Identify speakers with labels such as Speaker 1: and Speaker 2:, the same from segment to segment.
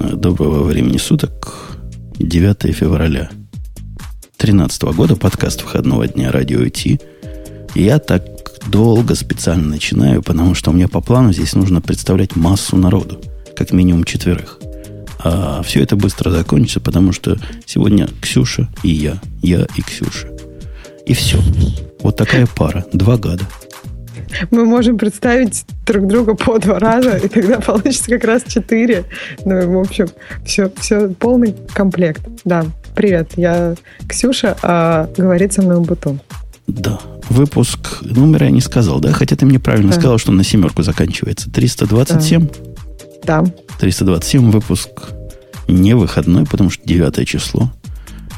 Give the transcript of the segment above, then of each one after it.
Speaker 1: Доброго времени суток. 9 февраля 2013 года. Подкаст выходного дня Радио ИТ. Я так долго специально начинаю, потому что меня по плану здесь нужно представлять массу народу. Как минимум четверых. А все это быстро закончится, потому что сегодня Ксюша и я. Я и Ксюша. И все. Вот такая пара. Два года
Speaker 2: мы можем представить друг друга по два раза, и тогда получится как раз четыре. Ну, в общем, все, все полный комплект. Да, привет, я Ксюша, а говорит со мной Убутун.
Speaker 1: Да, выпуск номера я не сказал, да? Хотя ты мне правильно да. сказал, что на семерку заканчивается. 327?
Speaker 2: Да.
Speaker 1: 327 выпуск не выходной, потому что 9 число.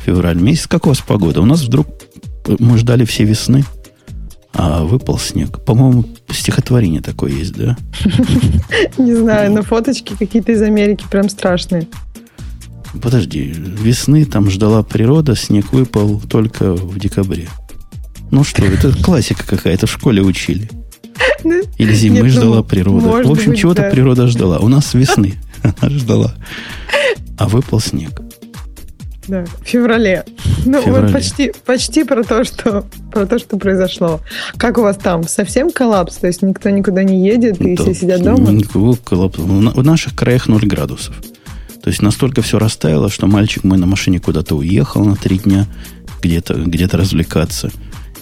Speaker 1: Февраль месяц. Как у вас погода? У нас вдруг мы ждали все весны а выпал снег. По-моему, стихотворение такое есть, да?
Speaker 2: Не знаю, но фоточки какие-то из Америки прям страшные.
Speaker 1: Подожди, весны там ждала природа, снег выпал только в декабре. Ну что, это классика какая-то, в школе учили. Ну, Или зимы Нет, ждала ну, природа. В общем, быть, чего-то да. природа ждала. У нас весны она ждала. А выпал снег.
Speaker 2: Да, в феврале. Ну, феврале. вот почти, почти про то, что про то, что произошло. Как у вас там? Совсем коллапс? То есть никто никуда не едет, и да, все сидят дома?
Speaker 1: Никакого коллапса. В наших краях 0 градусов. То есть настолько все растаяло, что мальчик мой на машине куда-то уехал на три дня где-то где развлекаться.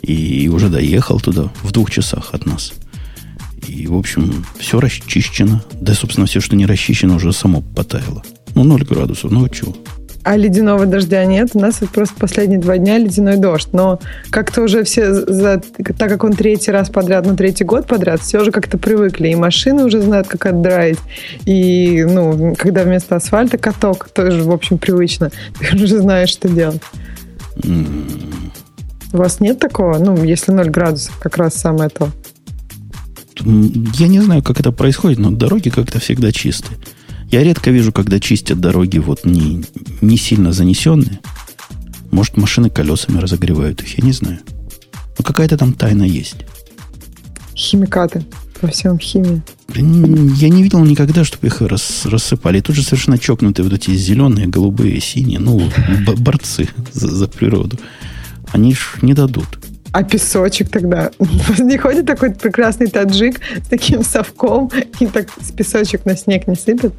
Speaker 1: И уже доехал туда в двух часах от нас. И, в общем, все расчищено. Да, собственно, все, что не расчищено, уже само потаяло. Ну, 0 градусов. Ну, чего?
Speaker 2: А ледяного дождя нет. У нас вот просто последние два дня ледяной дождь. Но как-то уже все, за, так как он третий раз подряд, ну, третий год подряд, все уже как-то привыкли. И машины уже знают, как отдраить. И, ну, когда вместо асфальта каток, тоже, в общем, привычно. Ты уже знаешь, что делать. У вас нет такого? Ну, если 0 градусов, как раз самое то.
Speaker 1: Я не знаю, как это происходит, но дороги как-то всегда чистые. Я редко вижу, когда чистят дороги вот не, не сильно занесенные. Может, машины колесами разогревают их, я не знаю. Но какая-то там тайна есть.
Speaker 2: Химикаты. Во всем химии.
Speaker 1: Я не видел никогда, чтобы их рас, рассыпали. И тут же совершенно чокнутые вот эти зеленые, голубые, синие, ну, борцы за, за природу. Они ж не дадут.
Speaker 2: А песочек тогда? Не ходит такой прекрасный таджик с таким совком и так с песочек на снег не сыпет?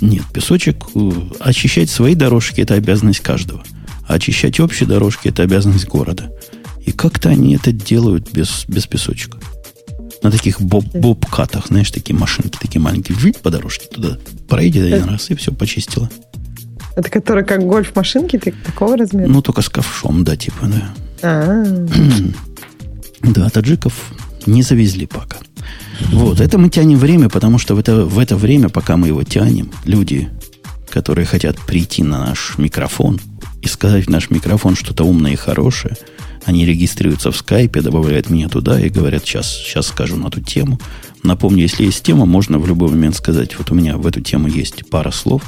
Speaker 1: Нет, песочек, э, очищать свои дорожки – это обязанность каждого. А очищать общие дорожки – это обязанность города. И как-то они это делают без, без песочка. На таких боб, бобкатах, знаешь, такие машинки, такие маленькие. Жить по дорожке туда, проедет один раз, и все, почистила.
Speaker 2: Это которые как гольф-машинки такого размера?
Speaker 1: Ну, только с ковшом, да, типа, да. А-а-а. Да, таджиков не завезли пока. Вот, это мы тянем время, потому что в это, в это время, пока мы его тянем, люди, которые хотят прийти на наш микрофон и сказать в наш микрофон что-то умное и хорошее, они регистрируются в скайпе, добавляют меня туда и говорят, сейчас, сейчас скажу на эту тему. Напомню, если есть тема, можно в любой момент сказать, вот у меня в эту тему есть пара слов,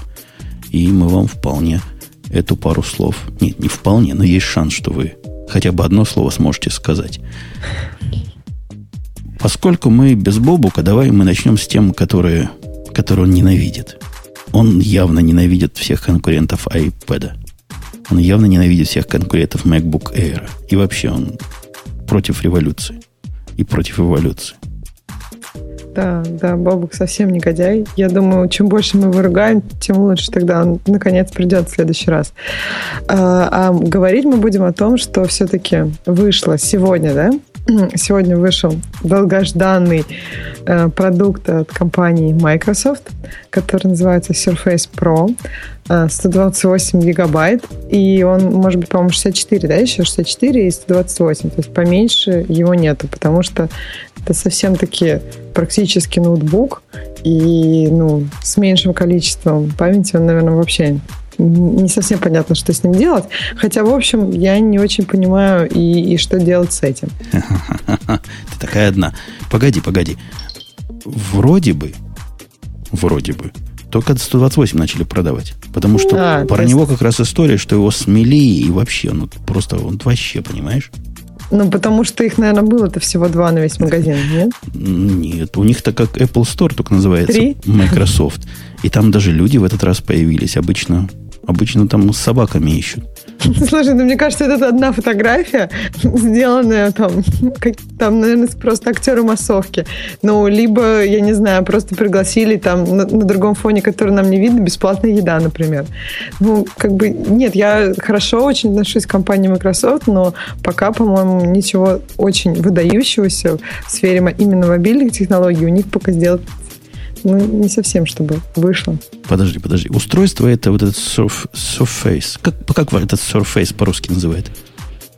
Speaker 1: и мы вам вполне эту пару слов, нет, не вполне, но есть шанс, что вы хотя бы одно слово сможете сказать. Поскольку мы без Бобука, давай мы начнем с тем, которые, которые он ненавидит. Он явно ненавидит всех конкурентов iPad. Он явно ненавидит всех конкурентов MacBook Air. И вообще он против революции. И против эволюции.
Speaker 2: Да, да, Бобук совсем негодяй. Я думаю, чем больше мы выругаем, тем лучше тогда он наконец придет в следующий раз. А, а говорить мы будем о том, что все-таки вышло сегодня, да? Сегодня вышел долгожданный э, продукт от компании Microsoft, который называется Surface Pro. 128 э, гигабайт, и он может быть, по-моему, 64, да, еще 64 и 128, то есть поменьше его нету, потому что это совсем-таки практически ноутбук, и ну, с меньшим количеством памяти он, наверное, вообще не совсем понятно, что с ним делать. Хотя, в общем, я не очень понимаю и, и что делать с этим.
Speaker 1: Ты такая одна. Погоди, погоди. Вроде бы, вроде бы, только 128 начали продавать. Потому что а, про него как раз история, что его смели и вообще, ну просто он вообще, понимаешь?
Speaker 2: Ну, потому что их, наверное, было-то всего два на весь магазин, нет?
Speaker 1: Нет, у них-то как Apple Store только называется.
Speaker 2: Три?
Speaker 1: Microsoft. И там даже люди в этот раз появились. Обычно, обычно там с собаками ищут.
Speaker 2: Слушай, ну мне кажется, это одна фотография, сделанная там, как, там, наверное, просто актеры массовки. Ну, либо, я не знаю, просто пригласили там на, на другом фоне, который нам не видно, бесплатная еда, например. Ну, как бы, нет, я хорошо очень отношусь к компании Microsoft, но пока, по-моему, ничего очень выдающегося в сфере именно мобильных технологий у них пока сделать ну, не совсем, чтобы вышло.
Speaker 1: Подожди, подожди. Устройство это вот этот surf, Surface. Как, как этот Surface по-русски называют?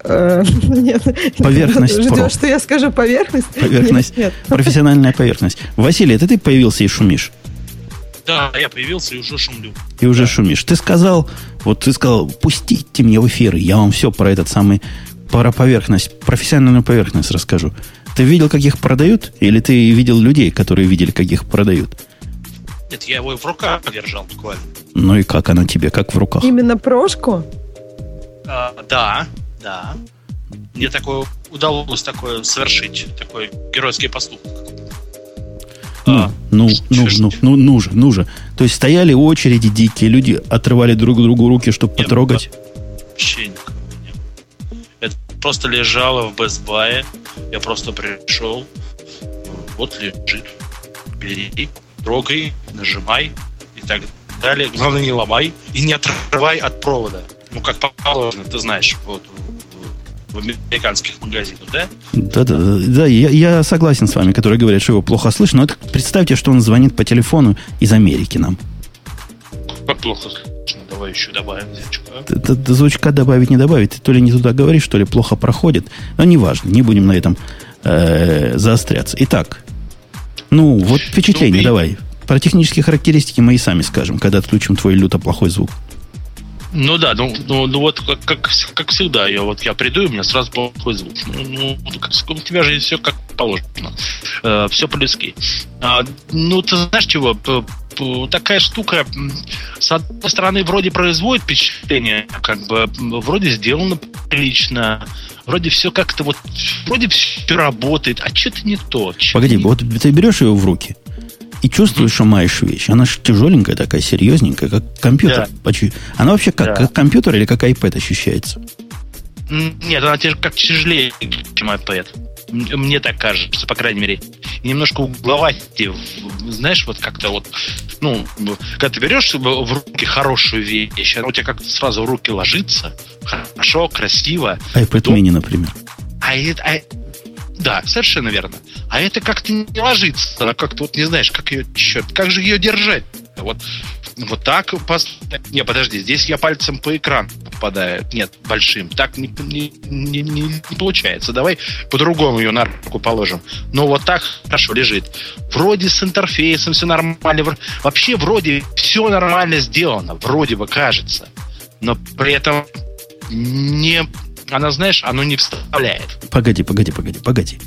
Speaker 2: Э, нет.
Speaker 1: Поверхность
Speaker 2: Ждешь, Pro. что я скажу поверхность?
Speaker 1: Поверхность. Нет, нет. Профессиональная поверхность. Василий, это ты появился и шумишь?
Speaker 3: Да, я появился и уже шумлю.
Speaker 1: И уже да. шумишь. Ты сказал, вот ты сказал, пустите мне в эфир, я вам все про этот самый, про поверхность, профессиональную поверхность расскажу. Ты видел, как их продают? Или ты видел людей, которые видели, как их продают?
Speaker 3: Нет, я его в руках держал буквально.
Speaker 1: Ну и как она тебе, как в руках?
Speaker 2: Именно прошку?
Speaker 3: А, да, да. Мне такое удалось такое совершить, такой геройский поступок.
Speaker 1: Ну, а, ну, ну, ну, ну, ну же, ну же. То есть стояли очереди дикие, люди отрывали друг другу руки, чтобы Нет, потрогать.
Speaker 3: Вообще. Это просто лежало в Best. Я просто пришел, вот лежит, бери, трогай, нажимай и так далее. Главное, не ломай и не отрывай от провода. Ну, как положено, ты знаешь, вот в американских магазинах? Да,
Speaker 1: да, да, да я, я согласен с вами, которые говорят, что его плохо слышно. Но это представьте, что он звонит по телефону из Америки нам.
Speaker 3: Как плохо слышно? Давай еще добавим звучка.
Speaker 1: Это звучка добавить не добавить. Ты то ли не туда говоришь, что ли плохо проходит. Но неважно, не будем на этом э, заостряться. Итак, ну, вот впечатление ну, давай. Про технические характеристики мы и сами скажем, когда отключим твой люто плохой звук.
Speaker 3: Ну да, ну, ну, ну вот как, как, как всегда, я вот я приду, и у меня сразу плохой звук. Ну, ну как, у тебя же все как положено. Э, все по-людски. А, ну, ты знаешь чего? Такая штука, с одной стороны, вроде производит впечатление, как бы вроде сделано прилично, вроде все как-то вот, вроде все работает, а что-то не то.
Speaker 1: Погоди, не... вот ты берешь ее в руки, и чувствуешь, что маешь вещь. Она же тяжеленькая такая, серьезненькая, как компьютер. Да. Она вообще как, да. как компьютер или как iPad ощущается?
Speaker 3: Нет, она как тяжелее, чем iPad. Мне так кажется, по крайней мере. И немножко угловатее. Знаешь, вот как-то вот, ну, когда ты берешь в руки хорошую вещь, она у тебя как-то сразу в руки ложится. Хорошо, красиво.
Speaker 1: iPad то... mini, например.
Speaker 3: А, а, да, совершенно верно. А это как-то не ложится. Она как-то вот не знаешь, как ее, черт, как же ее держать? Вот, вот так. Пос... Не, подожди, здесь я пальцем по экрану попадаю. Нет, большим. Так не, не, не, не, получается. Давай по-другому ее на руку положим. Но вот так хорошо лежит. Вроде с интерфейсом все нормально. Вообще вроде все нормально сделано. Вроде бы кажется. Но при этом не она, знаешь, оно не вставляет.
Speaker 1: Погоди, погоди, погоди, погоди.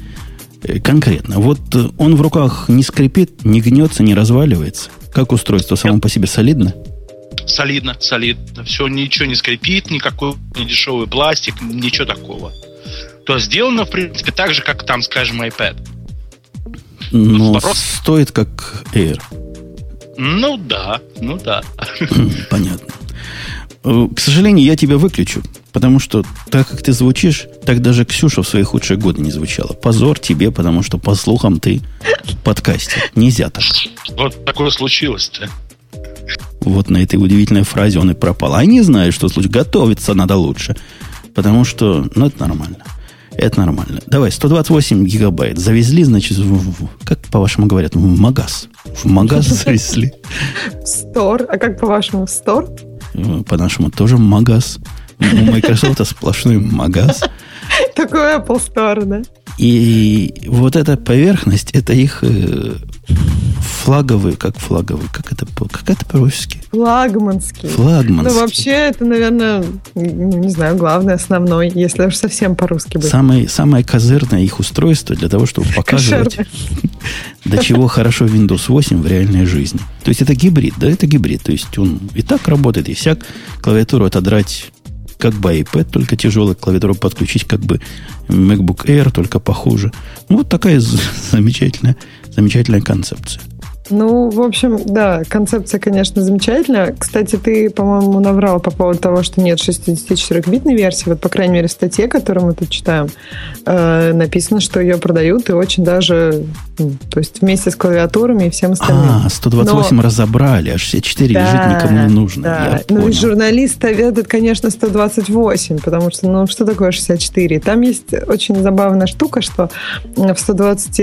Speaker 1: Э, конкретно. Вот э, он в руках не скрипит, не гнется, не разваливается. Как устройство само по себе солидно?
Speaker 3: Солидно, солидно. Все, ничего не скрипит, никакой не дешевый пластик, ничего такого. То сделано, в принципе, так же, как там, скажем, iPad.
Speaker 1: Но вопрос... стоит как Air.
Speaker 3: Ну да, ну да.
Speaker 1: Понятно. Э, к сожалению, я тебя выключу, потому что так, как ты звучишь, так даже Ксюша в свои худшие годы не звучала. Позор тебе, потому что, по слухам, ты подкасте. Нельзя так.
Speaker 3: Вот такое случилось-то.
Speaker 1: Вот на этой удивительной фразе он и пропал. А не знаю, что случилось. Готовиться надо лучше. Потому что, ну, это нормально. Это нормально. Давай, 128 гигабайт. Завезли, значит, в, в, как по-вашему говорят, в магаз. В магаз завезли.
Speaker 2: В стор. А как по-вашему, в стор?
Speaker 1: По-нашему тоже магаз. У Microsoft сплошной магаз.
Speaker 2: Такой Apple Store, да?
Speaker 1: И вот эта поверхность, это их э, флаговый, как флаговый, как это, как это по-русски?
Speaker 2: Флагманский.
Speaker 1: Флагманский.
Speaker 2: Ну, вообще, это, наверное, ну, не знаю, главный, основной, если уж совсем по-русски быть.
Speaker 1: Самое, самое козырное их устройство для того, чтобы показывать, до чего хорошо Windows 8 в реальной жизни. То есть это гибрид, да, это гибрид. То есть он и так работает, и всяк клавиатуру отодрать как бы iPad, только тяжелую клавиатуру подключить, как бы MacBook Air, только похуже. Ну, вот такая замечательная, замечательная концепция.
Speaker 2: Ну, в общем, да, концепция, конечно, замечательная. Кстати, ты, по-моему, наврал по поводу того, что нет 64-битной версии. Вот, по крайней мере, в статье, которую мы тут читаем, э, написано, что ее продают и очень даже, ну, то есть вместе с клавиатурами и всем остальным.
Speaker 1: А, 128 Но... разобрали, а 64 да, лежит никому не нужно. Да.
Speaker 2: ну, и журналист советует, конечно, 128, потому что, ну, что такое 64? Там есть очень забавная штука, что в 120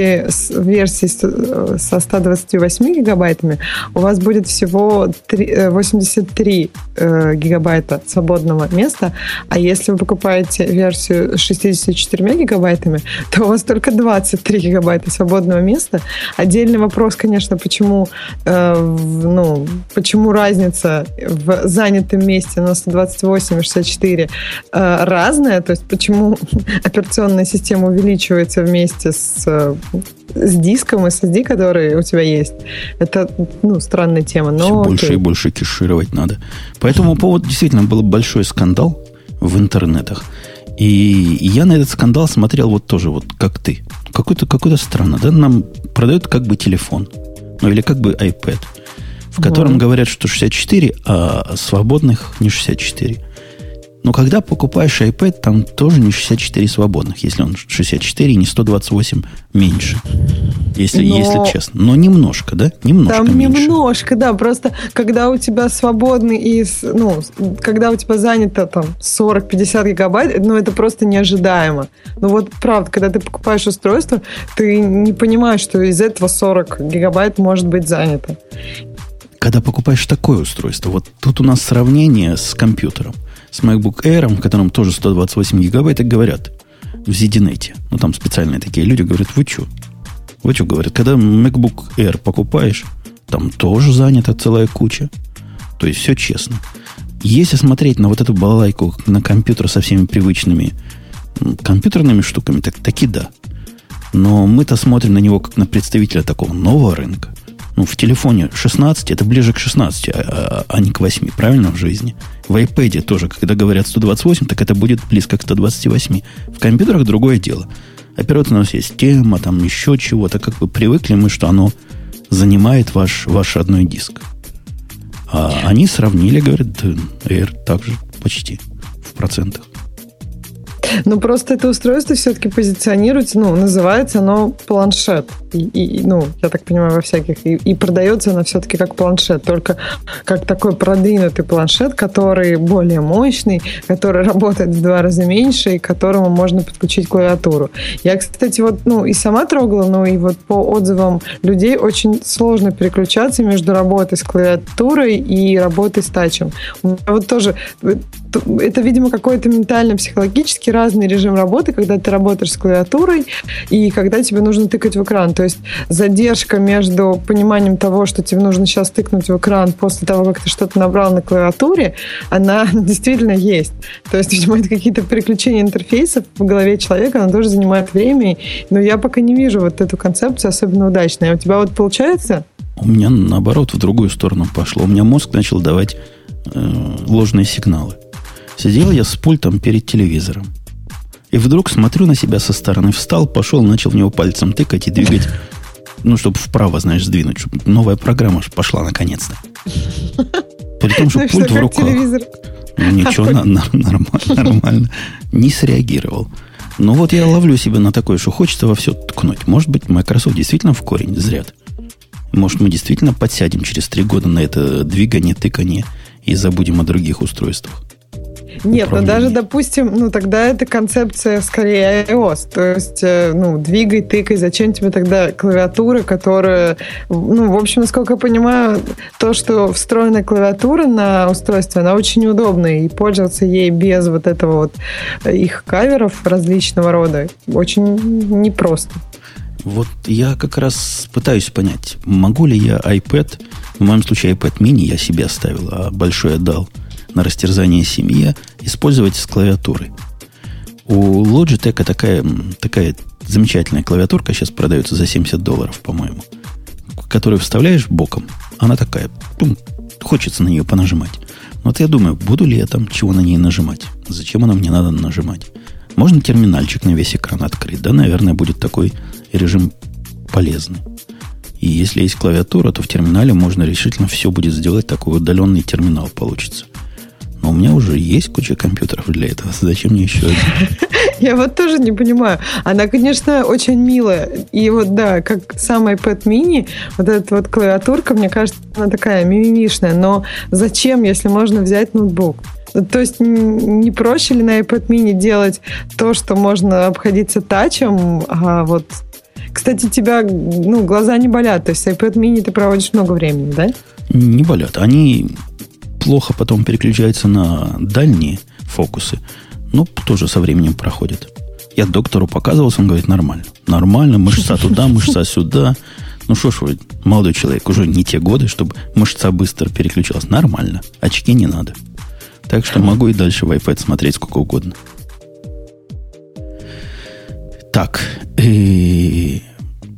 Speaker 2: версии со 128 8 гигабайтами, у вас будет всего 3, 83 э, э, гигабайта свободного места, а если вы покупаете версию с 64 гигабайтами, то у вас только 23 гигабайта свободного места. Отдельный вопрос, конечно, почему, э, ну, почему разница в занятом месте на 128 и 64 э, разная, то есть почему операционная система увеличивается вместе с с диском SSD, который у тебя есть. Это, ну, странная тема, но...
Speaker 1: Все больше окей. и больше кешировать надо. По этому поводу действительно был большой скандал в интернетах. И я на этот скандал смотрел вот тоже, вот как ты. Какой-то какой странно, да? Нам продают как бы телефон. Ну, или как бы iPad. В котором mm. говорят, что 64, а свободных не 64. Но когда покупаешь iPad, там тоже не 64 свободных, если он 64 и не 128 меньше. Если, Но... если честно. Но немножко, да? Немножко
Speaker 2: Там
Speaker 1: меньше.
Speaker 2: немножко, да. Просто когда у тебя свободный и, ну, когда у тебя занято там 40-50 гигабайт, ну, это просто неожидаемо. Ну, вот правда, когда ты покупаешь устройство, ты не понимаешь, что из этого 40 гигабайт может быть занято.
Speaker 1: Когда покупаешь такое устройство, вот тут у нас сравнение с компьютером – с MacBook Air, в котором тоже 128 гигабайт, и говорят в ZDNet. Ну, там специальные такие люди говорят, вы что? Вы что, говорят, когда MacBook Air покупаешь, там тоже занята целая куча. То есть все честно. Если смотреть на вот эту балалайку на компьютер со всеми привычными компьютерными штуками, так таки да. Но мы-то смотрим на него как на представителя такого нового рынка. Ну, в телефоне 16, это ближе к 16, а, а, а не к 8, правильно, в жизни. В iPad тоже, когда говорят 128, так это будет близко к 128. В компьютерах другое дело. Операционная система, там еще чего-то, как бы привыкли мы, что оно занимает ваш, ваш родной диск. А они сравнили, говорят, Air также почти в процентах.
Speaker 2: Ну, просто это устройство все-таки позиционируется, ну, называется оно планшет. И, и, ну, я так понимаю, во всяких. И, и продается оно все-таки как планшет, только как такой продвинутый планшет, который более мощный, который работает в два раза меньше, и к которому можно подключить клавиатуру. Я, кстати, вот, ну, и сама трогала, но и вот по отзывам людей очень сложно переключаться между работой с клавиатурой и работой с тачем. Вот тоже это, видимо, какой-то ментально-психологический разный режим работы, когда ты работаешь с клавиатурой и когда тебе нужно тыкать в экран. То есть задержка между пониманием того, что тебе нужно сейчас тыкнуть в экран после того, как ты что-то набрал на клавиатуре, она действительно есть. То есть, видимо, это какие-то переключения интерфейсов в голове человека, она тоже занимает время, но я пока не вижу вот эту концепцию особенно удачной. А у тебя вот получается?
Speaker 1: У меня, наоборот, в другую сторону пошло. У меня мозг начал давать э, ложные сигналы. Сидел я с пультом перед телевизором. И вдруг смотрю на себя со стороны. Встал, пошел, начал в него пальцем тыкать и двигать. Ну, чтобы вправо, знаешь, сдвинуть. Чтобы новая программа пошла наконец-то. При том, что ну, пульт в руках. Ну, ничего, на, на, нормально, нормально. Не среагировал. Но вот я ловлю себя на такое, что хочется во все ткнуть. Может быть, Microsoft действительно в корень зрят. Может, мы действительно подсядем через три года на это двигание, тыкание и забудем о других устройствах.
Speaker 2: Нет, ну даже, допустим, ну тогда это концепция скорее iOS. То есть, э, ну, двигай, тыкай, зачем тебе тогда клавиатура, которая, ну, в общем, насколько я понимаю, то, что встроенная клавиатура на устройстве, она очень удобная, и пользоваться ей без вот этого вот э, их каверов различного рода очень непросто.
Speaker 1: Вот я как раз пытаюсь понять, могу ли я iPad, в моем случае iPad mini я себе оставил, а большой отдал – на растерзание семье использовать с клавиатурой. У Logitech такая, такая замечательная клавиатурка сейчас продается за 70 долларов, по-моему, которую вставляешь боком. Она такая, пум, хочется на нее понажимать. Вот я думаю, буду ли я там чего на ней нажимать? Зачем она мне надо нажимать? Можно терминальчик на весь экран открыть. Да, наверное, будет такой режим полезный. И если есть клавиатура, то в терминале можно решительно все будет сделать, такой удаленный терминал получится. Но у меня уже есть куча компьютеров для этого. Зачем мне еще один?
Speaker 2: Я вот тоже не понимаю. Она, конечно, очень милая. И вот, да, как сам iPad mini, вот эта вот клавиатурка, мне кажется, она такая мимимишная. Но зачем, если можно взять ноутбук? То есть не проще ли на iPad mini делать то, что можно обходиться тачем, а вот кстати, тебя ну, глаза не болят. То есть iPad mini ты проводишь много времени, да?
Speaker 1: Не болят. Они плохо потом переключаются на дальние фокусы. Ну, тоже со временем проходит. Я доктору показывался, он говорит, нормально. Нормально, мышца туда, мышца сюда. Ну что ж вы, молодой человек, уже не те годы, чтобы мышца быстро переключалась. Нормально. Очки не надо. Так что могу и дальше в iPad смотреть сколько угодно. Так, и...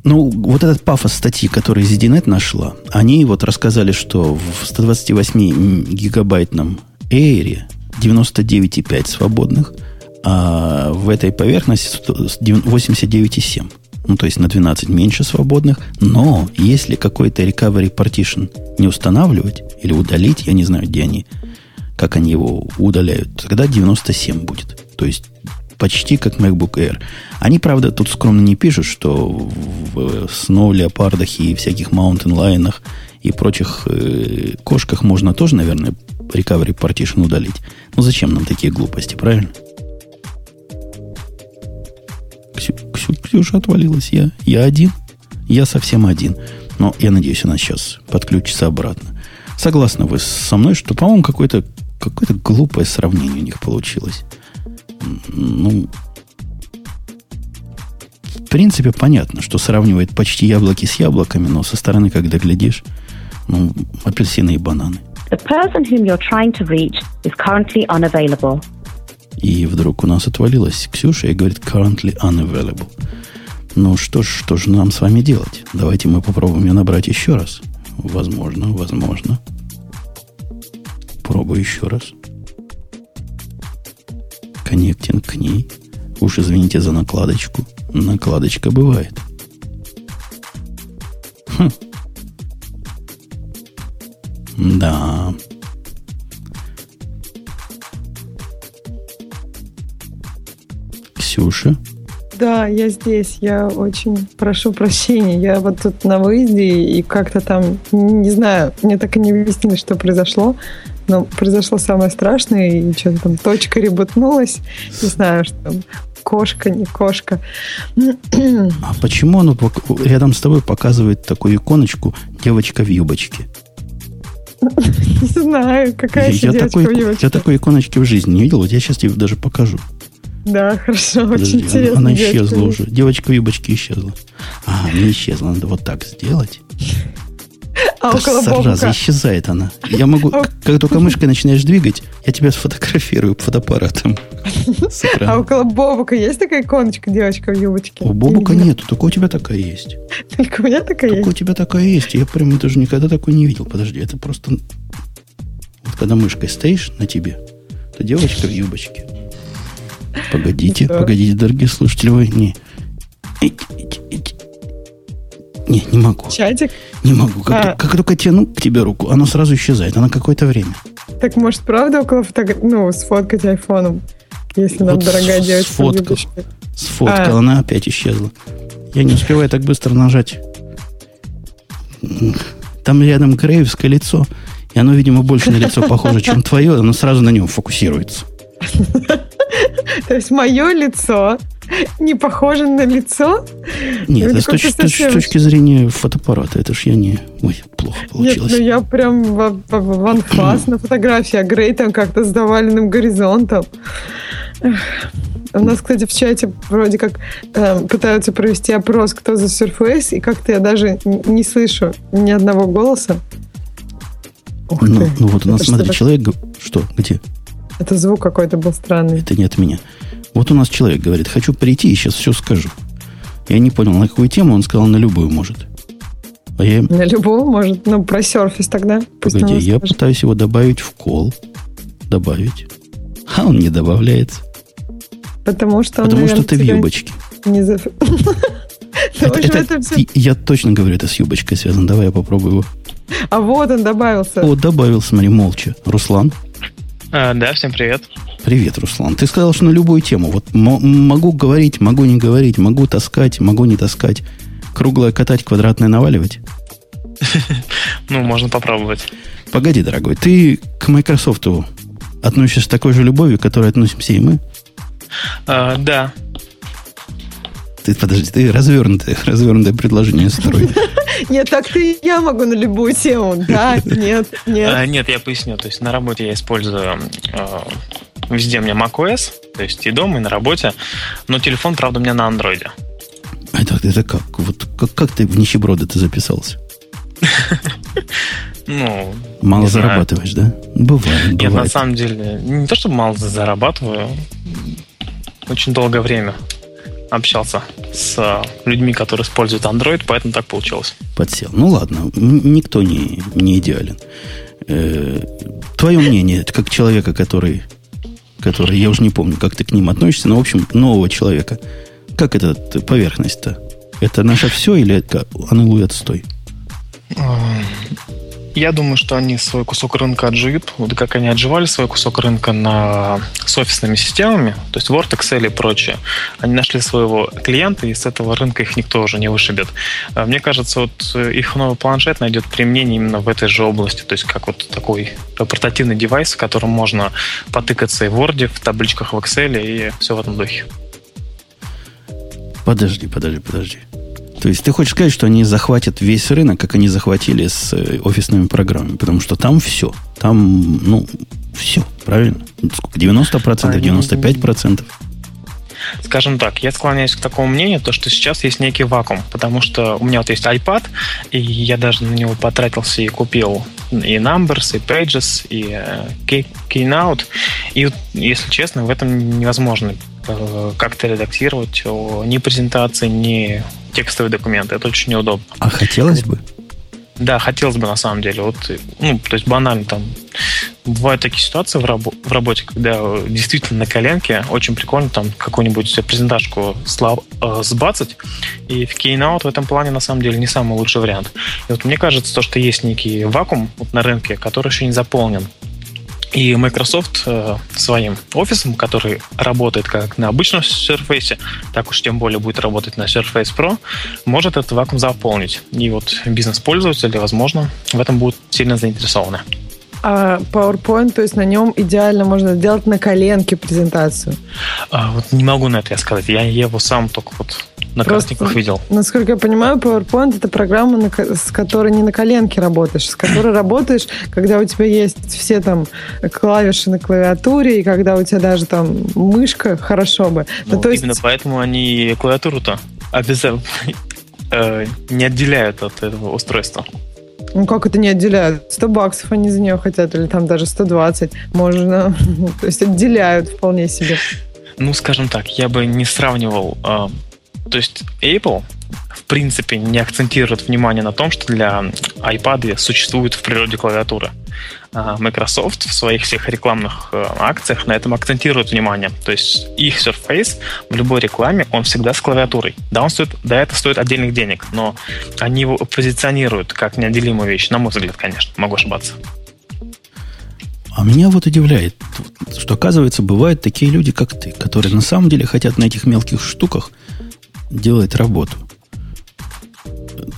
Speaker 1: ну, вот этот пафос статьи, который ZDNet нашла, они вот рассказали, что в 128-гигабайтном Air 99,5 свободных, а в этой поверхности 89,7. Ну, то есть на 12 меньше свободных. Но если какой-то recovery partition не устанавливать или удалить, я не знаю, где они, как они его удаляют, тогда 97 будет. То есть почти как MacBook Air. Они, правда, тут скромно не пишут, что в Snow леопардах и всяких Mountain Lion и прочих э, кошках можно тоже, наверное, recovery partition удалить. Ну зачем нам такие глупости, правильно? Ксю, Ксю, Ксюша отвалилась. Я, я один. Я совсем один. Но я надеюсь, она сейчас подключится обратно. Согласны вы со мной, что, по-моему, какое-то какое глупое сравнение у них получилось ну, в принципе, понятно, что сравнивает почти яблоки с яблоками, но со стороны, когда глядишь, ну, апельсины и бананы. The person whom you're trying to reach is currently unavailable. И вдруг у нас отвалилась Ксюша и говорит currently unavailable. Ну что ж, что же нам с вами делать? Давайте мы попробуем ее набрать еще раз. Возможно, возможно. Пробую еще раз коннектинг к ней. Уж извините за накладочку. Накладочка бывает. Хм. Да. Ксюша?
Speaker 2: Да, я здесь. Я очень прошу прощения. Я вот тут на выезде и как-то там, не знаю, мне так и не объяснили, что произошло. Но произошло самое страшное, и что-то там точка ребутнулась. Не знаю, что там кошка, не кошка.
Speaker 1: А почему оно рядом с тобой показывает такую иконочку девочка в юбочке?
Speaker 2: Не знаю, какая я девочка такой, в юбочке.
Speaker 1: Я такой иконочки в жизни не видел, вот я сейчас тебе даже покажу.
Speaker 2: Да, хорошо, Подожди, очень интересно.
Speaker 1: Она, исчезла уже. Девочка в юбочке исчезла. А, не исчезла, надо вот так сделать.
Speaker 2: А около
Speaker 1: бобука. исчезает она. Я могу, а... как только мышкой начинаешь двигать, я тебя сфотографирую фотоаппаратом.
Speaker 2: А около Бобука есть такая иконочка, девочка в юбочке?
Speaker 1: У Бобука нету, только у тебя такая есть.
Speaker 2: Только у меня такая
Speaker 1: есть?
Speaker 2: Только
Speaker 1: у тебя такая есть. Я прям даже никогда такой не видел. Подожди, это просто... Вот когда мышкой стоишь на тебе, то девочка в юбочке. Погодите, погодите, дорогие слушатели, вы не... Не, не могу.
Speaker 2: Чатик?
Speaker 1: Не могу. Как, а. как только тяну к тебе руку, оно сразу исчезает. Она какое-то время.
Speaker 2: Так может, правда около фотографии, ну, сфоткать айфоном, если вот нам дорогая с, девочка
Speaker 1: сфоткал, сфоткал, а. она опять исчезла. Я не успеваю так быстро нажать. Там рядом греевское лицо, и оно, видимо, больше на лицо похоже, чем твое, оно сразу на нем фокусируется.
Speaker 2: То есть мое лицо не похоже на лицо?
Speaker 1: Нет, это с, точки, совсем... с точки зрения фотоаппарата. Это ж я не... Ой, плохо получилось.
Speaker 2: Нет, ну я прям в, в, в анфас на фотографии, а Грей там как-то с заваленным горизонтом. У нас, кстати, в чате вроде как э, пытаются провести опрос, кто за Surface, и как-то я даже не слышу ни одного голоса.
Speaker 1: Ух ну, ты. ну вот у нас, это смотри, человек... Что? Где?
Speaker 2: Это звук какой-то был странный.
Speaker 1: Это не от меня. Вот у нас человек говорит, хочу прийти и сейчас все скажу. Я не понял, на какую тему, он сказал, на любую может.
Speaker 2: А я... На любую может, ну, про серфис тогда.
Speaker 1: Пусть Погоди, я скажет. пытаюсь его добавить в кол. Добавить. А он не добавляется.
Speaker 2: Потому что
Speaker 1: он, Потому наверное, что ты в юбочке.
Speaker 2: Не за...
Speaker 1: Это, это, это все... Я точно говорю, это с юбочкой связано. Давай я попробую его.
Speaker 2: А вот он добавился.
Speaker 1: О, добавился, смотри, молча. Руслан?
Speaker 4: А, да, всем привет.
Speaker 1: Привет, Руслан. Ты сказал, что на любую тему. Вот могу говорить, могу не говорить, могу таскать, могу не таскать. Круглое катать, квадратное наваливать?
Speaker 4: Ну, можно попробовать.
Speaker 1: Погоди, дорогой, ты к Microsoft относишься с такой же любовью, к которой относимся и мы?
Speaker 4: А, да.
Speaker 1: Ты, подожди, ты развернутое, развернутое предложение строишь.
Speaker 2: Нет, так ты я могу на любую тему. Да, нет, нет.
Speaker 4: А, нет, я поясню. То есть на работе я использую а, везде у меня macOS, то есть и дома, и на работе, но телефон, правда, у меня на андроиде.
Speaker 1: Это, это как? Вот как, как ты в нищеброды ты записался?
Speaker 4: Ну,
Speaker 1: мало зарабатываешь, да? Бывает, Нет,
Speaker 4: на самом деле, не то, чтобы мало зарабатываю, очень долгое время общался с людьми, которые используют Android, поэтому так получилось.
Speaker 1: Подсел. Ну ладно, никто не, не идеален. Э, твое мнение, как человека, который, который, я уже не помню, как ты к ним относишься, но, в общем, нового человека, как эта поверхность-то? Это наше все или это аннулует отстой?
Speaker 4: Я думаю, что они свой кусок рынка отживут. Вот как они отживали свой кусок рынка на, с офисными системами, то есть Word, Excel и прочее. Они нашли своего клиента, и с этого рынка их никто уже не вышибет. А мне кажется, вот их новый планшет найдет применение именно в этой же области. То есть как вот такой портативный девайс, в котором можно потыкаться и в Word, в табличках в Excel и все в этом духе.
Speaker 1: Подожди, подожди, подожди. То есть ты хочешь сказать, что они захватят весь рынок, как они захватили с э, офисными программами, потому что там все. Там, ну, все, правильно? Сколько? 90%, они... 95%?
Speaker 4: Скажем так, я склоняюсь к такому мнению, то, что сейчас есть некий вакуум, потому что у меня вот есть iPad, и я даже на него потратился и купил и Numbers, и Pages, и э, Keynote, и, если честно, в этом невозможно э, как-то редактировать ни презентации, ни текстовые документы. Это очень неудобно.
Speaker 1: А хотелось бы?
Speaker 4: Да, хотелось бы на самом деле. Вот, ну, то есть банально там бывают такие ситуации в, рабо- в работе, когда действительно на коленке очень прикольно там какую-нибудь презентажку слав- э, сбацать. И в Keynote в этом плане на самом деле не самый лучший вариант. И вот мне кажется, то, что есть некий вакуум вот на рынке, который еще не заполнен. И Microsoft э, своим офисом, который работает как на обычном Surface, так уж тем более будет работать на Surface Pro, может этот вакуум заполнить. И вот бизнес-пользователи, возможно, в этом будут сильно заинтересованы.
Speaker 2: А PowerPoint, то есть на нем идеально можно сделать на коленке презентацию?
Speaker 4: А, вот не могу на это я сказать. Я его сам только вот на Просто, картинках видел.
Speaker 2: Насколько я понимаю, PowerPoint это программа, с которой не на коленке работаешь, с которой работаешь, когда у тебя есть все там клавиши на клавиатуре, и когда у тебя даже там мышка, хорошо бы.
Speaker 4: Ну, то именно есть... поэтому они клавиатуру-то обязательно э, не отделяют от этого устройства.
Speaker 2: Ну, как это не отделяют? 100 баксов они за нее хотят, или там даже 120. Можно, то есть отделяют вполне себе.
Speaker 4: Ну, скажем так, я бы не сравнивал э, то есть Apple в принципе не акцентирует внимание на том, что для iPad существует в природе клавиатура. А Microsoft в своих всех рекламных э, акциях на этом акцентирует внимание. То есть их Surface в любой рекламе, он всегда с клавиатурой. Да, он стоит, да, это стоит отдельных денег, но они его позиционируют как неотделимую вещь, на мой взгляд, конечно, могу ошибаться.
Speaker 1: А меня вот удивляет, что, оказывается, бывают такие люди, как ты, которые на самом деле хотят на этих мелких штуках – делает работу.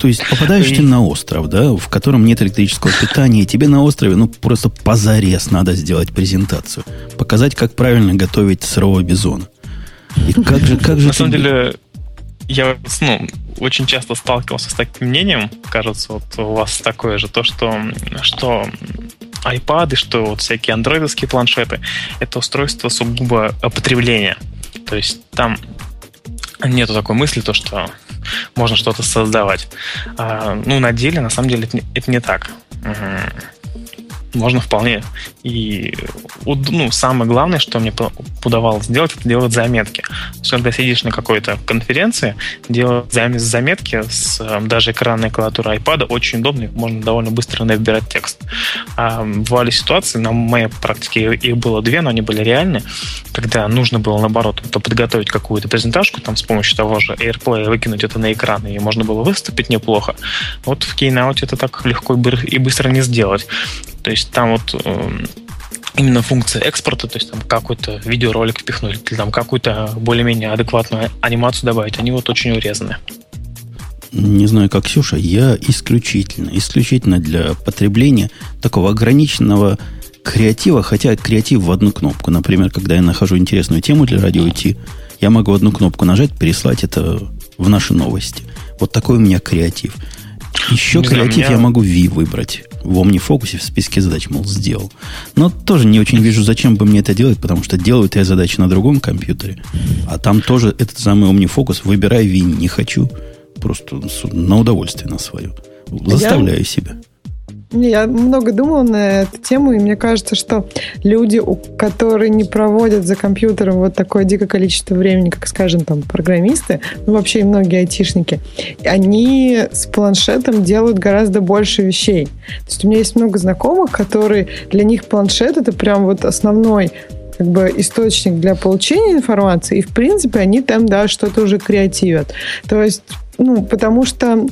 Speaker 1: То есть попадаешь и... ты на остров, да, в котором нет электрического питания, и тебе на острове, ну, просто позарез надо сделать презентацию. Показать, как правильно готовить сырого бизона.
Speaker 4: И как же, как же... На самом деле, я ну, очень часто сталкивался с таким мнением, кажется, вот у вас такое же, то, что, что iPad, что вот всякие андроидовские планшеты, это устройство сугубо потребления. То есть там нету такой мысли, то, что можно что-то создавать. А, ну, на деле, на самом деле, это не, это не так. можно вполне. И ну, самое главное, что мне удавалось сделать, это делать заметки. То есть, когда сидишь на какой-то конференции, делать заметки с даже экранной клавиатурой iPad очень удобно, можно довольно быстро набирать текст. А бывали ситуации, на моей практике их было две, но они были реальны, когда нужно было, наоборот, то подготовить какую-то презентажку там с помощью того же AirPlay, выкинуть это на экран, и можно было выступить неплохо. Вот в Keynote это так легко и быстро не сделать. То есть там вот эм, именно функция экспорта, то есть там какой-то видеоролик впихнуть, или там какую-то более-менее адекватную анимацию добавить, они вот очень урезаны.
Speaker 1: Не знаю, как Ксюша, я исключительно, исключительно для потребления такого ограниченного креатива, хотя креатив в одну кнопку. Например, когда я нахожу интересную тему для радио IT, я могу одну кнопку нажать, переслать это в наши новости. Вот такой у меня креатив. Еще не креатив знаю, меня... я могу V выбрать в OmniFocus в списке задач, мол, сделал. Но тоже не очень вижу, зачем бы мне это делать, потому что делаю я задачи на другом компьютере, а там тоже этот самый OmniFocus, выбирай V, не хочу, просто на удовольствие на свое. Заставляю я... себя.
Speaker 2: Я много думала на эту тему, и мне кажется, что люди, которые не проводят за компьютером вот такое дикое количество времени, как, скажем, там, программисты, ну, вообще и многие айтишники, они с планшетом делают гораздо больше вещей. То есть у меня есть много знакомых, которые для них планшет это прям вот основной как бы источник для получения информации, и, в принципе, они там, да, что-то уже креативят. То есть ну, потому что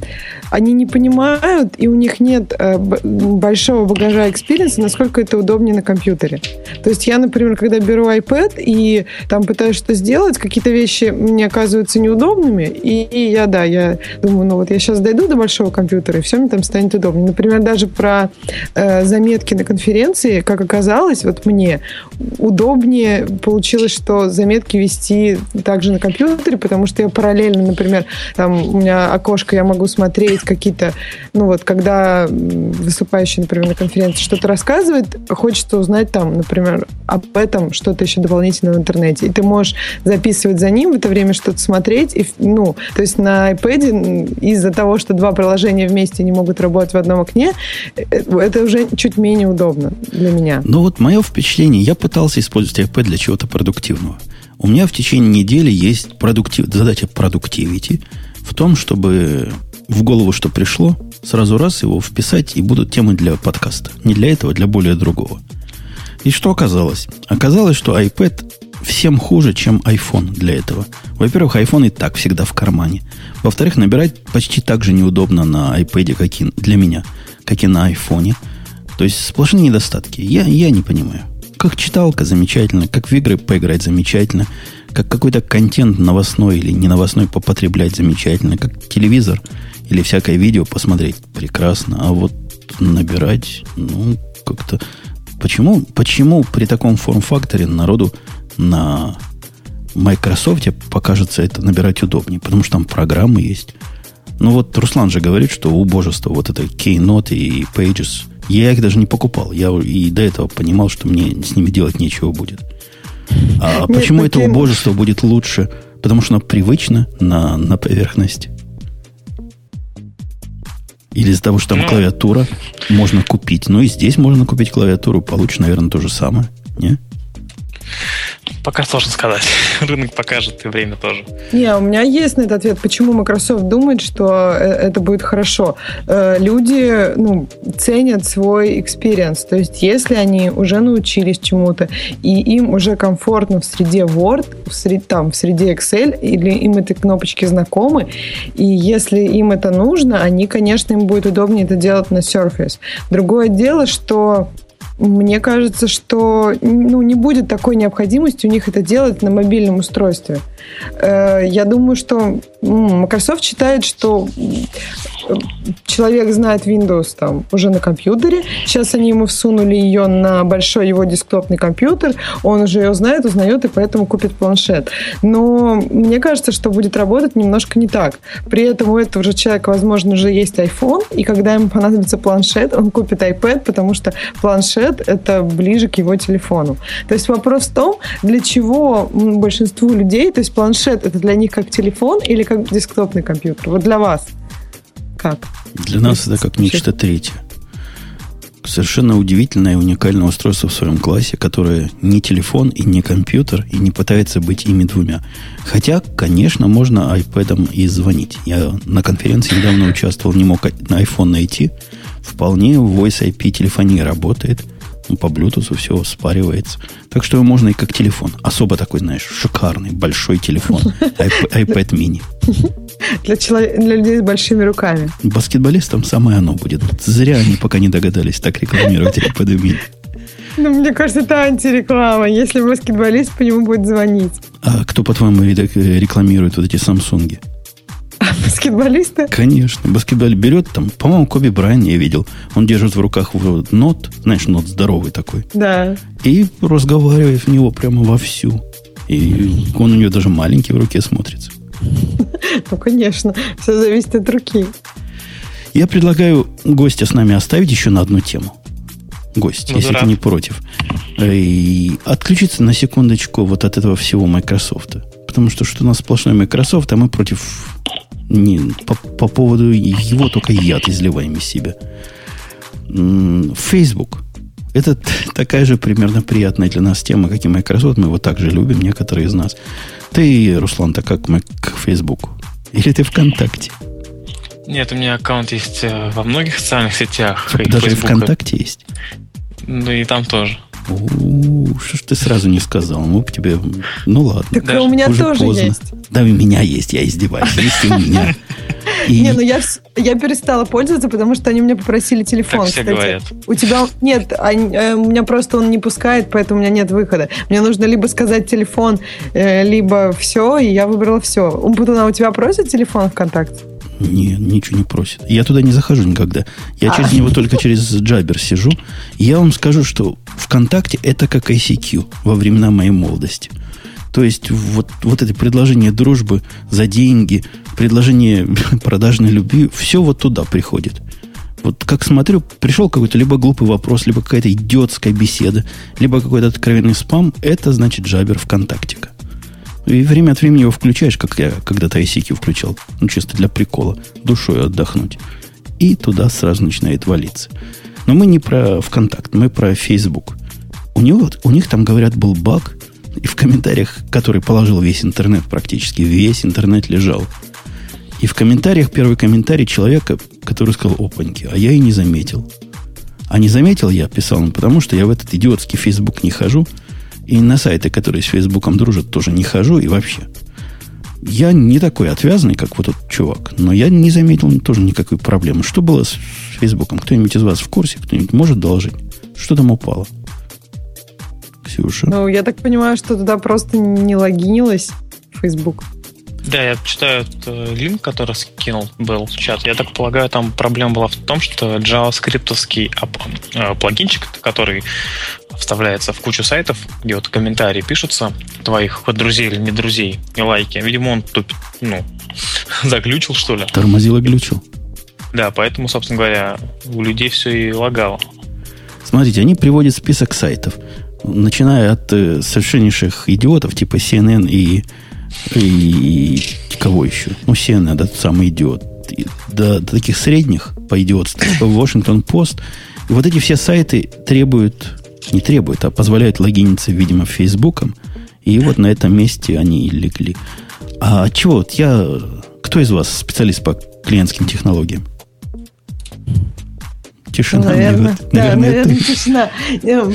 Speaker 2: они не понимают, и у них нет э, большого багажа experience'а, насколько это удобнее на компьютере. То есть я, например, когда беру iPad и там пытаюсь что то сделать, какие-то вещи мне оказываются неудобными, и, и я, да, я думаю, ну вот я сейчас дойду до большого компьютера, и все мне там станет удобнее. Например, даже про э, заметки на конференции, как оказалось, вот мне удобнее получилось, что заметки вести также на компьютере, потому что я параллельно, например, там у меня окошко, я могу смотреть какие-то, ну вот, когда выступающий, например, на конференции что-то рассказывает, хочется узнать там, например, об этом что-то еще дополнительно в интернете. И ты можешь записывать за ним в это время что-то смотреть. И, ну, то есть на iPad из-за того, что два приложения вместе не могут работать в одном окне, э, это уже чуть менее удобно для меня.
Speaker 1: Ну вот мое впечатление, я пытался использовать iPad для чего-то продуктивного. У меня в течение недели есть продуктив, задача продуктивити – в том, чтобы в голову что пришло, сразу раз его вписать, и будут темы для подкаста. Не для этого, для более другого. И что оказалось? Оказалось, что iPad всем хуже, чем iPhone для этого. Во-первых, iPhone и так всегда в кармане. Во-вторых, набирать почти так же неудобно на iPad, как и для меня, как и на iPhone. То есть сплошные недостатки. Я, я не понимаю. Как читалка замечательно, как в игры поиграть замечательно – как какой-то контент новостной или не новостной попотреблять замечательно, как телевизор или всякое видео посмотреть прекрасно, а вот набирать, ну, как-то... Почему, почему при таком форм-факторе народу на Microsoft покажется это набирать удобнее? Потому что там программы есть. Ну вот Руслан же говорит, что убожество вот это Keynote и Pages, я их даже не покупал. Я и до этого понимал, что мне с ними делать нечего будет. А Нет, почему это убожество будет лучше? Потому что оно привычно на, на поверхности. Или из-за того, что там ну, клавиатура можно купить. Ну и здесь можно купить клавиатуру, получишь, наверное, то же самое. Не?
Speaker 4: Пока сложно сказать. Рынок покажет, и время тоже.
Speaker 2: Не, у меня есть на этот ответ, почему Microsoft думает, что э, это будет хорошо. Э, люди ну, ценят свой experience. То есть, если они уже научились чему-то, и им уже комфортно в среде Word, в среде, там, в среде Excel, или им эти кнопочки знакомы, и если им это нужно, они, конечно, им будет удобнее это делать на Surface. Другое дело, что мне кажется, что ну, не будет такой необходимости у них это делать на мобильном устройстве. Э, я думаю, что Microsoft считает, что человек знает Windows там уже на компьютере. Сейчас они ему всунули ее на большой его десктопный компьютер. Он уже ее знает, узнает и поэтому купит планшет. Но мне кажется, что будет работать немножко не так. При этом у этого же человека, возможно, уже есть iPhone, и когда ему понадобится планшет, он купит iPad, потому что планшет это ближе к его телефону. То есть вопрос в том, для чего большинству людей, то есть планшет это для них как телефон или как десктопный компьютер? Вот для вас как?
Speaker 1: Для нас это как нечто третье. совершенно удивительное и уникальное устройство в своем классе, которое не телефон и не компьютер, и не пытается быть ими двумя. Хотя, конечно, можно iPad и звонить. Я на конференции недавно участвовал, не мог на iPhone найти. Вполне Voice IP телефония работает – по Bluetooth все спаривается. Так что можно и как телефон. Особо такой, знаешь, шикарный, большой телефон. iPad mini.
Speaker 2: Для, человек, для людей с большими руками.
Speaker 1: Баскетболистам самое оно будет. Зря они пока не догадались так рекламировать iPad mini.
Speaker 2: Ну, мне кажется, это антиреклама. Если баскетболист по нему будет звонить.
Speaker 1: А кто, по-твоему, рекламирует вот эти Самсунги?
Speaker 2: Баскетболисты?
Speaker 1: Конечно. Баскетбол берет там, по-моему, Коби Брайан я видел. Он держит в руках нот, знаешь, нот здоровый такой.
Speaker 2: Да.
Speaker 1: И разговаривает в него прямо вовсю. И он у него даже маленький в руке смотрится.
Speaker 2: Ну, конечно. Все зависит от руки.
Speaker 1: Я предлагаю гостя с нами оставить еще на одну тему. Гость, ну, если ты не против. И отключиться на секундочку вот от этого всего Microsoft. Потому что что у нас сплошной Microsoft, а мы против не, по, по поводу его только яд изливаем из себя. Facebook. Это такая же примерно приятная для нас тема, как и Microsoft. Мы его также любим, некоторые из нас. Ты, Руслан, так как мы к Facebook? Или ты ВКонтакте?
Speaker 4: Нет, у меня аккаунт есть э, во многих социальных сетях.
Speaker 1: Даже Facebook... ВКонтакте есть?
Speaker 4: Ну и там тоже.
Speaker 1: Что ж ты сразу не сказал? Мы бы тебе... Ну ладно.
Speaker 2: Так Даже у меня тоже поздно. есть.
Speaker 1: Да, у меня есть, я издеваюсь. Есть у меня.
Speaker 2: И... Не, ну я, я перестала пользоваться, потому что они мне попросили телефон. Так
Speaker 4: все кстати. говорят.
Speaker 2: У тебя нет, они, э, у меня просто он не пускает, поэтому у меня нет выхода. Мне нужно либо сказать телефон, э, либо все, и я выбрала все. Умпутуна, у тебя просят телефон ВКонтакте?
Speaker 1: Не, ничего не просит. Я туда не захожу никогда. Я через него только через Джабер сижу. Я вам скажу, что ВКонтакте это как ICQ во времена моей молодости. То есть вот, вот это предложение дружбы за деньги, предложение продажной любви, все вот туда приходит. Вот как смотрю, пришел какой-то либо глупый вопрос, либо какая-то идиотская беседа, либо какой-то откровенный спам, это значит Джабер ВКонтактика. И время от времени его включаешь, как я когда-то ICQ включал. Ну, чисто для прикола. Душой отдохнуть. И туда сразу начинает валиться. Но мы не про ВКонтакт, мы про Facebook. У, него, у них там, говорят, был баг, и в комментариях, который положил весь интернет практически, весь интернет лежал. И в комментариях, первый комментарий человека, который сказал, опаньки, а я и не заметил. А не заметил я, писал он, потому что я в этот идиотский Facebook не хожу – и на сайты, которые с Фейсбуком дружат, тоже не хожу и вообще. Я не такой отвязанный, как вот этот чувак, но я не заметил тоже никакой проблемы. Что было с Фейсбуком? Кто-нибудь из вас в курсе? Кто-нибудь может доложить? Что там упало? Ксюша?
Speaker 2: Ну, я так понимаю, что туда просто не логинилось Facebook.
Speaker 4: Да, я читаю линк, который скинул был в чат. Я так полагаю, там проблема была в том, что JavaScript э, плагинчик, который вставляется в кучу сайтов, где вот комментарии пишутся, твоих друзей или не друзей, и лайки. Видимо, он тут, ну, заглючил, что ли.
Speaker 1: Тормозил и глючил.
Speaker 4: Да, поэтому, собственно говоря, у людей все и лагало.
Speaker 1: Смотрите, они приводят список сайтов, начиная от э, совершеннейших идиотов, типа CNN и, и, и кого еще? Ну, CNN, да, тот самый идиот. И до, до таких средних по идиотству, типа Washington Post. И вот эти все сайты требуют не требует, а позволяет логиниться, видимо, Фейсбуком. И вот на этом месте они и легли. А чего? Вот я... Кто из вас специалист по клиентским технологиям? Тишина.
Speaker 2: Наверное, наверное, да, наверное, тишина.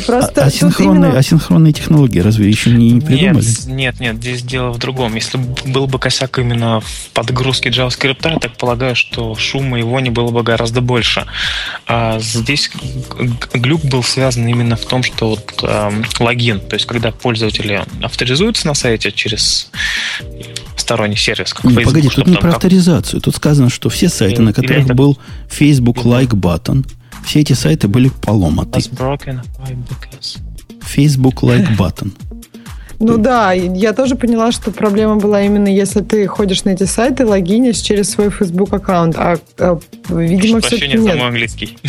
Speaker 1: Просто а, асинхронные, именно... асинхронные технологии разве еще не, не придумали?
Speaker 4: Нет, нет, нет, здесь дело в другом. Если был бы косяк именно в подгрузке JavaScript, я так полагаю, что шума его не было бы гораздо больше. А здесь глюк был связан именно в том, что вот э, логин, то есть когда пользователи авторизуются на сайте через сторонний сервис,
Speaker 1: как Facebook. Погоди, тут не про авторизацию. Тут сказано, что все сайты, на которых был Facebook Like Button, все эти сайты были поломаты. Facebook Like Button.
Speaker 2: Ну да, я тоже поняла, что проблема была именно если ты ходишь на эти сайты, логинишь через свой Facebook аккаунт, а, а видимо все-таки нет.
Speaker 4: за английский.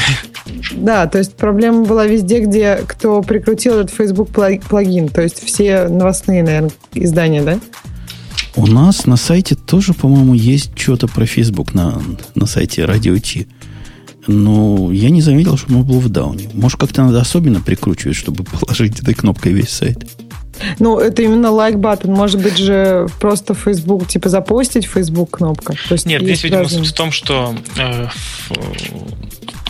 Speaker 2: Да, то есть проблема была везде, где кто прикрутил этот Facebook плагин, то есть все новостные, наверное, издания, да?
Speaker 1: У нас на сайте тоже, по-моему, есть что-то про Facebook на, на сайте Radio T. Ну, я не заметил, что он был в дауне. Может, как-то надо особенно прикручивать, чтобы положить этой кнопкой весь сайт.
Speaker 2: Ну, это именно лайк like button. Может быть же просто Facebook, типа запостить Facebook кнопка.
Speaker 4: То есть Нет, здесь, видимо, суть в том, что э,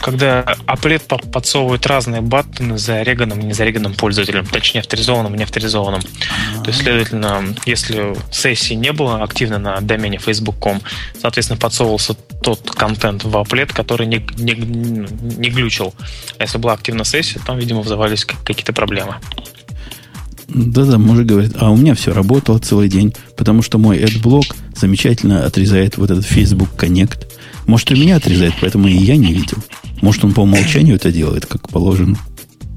Speaker 4: когда Applet подсовывает разные баттоны за реганом и не за реганом пользователем, точнее авторизованным и не авторизованным. То есть, следовательно, если сессии не было активно на домене facebook.com, соответственно, подсовывался тот контент в Applet, который не, не, не глючил. А если была активна сессия, там, видимо, вызывались какие-то проблемы.
Speaker 1: Да-да, мужик говорит, а у меня все работало целый день, потому что мой AdBlock замечательно отрезает вот этот Facebook Connect. Может, и меня отрезает, поэтому и я не видел. Может, он по умолчанию это делает, как положено.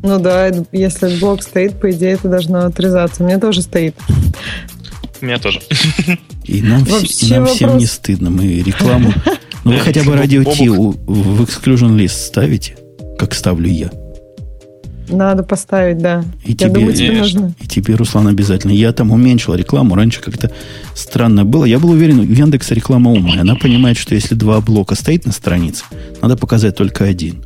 Speaker 2: Ну да, если блок стоит, по идее, это должно отрезаться. У меня тоже стоит.
Speaker 4: У меня тоже.
Speaker 1: И нам, и нам всем не стыдно. Мы рекламу... Ну, вы хотя бы радио Ти в exclusion list ставите, как ставлю я.
Speaker 2: Надо поставить, да.
Speaker 1: И Я тебе, думаю, тебе нужно. И тебе, Руслан, обязательно. Я там уменьшил рекламу. Раньше как-то странно было. Я был уверен, в Яндекс реклама умная. Она понимает, что если два блока стоит на странице, надо показать только один.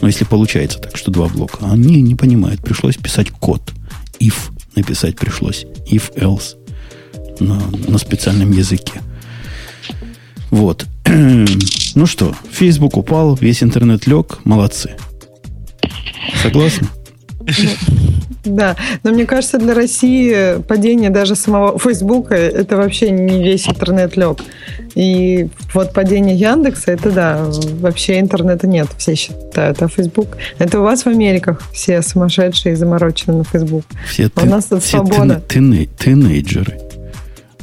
Speaker 1: Но если получается так, что два блока. А они не понимают. Пришлось писать код. If написать пришлось. If else. На, на специальном языке. Вот. ну что, Facebook упал, весь интернет лег. Молодцы. Согласны?
Speaker 2: Да, но мне кажется, для России падение даже самого Фейсбука это вообще не весь интернет лег. И вот падение Яндекса, это да, вообще интернета нет, все считают, а Facebook, это у вас в Америках все сумасшедшие и заморочены на Facebook.
Speaker 1: Все а у нас тут все свобода. Тин, тинейджеры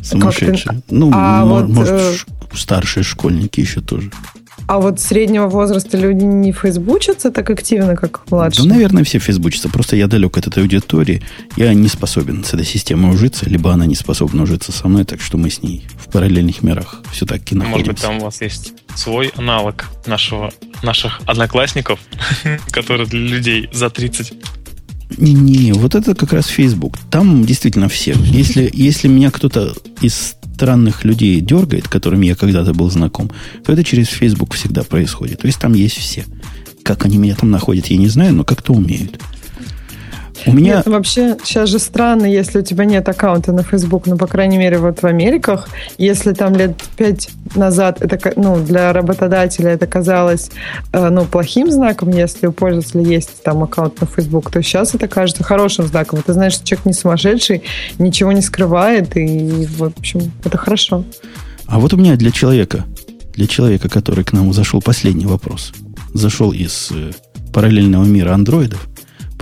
Speaker 1: сумасшедшие. Ну, а может, вот, может э... старшие школьники еще тоже.
Speaker 2: А вот среднего возраста люди не фейсбучатся так активно, как младшие?
Speaker 1: Да, наверное, все фейсбучатся. Просто я далек от этой аудитории. Я не способен с этой системой ужиться, либо она не способна ужиться со мной, так что мы с ней в параллельных мирах все-таки находимся.
Speaker 4: Может быть, там у вас есть свой аналог нашего, наших одноклассников, который для людей за 30
Speaker 1: не-не, вот это как раз Facebook. Там действительно все. Если, если меня кто-то из странных людей дергает, которыми я когда-то был знаком, то это через Facebook всегда происходит. То есть там есть все. Как они меня там находят, я не знаю, но как-то умеют.
Speaker 2: У меня... Нет, вообще, сейчас же странно, если у тебя нет аккаунта на Facebook, ну, по крайней мере, вот в Америках, если там лет пять назад это, ну, для работодателя это казалось, э, ну, плохим знаком, если у пользователя есть там аккаунт на Facebook, то сейчас это кажется хорошим знаком. Ты знаешь, что человек не сумасшедший, ничего не скрывает, и, в общем, это хорошо.
Speaker 1: А вот у меня для человека, для человека, который к нам зашел, последний вопрос. Зашел из э, параллельного мира андроидов.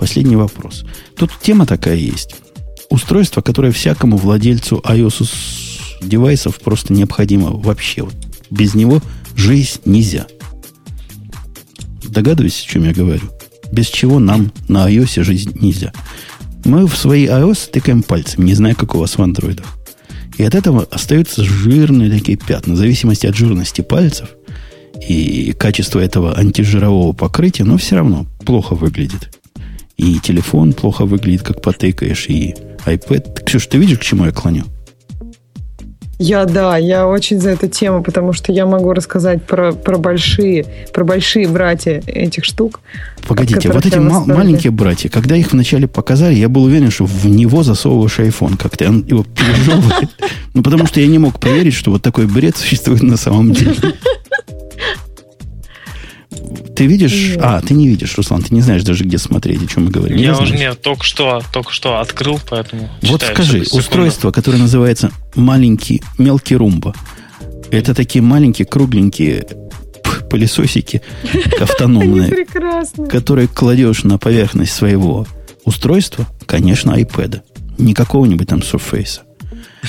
Speaker 1: Последний вопрос. Тут тема такая есть. Устройство, которое всякому владельцу iOS девайсов просто необходимо вообще. Вот без него жизнь нельзя. Догадываетесь, о чем я говорю? Без чего нам на iOS жизнь нельзя. Мы в свои iOS тыкаем пальцем, не зная, как у вас в андроидах. И от этого остаются жирные такие пятна. В зависимости от жирности пальцев и качества этого антижирового покрытия, но все равно плохо выглядит и телефон плохо выглядит, как потыкаешь, и iPad. Ксюш, ты видишь, к чему я клоню?
Speaker 2: Я, да, я очень за эту тему, потому что я могу рассказать про, про большие, про большие братья этих штук.
Speaker 1: Погодите, вот эти ма- маленькие братья, когда их вначале показали, я был уверен, что в него засовываешь iPhone как-то, он его пережевывает. Ну, потому что я не мог поверить, что вот такой бред существует на самом деле. Ты видишь? Нет. А, ты не видишь, Руслан, ты не знаешь даже, где смотреть, о чем мы говорим.
Speaker 4: Я уже нет, только что, только что открыл, поэтому.
Speaker 1: Вот скажи, устройство, которое называется маленький, мелкий румба. Это такие маленькие, кругленькие пылесосики автономные, которые кладешь на поверхность своего устройства, конечно, iPad. Не какого-нибудь там Surface.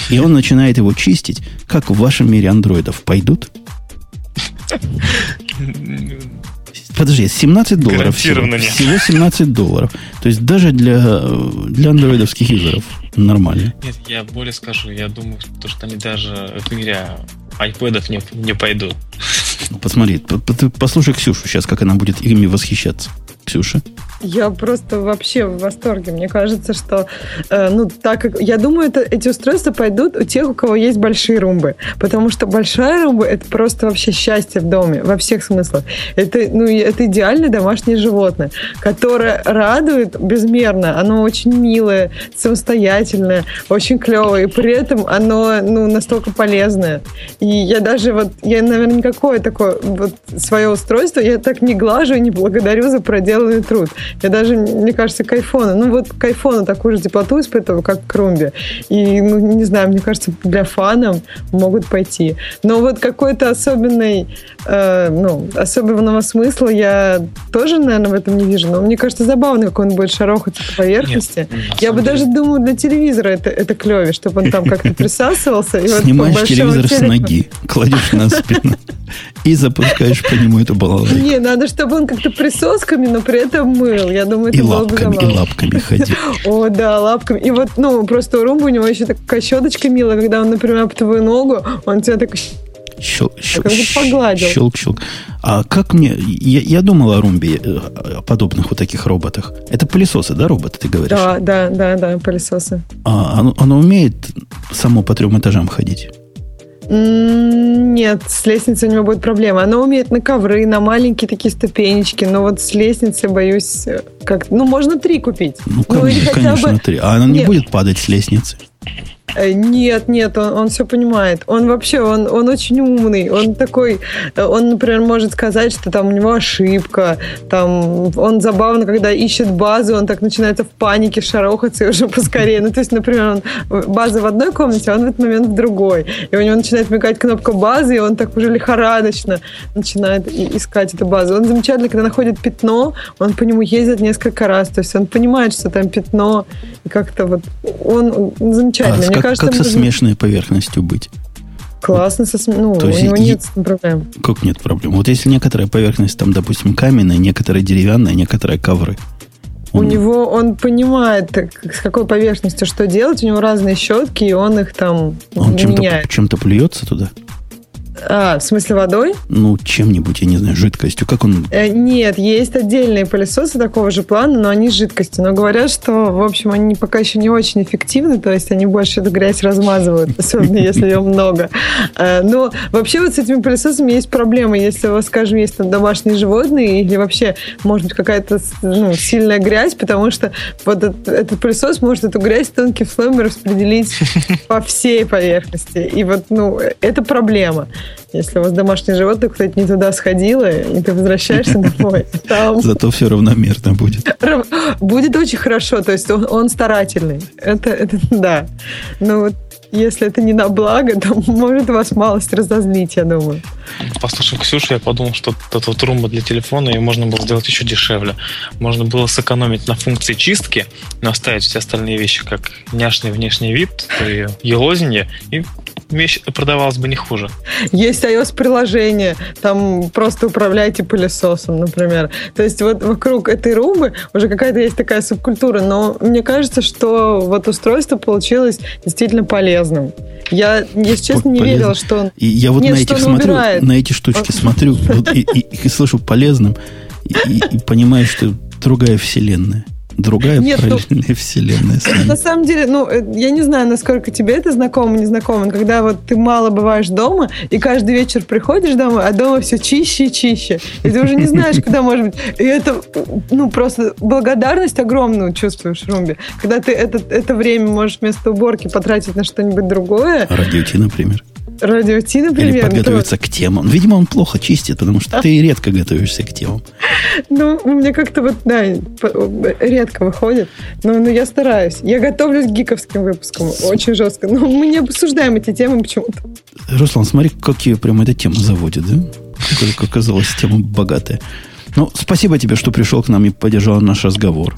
Speaker 1: И он начинает его чистить, как в вашем мире андроидов пойдут? Подожди, 17 долларов всего, нет. всего 17 долларов. То есть даже для, для андроидовских юзеров нормально.
Speaker 4: Нет, я более скажу, я думаю, что, что они даже в мире айпэдов не, не пойдут.
Speaker 1: Ну, посмотри, послушай Ксюшу сейчас, как она будет ими восхищаться. Ксюша?
Speaker 2: Я просто вообще в восторге. Мне кажется, что, э, ну, так как... Я думаю, это, эти устройства пойдут у тех, у кого есть большие румбы. Потому что большая румба — это просто вообще счастье в доме, во всех смыслах. Это, ну, это идеальное домашнее животное, которое радует безмерно. Оно очень милое, самостоятельное, очень клевое. И при этом оно, ну, настолько полезное. И я даже вот... Я, наверное, никакое такое вот свое устройство я так не глажу и не благодарю за проделанный труд. Я даже, мне кажется, к айфону, ну вот к айфону такую же теплоту испытываю, как к румбе. И, ну, не знаю, мне кажется, для фанов могут пойти. Но вот какой-то особенный, э, ну, особенного смысла я тоже, наверное, в этом не вижу. Но мне кажется, забавно, как он будет шарохаться по поверхности. Нет, я бы даже думаю, для телевизора это, это клевее, чтобы он там как-то присасывался.
Speaker 1: И Снимаешь вот телевизор с ноги, кладешь на спину и запускаешь по нему эту балалайку.
Speaker 2: Не, надо, чтобы он как-то присосками, но при этом мыл. Я думаю, это
Speaker 1: и лапками, и лапками ходил.
Speaker 2: О, да, лапками. И вот, ну, просто у Румба у него еще такая щеточка милая, когда он, например, об твою ногу, он тебя так
Speaker 1: Щел, щел, как погладил. Щелк, щелк. А как мне... Я, я думал о Румбе, э, о подобных вот таких роботах. Это пылесосы, да, роботы, ты говоришь?
Speaker 2: Да, да, да, да, пылесосы.
Speaker 1: А оно, оно умеет само по трем этажам ходить?
Speaker 2: Нет, с лестницей у него будет проблема. Она умеет на ковры, на маленькие такие ступенечки, но вот с лестницей, боюсь, как... Ну, можно три купить.
Speaker 1: Ну, конечно, ну, конечно бы... три. А она Нет. не будет падать с лестницы?
Speaker 2: Э, нет, нет, он, он все понимает. Он вообще, он, он очень умный. Он такой, э, он, например, может сказать, что там у него ошибка. Там, он забавно, когда ищет базу, он так начинается в панике шарохаться и уже поскорее. Ну, то есть, например, он, база в одной комнате, а он в этот момент в другой. И у него начинает мигать кнопка базы, и он так уже лихорадочно начинает искать эту базу. Он замечательно, когда находит пятно, он по нему ездит несколько раз. То есть он понимает, что там пятно, и как-то вот он, он замечательный.
Speaker 1: А, как, кажется, как со смешанной поверхностью быть?
Speaker 2: Классно, со, ну, То у него нет проблем.
Speaker 1: Как нет проблем? Вот если некоторая поверхность, там, допустим, каменная, некоторая деревянная, некоторые ковры.
Speaker 2: Он... У него, он понимает, с какой поверхностью что делать, у него разные щетки, и он их там
Speaker 1: он чем-то, чем-то плюется туда?
Speaker 2: А, в смысле водой?
Speaker 1: Ну, чем-нибудь, я не знаю, жидкостью. Как он...
Speaker 2: Э, нет, есть отдельные пылесосы такого же плана, но они с жидкостью. Но говорят, что, в общем, они пока еще не очень эффективны, то есть они больше эту грязь размазывают, особенно если ее много. Э, но вообще вот с этими пылесосами есть проблема. Если у вас, скажем, есть там домашние животные или вообще, может быть, какая-то ну, сильная грязь, потому что вот этот, этот пылесос может эту грязь тонким слоем распределить по всей поверхности. И вот, ну, это проблема. Если у вас домашнее животное, кстати, не туда сходило, и ты возвращаешься домой,
Speaker 1: там... Зато все равномерно будет.
Speaker 2: Будет очень хорошо, то есть он, он старательный. Это, это да. Но вот если это не на благо, то может вас малость разозлить, я думаю.
Speaker 4: Послушав Ксюшу, я подумал, что эта вот румба для телефона ее можно было сделать еще дешевле. Можно было сэкономить на функции чистки, но оставить все остальные вещи как няшный внешний вид, елозинье, и вещь продавалась бы не хуже.
Speaker 2: Есть iOS-приложение, там просто управляйте пылесосом, например. То есть вот вокруг этой румбы уже какая-то есть такая субкультура, но мне кажется, что вот устройство получилось действительно полезным. Я, если честно, не Полезно. верила, что он...
Speaker 1: И я вот Нет, на этих смотрю, убирает. На эти штучки смотрю вот, и, и, и слышу полезным, и, и, и понимаю, что другая вселенная другая Нет, ну, параллельная ну, вселенная.
Speaker 2: На самом деле, ну, э, я не знаю, насколько тебе это знакомо, не знакомо, когда вот ты мало бываешь дома, и каждый вечер приходишь домой, а дома все чище и чище. И ты уже не знаешь, куда может быть. И это, ну, просто благодарность огромную чувствуешь в Румбе. Когда ты это, это время можешь вместо уборки потратить на что-нибудь другое.
Speaker 1: Радио Ти, например.
Speaker 2: Радио Ти, например. Или
Speaker 1: подготовиться то... к темам. Видимо, он плохо чистит, потому что ты редко готовишься к темам.
Speaker 2: Ну, мне как-то вот, да, редко выходит. Но, но я стараюсь. Я готовлюсь к гиковским выпускам очень жестко. Но мы не обсуждаем эти темы почему-то.
Speaker 1: Руслан, смотри, какие прям эта тема заводит, да? Как оказалось, тема богатая. Ну, спасибо тебе, что пришел к нам и поддержал наш разговор.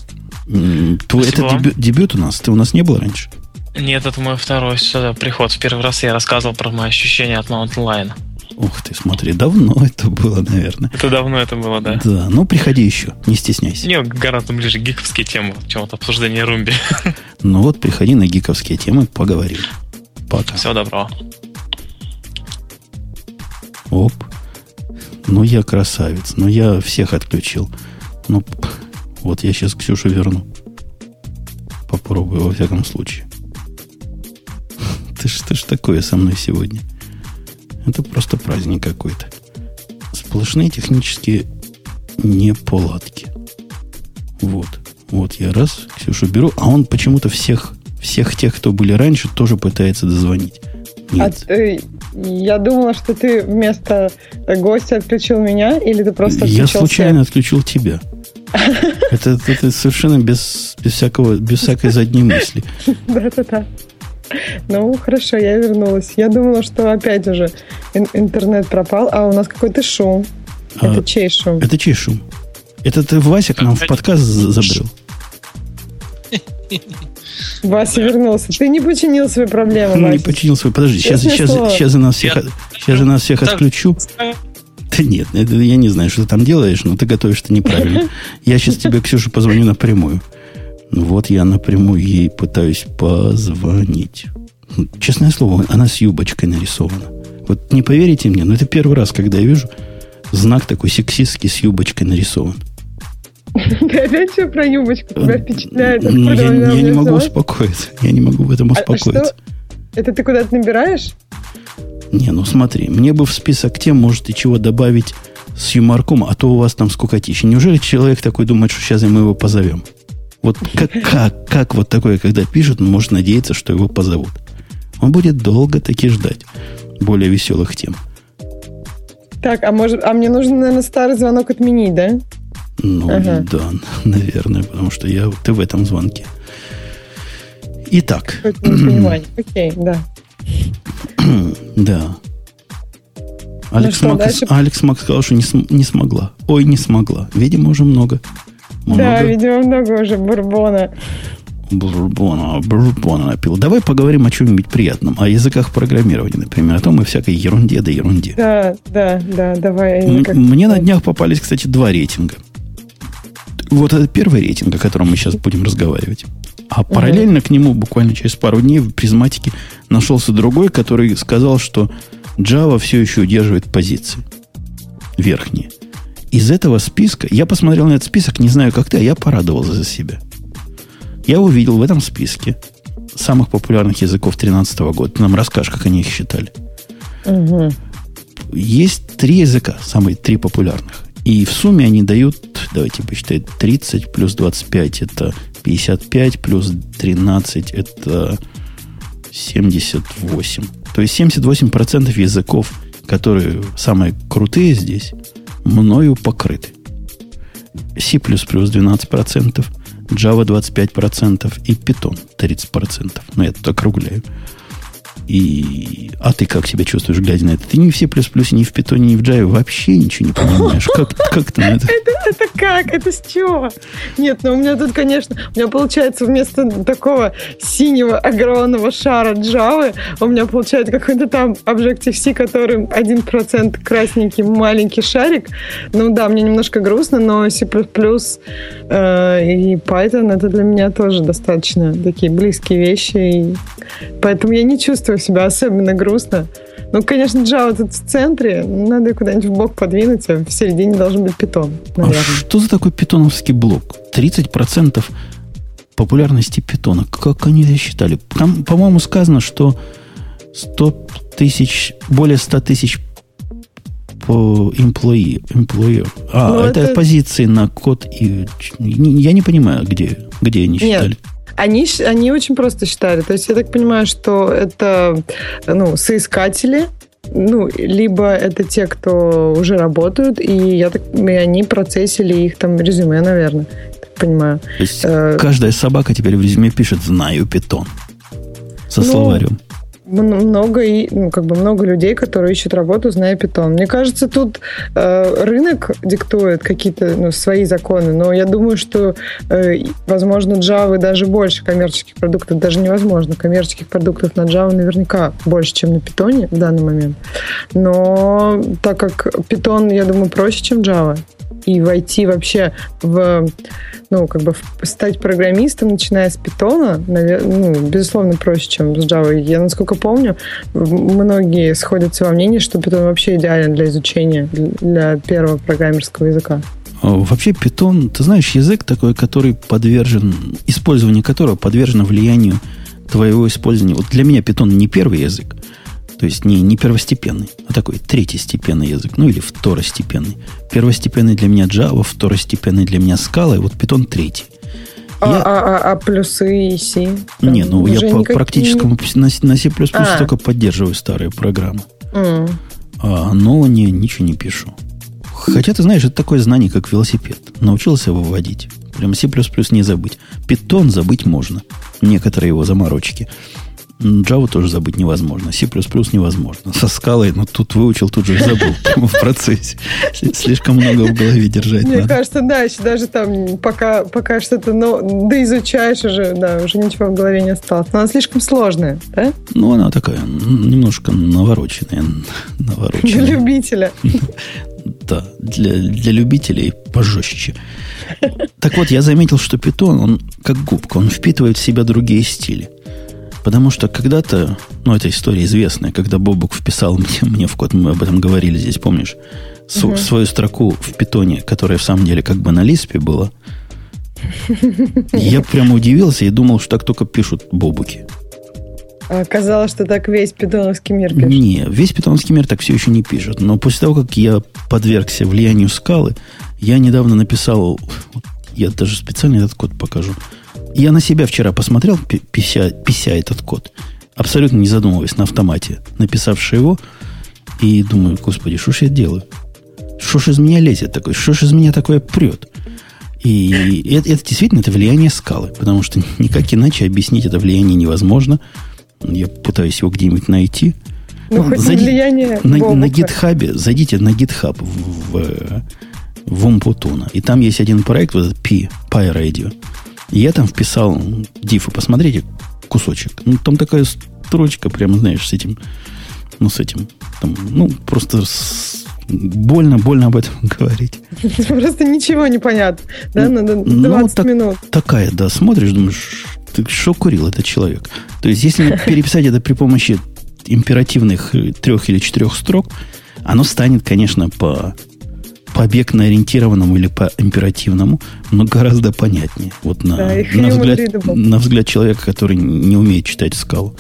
Speaker 1: Твой, это дебют, дебют у нас? Ты у нас не был раньше?
Speaker 4: Нет, это мой второй сюда приход. В первый раз я рассказывал про мои ощущения от Mountain Lion.
Speaker 1: Ух ты, смотри, давно это было, наверное.
Speaker 4: Это давно это было, да.
Speaker 1: Да, ну приходи еще, не стесняйся.
Speaker 4: Не, гораздо ближе гиковские темы, чем вот обсуждение Румби.
Speaker 1: Ну вот, приходи на гиковские темы, поговорим. Пока.
Speaker 4: Всего доброго.
Speaker 1: Оп. Ну, я красавец. Ну, я всех отключил. Ну, Вот я сейчас Ксюшу верну. Попробую, во всяком случае. Ты что ж такое со мной сегодня? Это просто праздник какой-то. Сплошные технические неполадки. Вот. Вот я раз Ксюшу беру, а он почему-то всех, всех тех, кто были раньше, тоже пытается дозвонить.
Speaker 2: Нет. А, э, я думала, что ты вместо гостя отключил меня, или ты просто
Speaker 1: отключил Я случайно свет? отключил тебя. Это, это совершенно без, без, всякого, без всякой задней мысли.
Speaker 2: Да-да-да. Ну, хорошо, я вернулась. Я думала, что опять уже интернет пропал, а у нас какой-то шум. А, это чей шум?
Speaker 1: Это чей шум? Это ты Вася к нам в подкаст забрел.
Speaker 2: Вася вернулся. Ты не починил свои проблемы,
Speaker 1: Вася. Не починил свои. Подожди, сейчас, сейчас, сейчас, я нас всех, сейчас я нас всех отключу. Да нет, это, я не знаю, что ты там делаешь, но ты готовишься неправильно. Я сейчас тебе, Ксюша, позвоню напрямую. Ну вот я напрямую ей пытаюсь позвонить. Честное слово, она с юбочкой нарисована. Вот не поверите мне, но это первый раз, когда я вижу знак такой сексистский с юбочкой нарисован.
Speaker 2: Опять все про юбочку тебя впечатляет?
Speaker 1: Ну, я, не могу успокоиться. Я не могу в этом а успокоиться.
Speaker 2: А Это ты куда-то набираешь?
Speaker 1: Не, ну смотри, мне бы в список тем, может, и чего добавить с юморком, а то у вас там скукотища. Неужели человек такой думает, что сейчас мы его позовем? Вот как, как, как вот такое, когда пишут, он может надеяться, что его позовут. Он будет долго таки ждать более веселых тем.
Speaker 2: Так, а может, а мне нужно, наверное, старый звонок отменить, да?
Speaker 1: Ну, ага. да, наверное, потому что я, ты в этом звонке. Итак.
Speaker 2: Окей, да.
Speaker 1: да. Алекс, ну Макс, Алекс Макс сказал, что не, см, не смогла. Ой, не смогла. Видимо, уже много.
Speaker 2: Много. Да, видимо, много уже бурбона.
Speaker 1: Бурбона, бурбона напил. Давай поговорим о чем-нибудь приятном. О языках программирования, например. О том и всякой ерунде да ерунде.
Speaker 2: Да, да, да, давай.
Speaker 1: М- мне на днях попались, кстати, два рейтинга. Вот это первый рейтинг, о котором мы сейчас будем разговаривать. А параллельно к нему, буквально через пару дней, в призматике нашелся другой, который сказал, что Java все еще удерживает позиции верхние. Из этого списка, я посмотрел на этот список, не знаю как ты, а я порадовался за себя. Я увидел в этом списке самых популярных языков 2013 года. Ты нам расскажешь, как они их считали. Угу. Есть три языка, самые три популярных. И в сумме они дают, давайте посчитаем, 30 плюс 25 это 55, плюс 13 это 78. То есть 78% языков, которые самые крутые здесь, мною покрыты. C++ 12%, Java 25% и Python 30%. Но я тут округляю. И... А ты как себя чувствуешь, глядя на это? Ты не в C++, ни в Python, ни в Java вообще ничего не понимаешь. Как, как ты на это?
Speaker 2: это? Это как? Это с чего? Нет, ну у меня тут, конечно, у меня получается вместо такого синего огромного шара Java, у меня получается какой-то там Objective-C, который 1% красненький маленький шарик. Ну да, мне немножко грустно, но C++ э, и Python это для меня тоже достаточно такие близкие вещи. И поэтому я не чувствую чувствую себя особенно грустно. Ну, конечно, Java тут в центре, надо куда-нибудь в бок подвинуть, а в середине должен быть питон, наверное. А
Speaker 1: что за такой питоновский блок? 30% популярности питона. Как они это считали? Там, по-моему, сказано, что 100 тысяч, более 100 тысяч по employee, employer. А, ну, это, это позиции на код и... Я не понимаю, где, где они считали. Нет.
Speaker 2: Они, они очень просто считали. То есть я так понимаю, что это ну, соискатели, ну, либо это те, кто уже работают, и я так, и они процессили их там резюме, наверное. Так понимаю.
Speaker 1: То есть э, каждая собака теперь в резюме пишет «знаю питон» со ну, словарем
Speaker 2: много ну, как бы много людей, которые ищут работу, зная питон. Мне кажется, тут э, рынок диктует какие-то ну, свои законы, но я думаю, что э, возможно Java даже больше коммерческих продуктов, даже невозможно коммерческих продуктов на Java наверняка больше, чем на питоне в данный момент. Но так как питон, я думаю, проще, чем Java, и войти вообще в, ну, как бы стать программистом, начиная с питона, ну, безусловно, проще, чем с Java. Я, насколько помню, многие сходятся во мнении, что питон вообще идеален для изучения, для первого программерского языка.
Speaker 1: Вообще Python, ты знаешь, язык такой, который подвержен, использование которого подвержено влиянию твоего использования. Вот для меня Python не первый язык, то есть не, не первостепенный, а такой третьестепенный язык, ну или второстепенный. Первостепенный для меня Java, второстепенный для меня Scala, и вот Python третий.
Speaker 2: А, я... а, а, а плюсы и C?
Speaker 1: Не, ну я по практическому на, на C++ а. только поддерживаю старые программы. Mm. А нового не, ничего не пишу. Хотя, ты знаешь, это такое знание, как велосипед. Научился выводить. Прям C++ не забыть. Питон забыть можно. Некоторые его заморочки. Java тоже забыть невозможно. C++ невозможно. Со скалой, но ну, тут выучил, тут же забыл. Прямо в процессе. Слишком много в голове держать
Speaker 2: Мне кажется, да, еще даже там пока, пока что-то ну, да изучаешь уже, да, уже ничего в голове не осталось. Но она слишком сложная, да?
Speaker 1: Ну, она такая, немножко навороченная. навороченная.
Speaker 2: Для любителя.
Speaker 1: Да, для, для любителей пожестче. Так вот, я заметил, что питон, он как губка, он впитывает в себя другие стили. Потому что когда-то, ну, эта история известная, когда Бобук вписал мне, мне в код, мы об этом говорили здесь, помнишь, угу. свою строку в питоне, которая в самом деле как бы на лиспе была, я прямо удивился и думал, что так только пишут Бобуки.
Speaker 2: А оказалось, что так весь питоновский мир пишет.
Speaker 1: Не, весь питоновский мир так все еще не пишет. Но после того, как я подвергся влиянию скалы, я недавно написал, я даже специально этот код покажу, я на себя вчера посмотрел, пися, пися этот код, абсолютно не задумываясь на автомате, написавший его, и думаю, господи, что ж я делаю? Что ж из меня лезет такое? Что ж из меня такое прет? И это, это действительно это влияние скалы, потому что никак иначе объяснить это влияние невозможно. Я пытаюсь его где-нибудь найти.
Speaker 2: Ну, хоть Зайди, влияние
Speaker 1: на, на гитхабе, зайдите на гитхаб в, в, в Умпутуна. И там есть один проект, вот этот Pi, Pi Radio. Я там вписал дифы, посмотрите кусочек. Ну, там такая строчка, прямо, знаешь, с этим, ну, с этим, там, ну, просто с, больно, больно об этом говорить.
Speaker 2: Просто ничего не понятно, да, надо 20 ну, так, минут.
Speaker 1: Такая, да, смотришь, думаешь, ты что курил этот человек? То есть, если переписать это при помощи императивных э, трех или четырех строк, оно станет, конечно, по по объектно-ориентированному или по императивному, но гораздо понятнее. Вот на, да, на, взгляд, на взгляд человека, который не умеет читать скалу.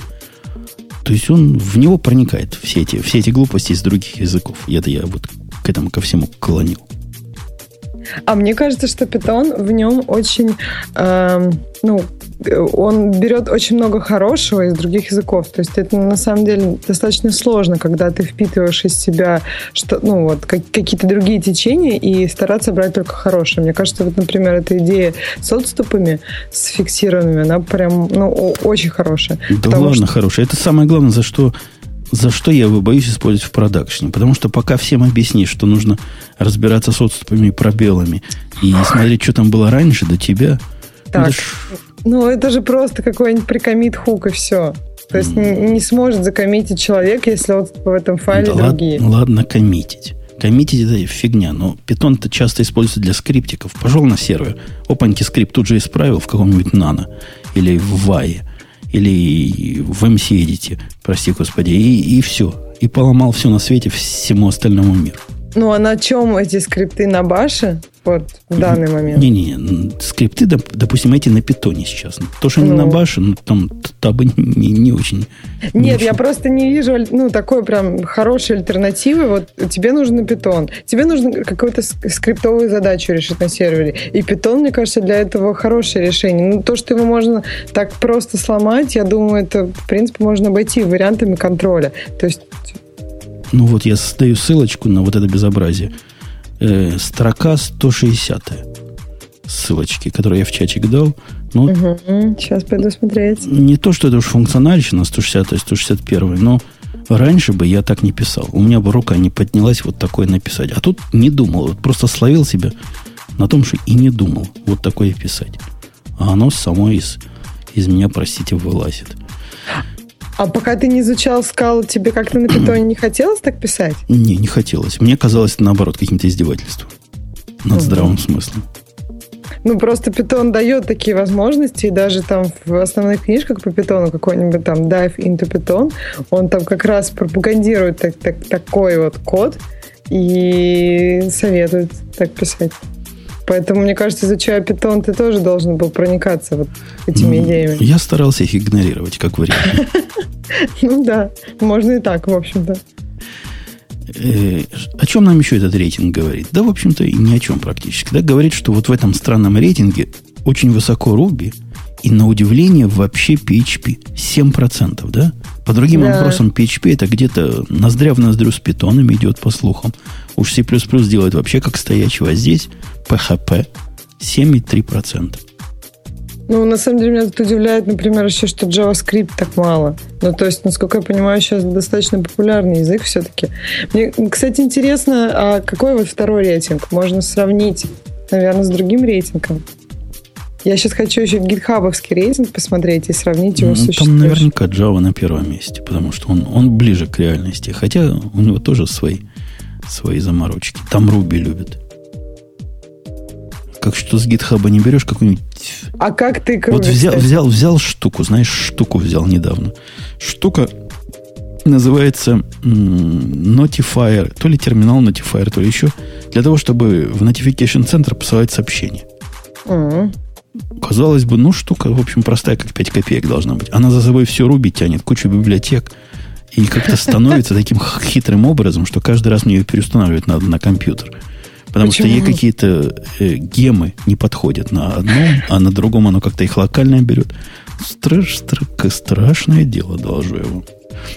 Speaker 1: То есть он в него проникает все эти, все эти глупости из других языков. Это я вот к этому ко всему клонил.
Speaker 2: А мне кажется, что питон в нем очень, э, ну, он берет очень много хорошего из других языков. То есть это на самом деле достаточно сложно, когда ты впитываешь из себя что, ну, вот, как, какие-то другие течения и стараться брать только хорошее. Мне кажется, вот, например, эта идея с отступами, с фиксированными, она прям ну, очень хорошая.
Speaker 1: Да ладно, что... хорошая. Это самое главное, за что за что я его боюсь использовать в продакшне. Потому что пока всем объяснишь, что нужно разбираться с отступами и пробелами и смотреть, что там было раньше до тебя.
Speaker 2: Так, это ж... ну это же просто какой-нибудь прикомит хук и все. То есть mm. не, не сможет закоммитить человек, если отступы в этом файле да другие.
Speaker 1: Ладно, ладно коммитить. Коммитить это фигня, но питон это часто используется для скриптиков. Пошел на сервер, опаньки скрипт тут же исправил в каком-нибудь нано или в вае или в MC Edit, прости господи, и, и все. И поломал все на свете всему остальному миру.
Speaker 2: Ну, а на чем эти скрипты на баше? Вот в данный момент.
Speaker 1: Не-не, скрипты, допустим, эти на питоне сейчас. То, что ну. не на баше, ну, там табы не, не очень.
Speaker 2: Нет, не очень. я просто не вижу, ну, такой прям хорошей альтернативы. Вот тебе нужен питон. Тебе нужно какую-то скриптовую задачу решить на сервере. И питон, мне кажется, для этого хорошее решение. Ну, то, что его можно так просто сломать, я думаю, это, в принципе, можно обойти вариантами контроля. То есть
Speaker 1: ну вот я создаю ссылочку на вот это безобразие. Э, строка 160 ссылочки, которые я в чатик дал. Ну,
Speaker 2: угу, сейчас пойду смотреть.
Speaker 1: Не то, что это уж функциональщина 160 161, но раньше бы я так не писал. У меня бы рука не поднялась вот такое написать. А тут не думал. Вот просто словил себя на том, что и не думал вот такое писать. А оно само из, из меня, простите, вылазит.
Speaker 2: А пока ты не изучал скалу, тебе как-то на питоне не хотелось так писать?
Speaker 1: Не, не хотелось. Мне казалось, наоборот, каким-то издевательством. Над угу. здравым смыслом.
Speaker 2: Ну, просто питон дает такие возможности, и даже там в основных книжках по питону, какой-нибудь там Dive into Python, он там как раз пропагандирует так, так, такой вот код и советует так писать. Поэтому, мне кажется, изучая питон, ты тоже должен был проникаться вот этими идеями.
Speaker 1: Я старался их игнорировать, как вариант.
Speaker 2: Ну да, можно и так, в общем-то.
Speaker 1: Э, о чем нам еще этот рейтинг говорит? Да, в общем-то, ни о чем практически. Да, говорит, что вот в этом странном рейтинге очень высоко Ruby, и на удивление вообще PHP 7%, да? По другим да. вопросам PHP это где-то ноздря в ноздрю с питонами идет, по слухам. Уж C++ делает вообще как стоячего, а здесь PHP 7,3%.
Speaker 2: Ну, на самом деле, меня тут удивляет, например, еще, что JavaScript так мало. Ну, то есть, насколько я понимаю, сейчас достаточно популярный язык все-таки. Мне, кстати, интересно, а какой вот второй рейтинг? Можно сравнить, наверное, с другим рейтингом. Я сейчас хочу еще гитхабовский рейтинг посмотреть и сравнить его ну, с
Speaker 1: Там наверняка Java на первом месте, потому что он, он ближе к реальности. Хотя у него тоже свои, свои заморочки. Там Ruby любит. Как что с гитхаба не берешь какую-нибудь...
Speaker 2: А как ты
Speaker 1: к Вот взял, взял, взял штуку, знаешь, штуку взял недавно. Штука называется Notifier, то ли терминал Notifier, то ли еще, для того, чтобы в Notification Center посылать сообщения. Mm-hmm. Казалось бы, ну, штука, в общем, простая, как 5 копеек должна быть. Она за собой все Руби тянет, кучу библиотек. И как-то становится таким хитрым образом, что каждый раз мне ее переустанавливать надо на компьютер. Потому Почему? что ей какие-то э, гемы не подходят на одном, а на другом оно как-то их локально берет. Страш, страш, страшное дело, вам.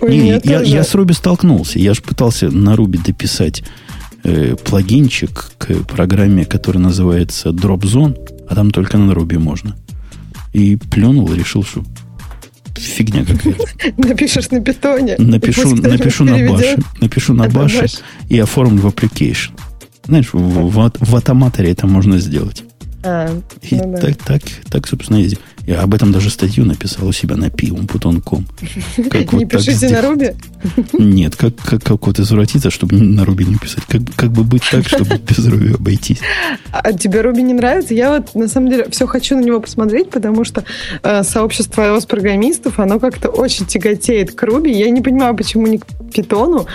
Speaker 1: Ой, не, я, я с Руби столкнулся. Я же пытался на Руби дописать э, плагинчик к программе, которая называется DropZone а там только на Руби можно. И плюнул и решил, что фигня какая-то.
Speaker 2: Напишешь на питоне.
Speaker 1: Напишу, напишу на баше. Напишу на баше и оформлю в application. Знаешь, в, в, в автоматоре это можно сделать. А, и ну да. так, так, так, собственно, и я об этом даже статью написал у себя на пивом.com.
Speaker 2: Не пишите на Руби?
Speaker 1: Нет, как, как, как вот извратиться, чтобы на Руби не писать. Как, как бы быть так, чтобы без Руби обойтись.
Speaker 2: А тебе Руби не нравится? Я вот, на самом деле, все хочу на него посмотреть, потому что э, сообщество iOS-программистов, оно как-то очень тяготеет к Руби. Я не понимаю, почему не к Питону.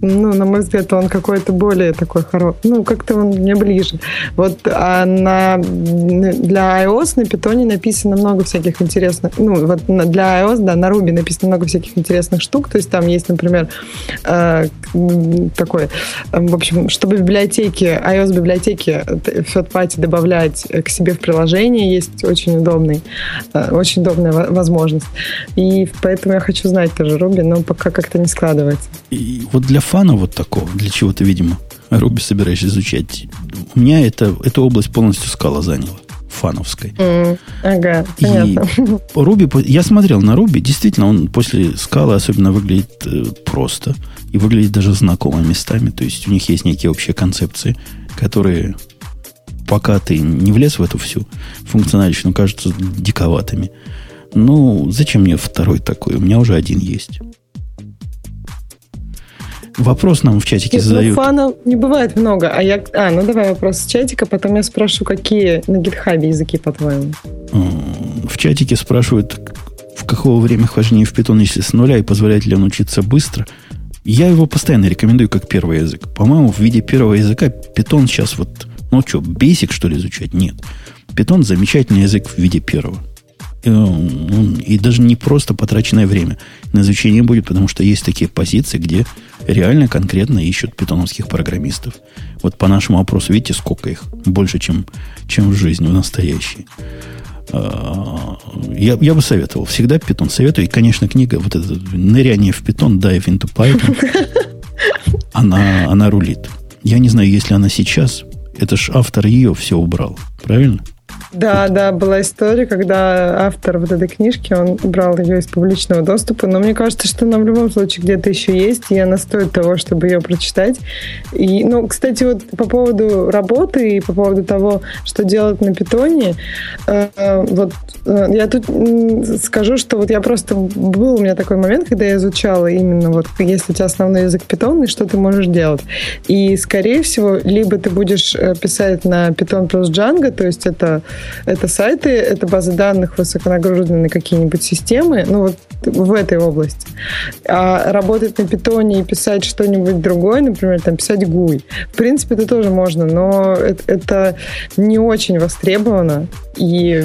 Speaker 2: Ну, на мой взгляд, он какой-то более такой хороший. Ну, как-то он мне ближе. Вот, а на, для iOS на Питоне написано много много всяких интересных, ну, вот для iOS, да, на Ruby написано много всяких интересных штук, то есть там есть, например, э, такой, э, в общем, чтобы библиотеки, iOS-библиотеки third-party добавлять к себе в приложение, есть очень удобный, э, очень удобная возможность. И поэтому я хочу знать тоже Ruby, но пока как-то не складывается.
Speaker 1: И вот для фана вот такого, для чего-то, видимо, Ruby собираешься изучать, у меня это, эта область полностью скала заняла фановской.
Speaker 2: Mm, ага, понятно.
Speaker 1: И Руби, я смотрел на Руби, действительно, он после скалы особенно выглядит э, просто и выглядит даже знакомо местами. То есть у них есть некие общие концепции, которые пока ты не влез в эту всю функциональщину, кажутся диковатыми. Ну, зачем мне второй такой? У меня уже один есть. Вопрос нам в чатике Нет, ну, задают.
Speaker 2: Ну, фанов не бывает много. А, я... а, ну давай вопрос с чатика, потом я спрошу, какие на гитхабе языки, по-твоему?
Speaker 1: В чатике спрашивают, в какого время хождения в питон, если с нуля, и позволяет ли он учиться быстро. Я его постоянно рекомендую как первый язык. По-моему, в виде первого языка питон сейчас вот... Ну что, basic, что ли, изучать? Нет. Питон замечательный язык в виде первого. И, и даже не просто потраченное время на изучение будет, потому что есть такие позиции, где реально конкретно ищут питоновских программистов. Вот по нашему вопросу, видите, сколько их? Больше, чем, чем в жизни, в настоящей. А, я, я бы советовал. Всегда питон советую. И, конечно, книга, вот это «Ныряние в питон», «Dive into Python», она, она рулит. Я не знаю, если она сейчас, это ж автор ее все убрал. Правильно?
Speaker 2: Да, да, была история, когда автор вот этой книжки, он брал ее из публичного доступа, но мне кажется, что она в любом случае где-то еще есть, и она стоит того, чтобы ее прочитать. И, ну, кстати, вот по поводу работы и по поводу того, что делать на питоне, э, вот э, я тут скажу, что вот я просто был у меня такой момент, когда я изучала именно вот если у тебя основной язык питон, и что ты можешь делать. И, скорее всего, либо ты будешь э, писать на Python плюс Django, то есть это это сайты, это базы данных высоконагруженные на какие-нибудь системы. Ну, вот в этой области. А работать на питоне и писать что-нибудь другое, например, там писать GUI, в принципе, это тоже можно, но это, это не очень востребовано. И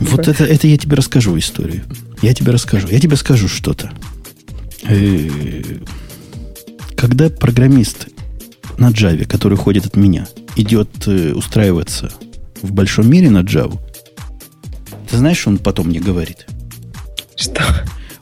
Speaker 1: вот это, это я тебе расскажу историю. Я тебе расскажу. Я тебе скажу что-то. Э, когда программист на Java, который ходит от меня, идет э, устраиваться в большом мире на Java, ты знаешь, что он потом мне говорит?
Speaker 2: Что?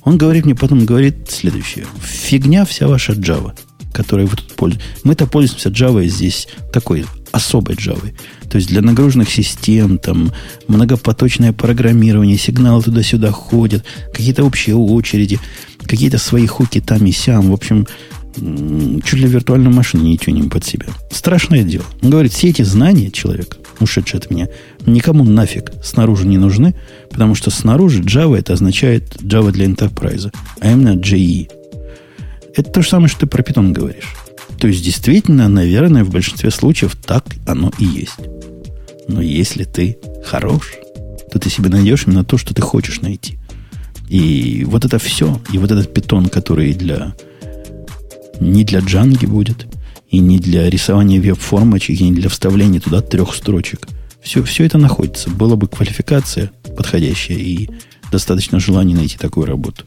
Speaker 1: Он говорит мне потом, говорит следующее. Фигня вся ваша Java, которой вы тут пользуетесь. Мы-то пользуемся Java здесь такой особой Java. То есть для нагруженных систем, там, многопоточное программирование, сигналы туда-сюда ходят, какие-то общие очереди, какие-то свои хуки там и сям. В общем, чуть ли виртуальную машину не тюним под себя. Страшное дело. Он говорит, все эти знания человек, ушедший от меня, никому нафиг снаружи не нужны, потому что снаружи Java это означает Java для Enterprise, а именно JE. Это то же самое, что ты про Python говоришь. То есть, действительно, наверное, в большинстве случаев так оно и есть. Но если ты хорош, то ты себе найдешь именно то, что ты хочешь найти. И вот это все, и вот этот питон, который для не для джанги будет, и не для рисования веб-формочек, и не для вставления туда трех строчек. Все, все это находится. Была бы квалификация подходящая и достаточно желания найти такую работу.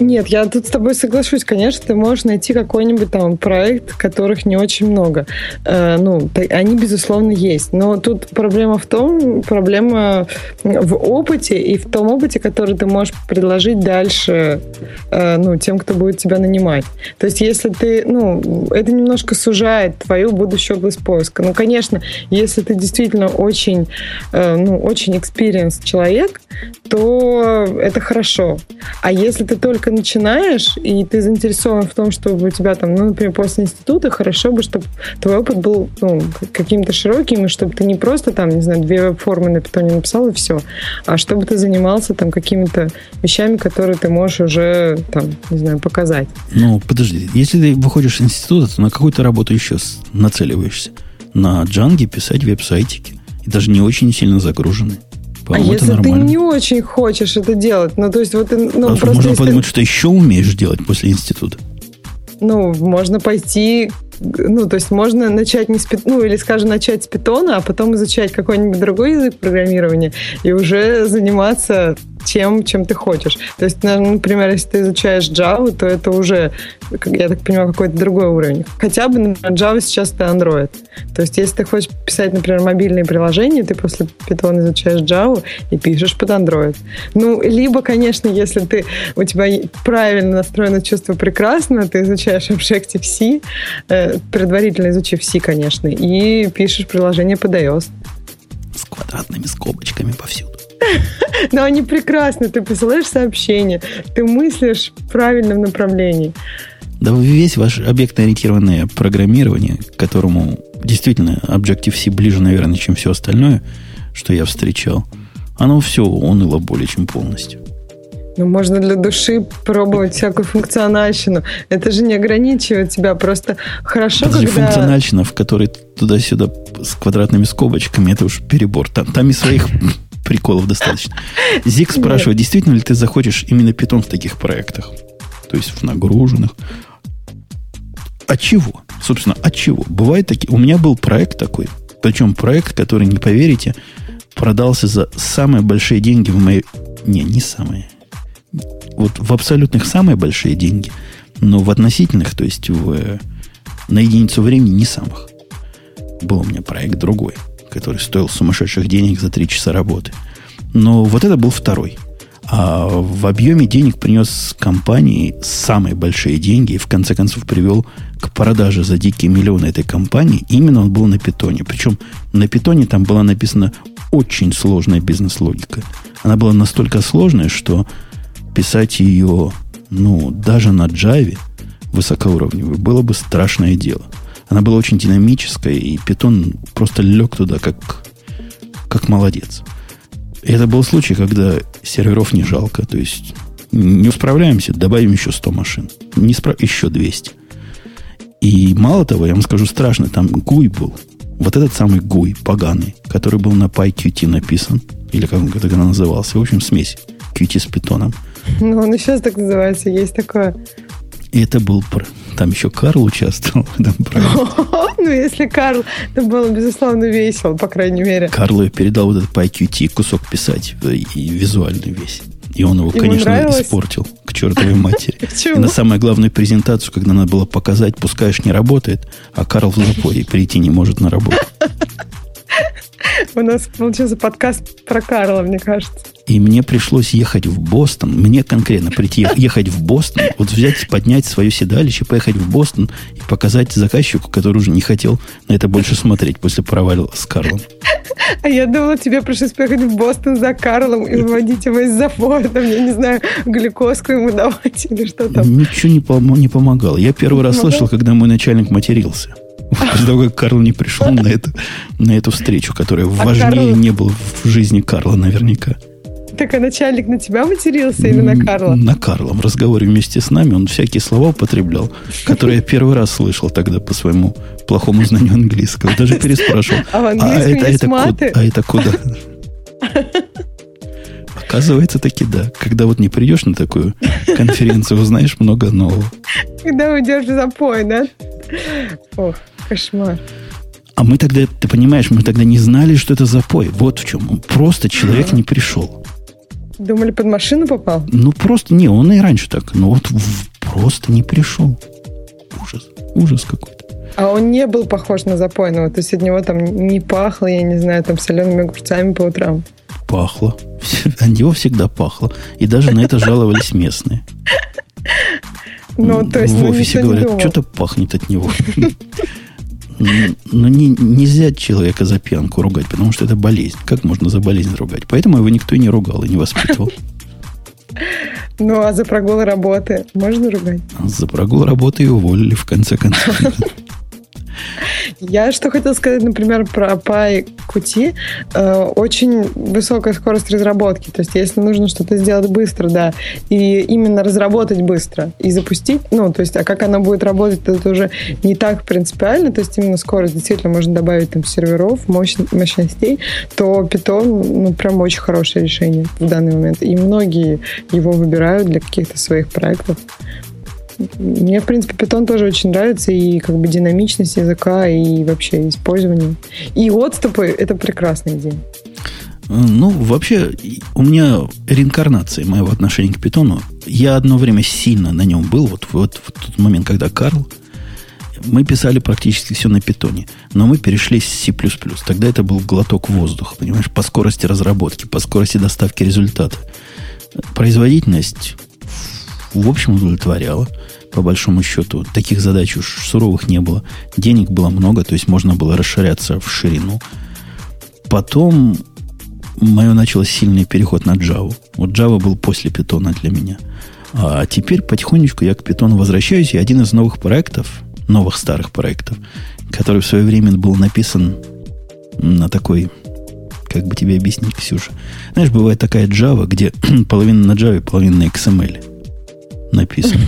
Speaker 2: Нет, я тут с тобой соглашусь. Конечно, ты можешь найти какой-нибудь там проект, которых не очень много. Э, ну, они, безусловно, есть. Но тут проблема в том, проблема в опыте и в том опыте, который ты можешь предложить дальше э, ну, тем, кто будет тебя нанимать. То есть, если ты, ну, это немножко сужает твою будущую область поиска. Ну, конечно, если ты действительно очень, э, ну, очень experienced человек, то это хорошо. А если ты только начинаешь, и ты заинтересован в том, чтобы у тебя там, ну, например, после института, хорошо бы, чтобы твой опыт был ну, каким-то широким, и чтобы ты не просто там, не знаю, две веб-формы на питоне написал, и все, а чтобы ты занимался там какими-то вещами, которые ты можешь уже, там, не знаю, показать.
Speaker 1: Ну, подожди, если ты выходишь из института, то на какую-то работу еще нацеливаешься. На джанге писать веб-сайтики. И даже не очень сильно загруженные.
Speaker 2: А если ты не очень хочешь это делать, ну то есть вот ну,
Speaker 1: а просто можно подумать, что еще умеешь делать после института.
Speaker 2: Ну, можно пойти ну, то есть можно начать не с ну, или, скажем, начать с питона, а потом изучать какой-нибудь другой язык программирования и уже заниматься тем, чем ты хочешь. То есть, например, если ты изучаешь Java, то это уже, я так понимаю, какой-то другой уровень. Хотя бы, например, Java сейчас это Android. То есть, если ты хочешь писать, например, мобильные приложения, ты после Python изучаешь Java и пишешь под Android. Ну, либо, конечно, если ты, у тебя правильно настроено чувство прекрасно, ты изучаешь Objective-C, э, предварительно изучив C, конечно, и пишешь приложение под iOS.
Speaker 1: С квадратными скобочками повсюду.
Speaker 2: Но они прекрасны. Ты посылаешь сообщение, ты мыслишь в правильном направлении.
Speaker 1: Да весь ваш объектно-ориентированное программирование, к которому действительно Objective-C ближе, наверное, чем все остальное, что я встречал, оно все уныло более чем полностью.
Speaker 2: Ну, можно для души пробовать всякую функциональщину. Это же не ограничивает тебя. Просто хорошо,
Speaker 1: Подожди, когда... функциональщина, в которой туда-сюда с квадратными скобочками, это уж перебор. Там, там и своих приколов достаточно. Зик спрашивает, действительно ли ты захочешь именно питон в таких проектах? То есть в нагруженных. От чего? Собственно, от чего? Бывает такие. У меня был проект такой. Причем проект, который, не поверите, продался за самые большие деньги в моей... Не, не самые. Вот в абсолютных самые большие деньги, но в относительных, то есть в, на единицу времени не самых. Был у меня проект другой – который стоил сумасшедших денег за три часа работы. Но вот это был второй. А в объеме денег принес компании самые большие деньги и в конце концов привел к продаже за дикие миллионы этой компании. Именно он был на питоне. Причем на питоне там была написана очень сложная бизнес-логика. Она была настолько сложная, что писать ее, ну, даже на Java высокоуровневой было бы страшное дело. Она была очень динамическая, и питон просто лег туда, как, как молодец. И это был случай, когда серверов не жалко. То есть не справляемся, добавим еще 100 машин. Не справ... Еще 200. И мало того, я вам скажу страшно, там гуй был. Вот этот самый гуй поганый, который был на PyQt написан, или как он тогда назывался, в общем, смесь Qt с питоном.
Speaker 2: Ну, он и сейчас так называется, есть такое.
Speaker 1: И это был... Там еще Карл участвовал в этом проекте.
Speaker 2: Ну, если Карл, это было, безусловно, весело, по крайней мере.
Speaker 1: Карлу я передал вот этот PyQt кусок писать и визуальный весь. И он его,
Speaker 2: Ему
Speaker 1: конечно,
Speaker 2: нравилось?
Speaker 1: испортил к чертовой матери. И на самую главную презентацию, когда надо было показать, пускаешь не работает, а Карл в запоре прийти не может на работу.
Speaker 2: У нас получился подкаст про Карла, мне кажется.
Speaker 1: И мне пришлось ехать в Бостон, мне конкретно прийти, ехать в Бостон, вот взять, поднять свое седалище, поехать в Бостон и показать заказчику, который уже не хотел на это больше смотреть после провала с Карлом.
Speaker 2: А я думала, тебе пришлось поехать в Бостон за Карлом и выводить его из запора, там, я не знаю, глюкозку ему давать или что там.
Speaker 1: Ничего не, пом- не помогало. Я первый раз
Speaker 2: Помогало?
Speaker 1: слышал, когда мой начальник матерился. После того, как Карл не пришел на эту, на эту встречу, которая важнее
Speaker 2: Карл-
Speaker 1: не было в жизни Карла наверняка.
Speaker 2: Так, а начальник на тебя матерился или на Карла?
Speaker 1: На Карла. В разговоре вместе с нами он всякие слова употреблял, которые я первый раз слышал тогда по своему плохому знанию английского. Даже переспрашивал.
Speaker 2: А в английском есть
Speaker 1: ку-
Speaker 2: маты?
Speaker 1: а это куда? Оказывается, таки да. Когда вот не придешь на такую конференцию, узнаешь много нового.
Speaker 2: Когда уйдешь в запой, да? Ох, кошмар.
Speaker 1: А мы тогда, ты понимаешь, мы тогда не знали, что это запой. Вот в чем. Просто человек не пришел.
Speaker 2: Думали, под машину попал?
Speaker 1: Ну, просто, не, он и раньше так. Но вот в- просто не пришел. Ужас. Ужас какой-то.
Speaker 2: А он не был похож на запойного, то есть от него там не пахло, я не знаю, там солеными огурцами по утрам.
Speaker 1: Пахло. От него всегда пахло. И даже на это жаловались местные.
Speaker 2: Ну, то есть,
Speaker 1: в
Speaker 2: ну,
Speaker 1: офисе говорят, что-то пахнет от него. Но не, нельзя человека за пьянку ругать, потому что это болезнь. Как можно за болезнь ругать? Поэтому его никто и не ругал, и не воспитывал.
Speaker 2: Ну, а за прогулы работы можно ругать?
Speaker 1: За прогул работы и уволили в конце концов.
Speaker 2: Я что хотела сказать, например, про PyQt. Э, очень высокая скорость разработки. То есть, если нужно что-то сделать быстро, да, и именно разработать быстро и запустить, ну, то есть, а как она будет работать, это уже не так принципиально. То есть, именно скорость действительно можно добавить там серверов, мощь- мощностей, то Python, ну, прям очень хорошее решение в данный момент. И многие его выбирают для каких-то своих проектов. Мне, в принципе, Python тоже очень нравится, и как бы динамичность языка, и вообще использование. И отступы — это прекрасная идея.
Speaker 1: Ну, вообще, у меня реинкарнация моего отношения к питону. Я одно время сильно на нем был. Вот, вот в тот момент, когда Карл, мы писали практически все на питоне. Но мы перешли с C++. Тогда это был глоток воздуха, понимаешь, по скорости разработки, по скорости доставки результата. Производительность, в общем, удовлетворяла, по большому счету. Таких задач уж суровых не было. Денег было много, то есть можно было расширяться в ширину. Потом мое начался сильный переход на Java. Вот Java был после питона для меня. А теперь потихонечку я к питону возвращаюсь, и один из новых проектов, новых старых проектов, который в свое время был написан на такой, как бы тебе объяснить, Ксюша. Знаешь, бывает такая Java, где половина на Java, половина на XML написано.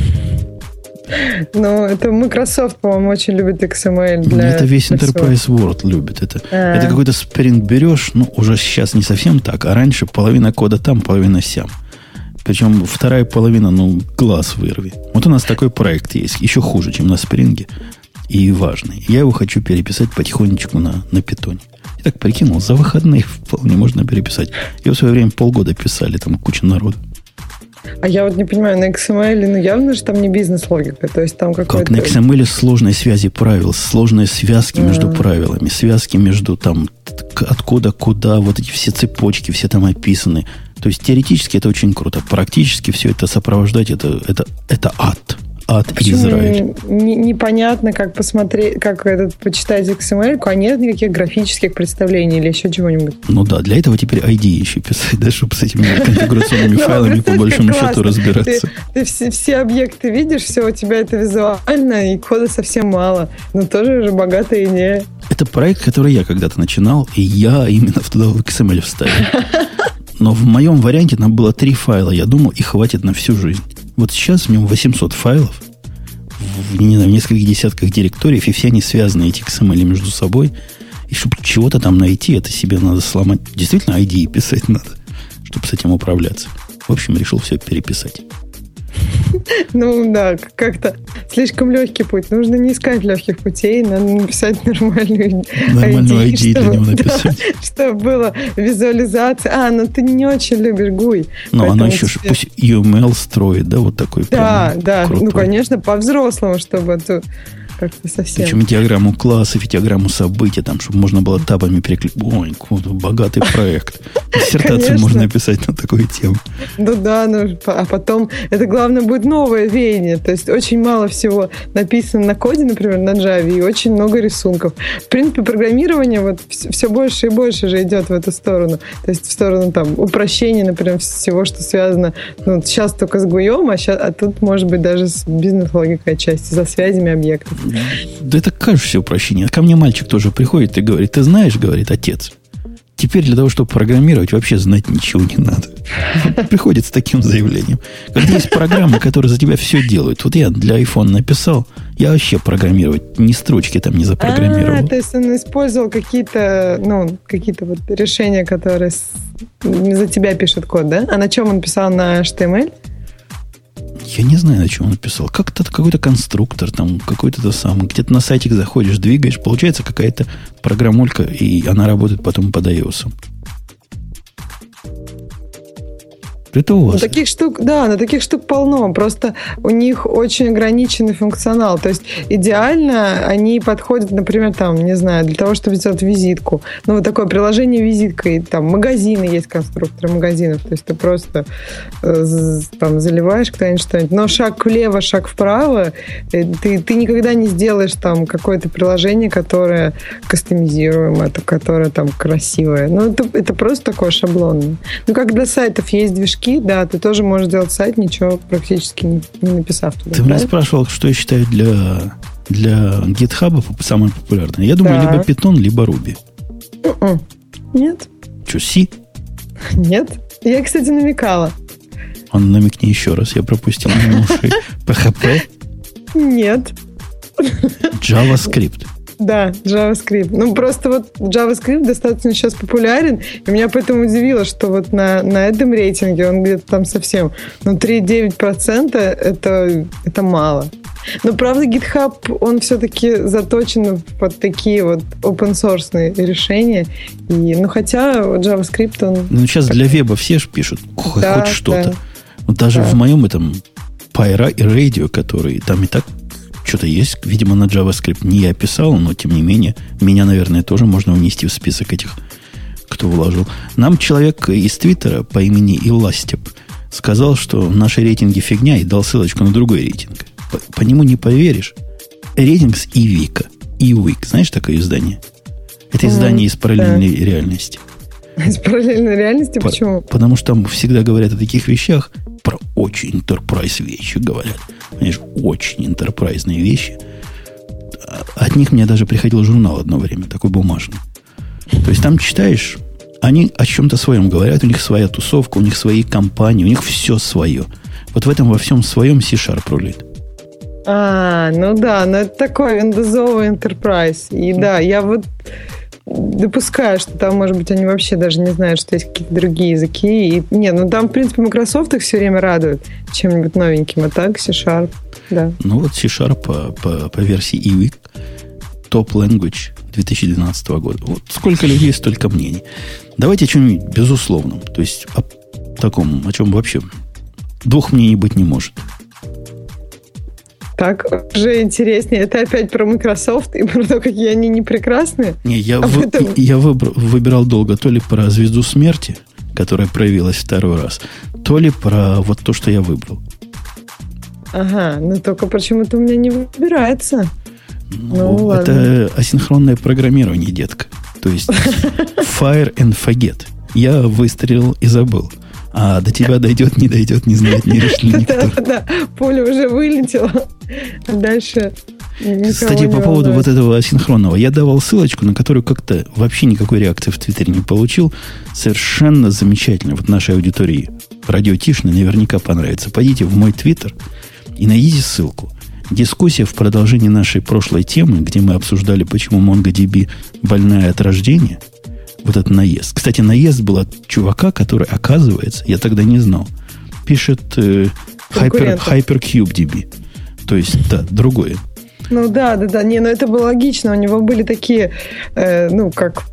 Speaker 2: Но это Microsoft, по-моему, очень любит XML для...
Speaker 1: это весь. Enterprise World любит. Это,
Speaker 2: А.
Speaker 1: это какой-то Spring берешь, ну, уже сейчас не совсем так, а раньше половина кода там, половина сям. Причем вторая половина, ну, глаз вырви. Вот у нас такой проект есть, еще хуже, чем на Спринге, и важный. Я его хочу переписать потихонечку на, на питоне. Я так прикинул, за выходные вполне можно переписать. Его в свое время полгода писали, там куча народу.
Speaker 2: А я вот не понимаю, на XML, ну явно же там не бизнес-логика, то есть там какой-то...
Speaker 1: Как на XML сложные связи правил, сложные связки между правилами, связки между там откуда куда, вот эти все цепочки, все там описаны. То есть теоретически это очень круто, практически все это сопровождать, это, это, это ад. И
Speaker 2: Почему
Speaker 1: Израиль.
Speaker 2: не- непонятно, как посмотреть, как этот почитать XML, а нет никаких графических представлений или еще чего-нибудь.
Speaker 1: Ну да, для этого теперь ID еще писать, да, чтобы с этими конфигурационными файлами по большому счету разбираться.
Speaker 2: Ты, все, объекты видишь, все у тебя это визуально, и кода совсем мало. Но тоже же богатая идея.
Speaker 1: Это проект, который я когда-то начинал, и я именно в туда в XML вставил. Но в моем варианте там было три файла. Я думал, и хватит на всю жизнь. Вот сейчас в нем 800 файлов, в, не знаю, в нескольких десятках директориев, и все они связаны, эти XML между собой. И чтобы чего-то там найти, это себе надо сломать. Действительно, ID писать надо, чтобы с этим управляться. В общем, решил все переписать.
Speaker 2: Ну да, как-то слишком легкий путь. Нужно не искать легких путей, надо написать нормальную
Speaker 1: Нормальную ID, для него написать.
Speaker 2: Да, чтобы было визуализация. А, ну ты не очень любишь GUI.
Speaker 1: Но она еще тебе... пусть UML строит, да, вот такой.
Speaker 2: Да, да, крутой. ну конечно, по-взрослому, чтобы как-то совсем.
Speaker 1: Причем диаграмму классов и диаграмму событий, там, чтобы можно было табами перекликать. Ой, богатый проект. Диссертацию можно написать на такую тему.
Speaker 2: Ну да, ну, а потом это главное будет новое веяние. То есть очень мало всего написано на коде, например, на Java, и очень много рисунков. В принципе, программирование вот все больше и больше же идет в эту сторону. То есть в сторону там упрощения, например, всего, что связано ну, сейчас только с гуем, а, сейчас, а тут может быть даже с бизнес-логикой отчасти, за связями объектов.
Speaker 1: Да это кажется упрощение. Ко мне мальчик тоже приходит и говорит, ты знаешь, говорит отец, теперь для того, чтобы программировать, вообще знать ничего не надо. Приходит с таким заявлением. Когда есть программы, которые за тебя все делают. Вот я для iPhone написал, я вообще программировать ни строчки там не запрограммировал.
Speaker 2: А, то есть он использовал какие-то, ну, какие-то вот решения, которые за тебя пишут код, да? А на чем он писал на HTML?
Speaker 1: Я не знаю, на чем он написал. Как-то какой-то конструктор, там какой-то то самый. Где-то на сайтик заходишь, двигаешь, получается какая-то программулька, и она работает потом под iOS. Это у вас.
Speaker 2: Таких штук, да, на таких штук полно. Просто у них очень ограниченный функционал. То есть идеально они подходят, например, там, не знаю, для того, чтобы сделать визитку. Ну, вот такое приложение визитка. И там магазины есть, конструкторы магазинов. То есть ты просто э, там заливаешь куда-нибудь что-нибудь. Но шаг влево, шаг вправо, э, ты, ты никогда не сделаешь там какое-то приложение, которое кастомизируемое, которое там красивое. Ну, это, это просто такое шаблонное. Ну, как для сайтов есть движки, языки, да, ты тоже можешь сделать сайт, ничего практически не, не написав туда.
Speaker 1: Ты меня спрашивал, что я считаю для, для GitHub самое популярное. Я думаю, да. либо Python, либо Ruby.
Speaker 2: Mm-mm. Нет.
Speaker 1: Что, C?
Speaker 2: Нет. Я, кстати, намекала.
Speaker 1: Он намекни еще раз, я пропустил мимо PHP?
Speaker 2: Нет.
Speaker 1: JavaScript.
Speaker 2: Да, JavaScript. Ну, просто вот JavaScript достаточно сейчас популярен, и меня поэтому удивило, что вот на, на этом рейтинге он где-то там совсем, ну, 3,9% это, это мало. Но, правда, GitHub, он все-таки заточен под такие вот open source решения. И, ну, хотя JavaScript, он...
Speaker 1: Ну, сейчас для веба все же пишут да, хоть что-то. Да. Вот даже да. в моем этом Pyra и Radio, который там и так что-то есть, видимо, на JavaScript. Не я писал, но тем не менее, меня, наверное, тоже можно внести в список этих, кто вложил. Нам человек из Твиттера по имени Иластеп сказал, что наши рейтинги фигня, и дал ссылочку на другой рейтинг. По, по нему не поверишь. Рейтинг с Ивика. Ивик. Знаешь такое издание? Это издание из параллельной да. реальности.
Speaker 2: Из параллельной реальности? По, Почему?
Speaker 1: Потому что там всегда говорят о таких вещах, про очень enterprise вещи говорят. Понимаешь, очень интерпрайзные вещи. От них мне даже приходил журнал одно время, такой бумажный. То есть там читаешь, они о чем-то своем говорят, у них своя тусовка, у них свои компании, у них все свое. Вот в этом во всем своем C-Sharp рулит.
Speaker 2: А, ну да, но это такой виндозовый enterprise. И да, я вот допускаю, что там, может быть, они вообще даже не знают, что есть какие-то другие языки. И, не, ну там, в принципе, Microsoft их все время радует чем-нибудь новеньким, а так C-Sharp, да.
Speaker 1: Ну вот C-Sharp по, по, по версии EWIC, Top Language 2012 года. Вот сколько людей, столько мнений. Давайте о чем-нибудь безусловном. То есть о таком, о чем вообще двух мнений быть не может.
Speaker 2: Так, уже интереснее. Это опять про Microsoft и про то, какие они не прекрасные?
Speaker 1: Не, я, а вы, этом... я выбрал, выбирал долго то ли про звезду смерти, которая проявилась второй раз, то ли про вот то, что я выбрал.
Speaker 2: Ага, но только почему-то у меня не выбирается.
Speaker 1: Ну, ну это асинхронное программирование, детка. То есть fire and forget. Я выстрелил и забыл. А до тебя дойдет, не дойдет, не знает, не решили никто.
Speaker 2: Да, да, поле уже вылетело. Дальше
Speaker 1: Кстати, по поводу вот этого асинхронного. Я давал ссылочку, на которую как-то вообще никакой реакции в Твиттере не получил. Совершенно замечательно. Вот нашей аудитории радио Тишины наверняка понравится. Пойдите в мой Твиттер и найдите ссылку. Дискуссия в продолжении нашей прошлой темы, где мы обсуждали, почему MongoDB больная от рождения – Вот этот наезд. Кстати, наезд был от чувака, который, оказывается, я тогда не знал, пишет э, Hyper, Hypercube DB. То есть, да, другое.
Speaker 2: Ну да, да, да. Не, ну это было логично. У него были такие, э, ну, как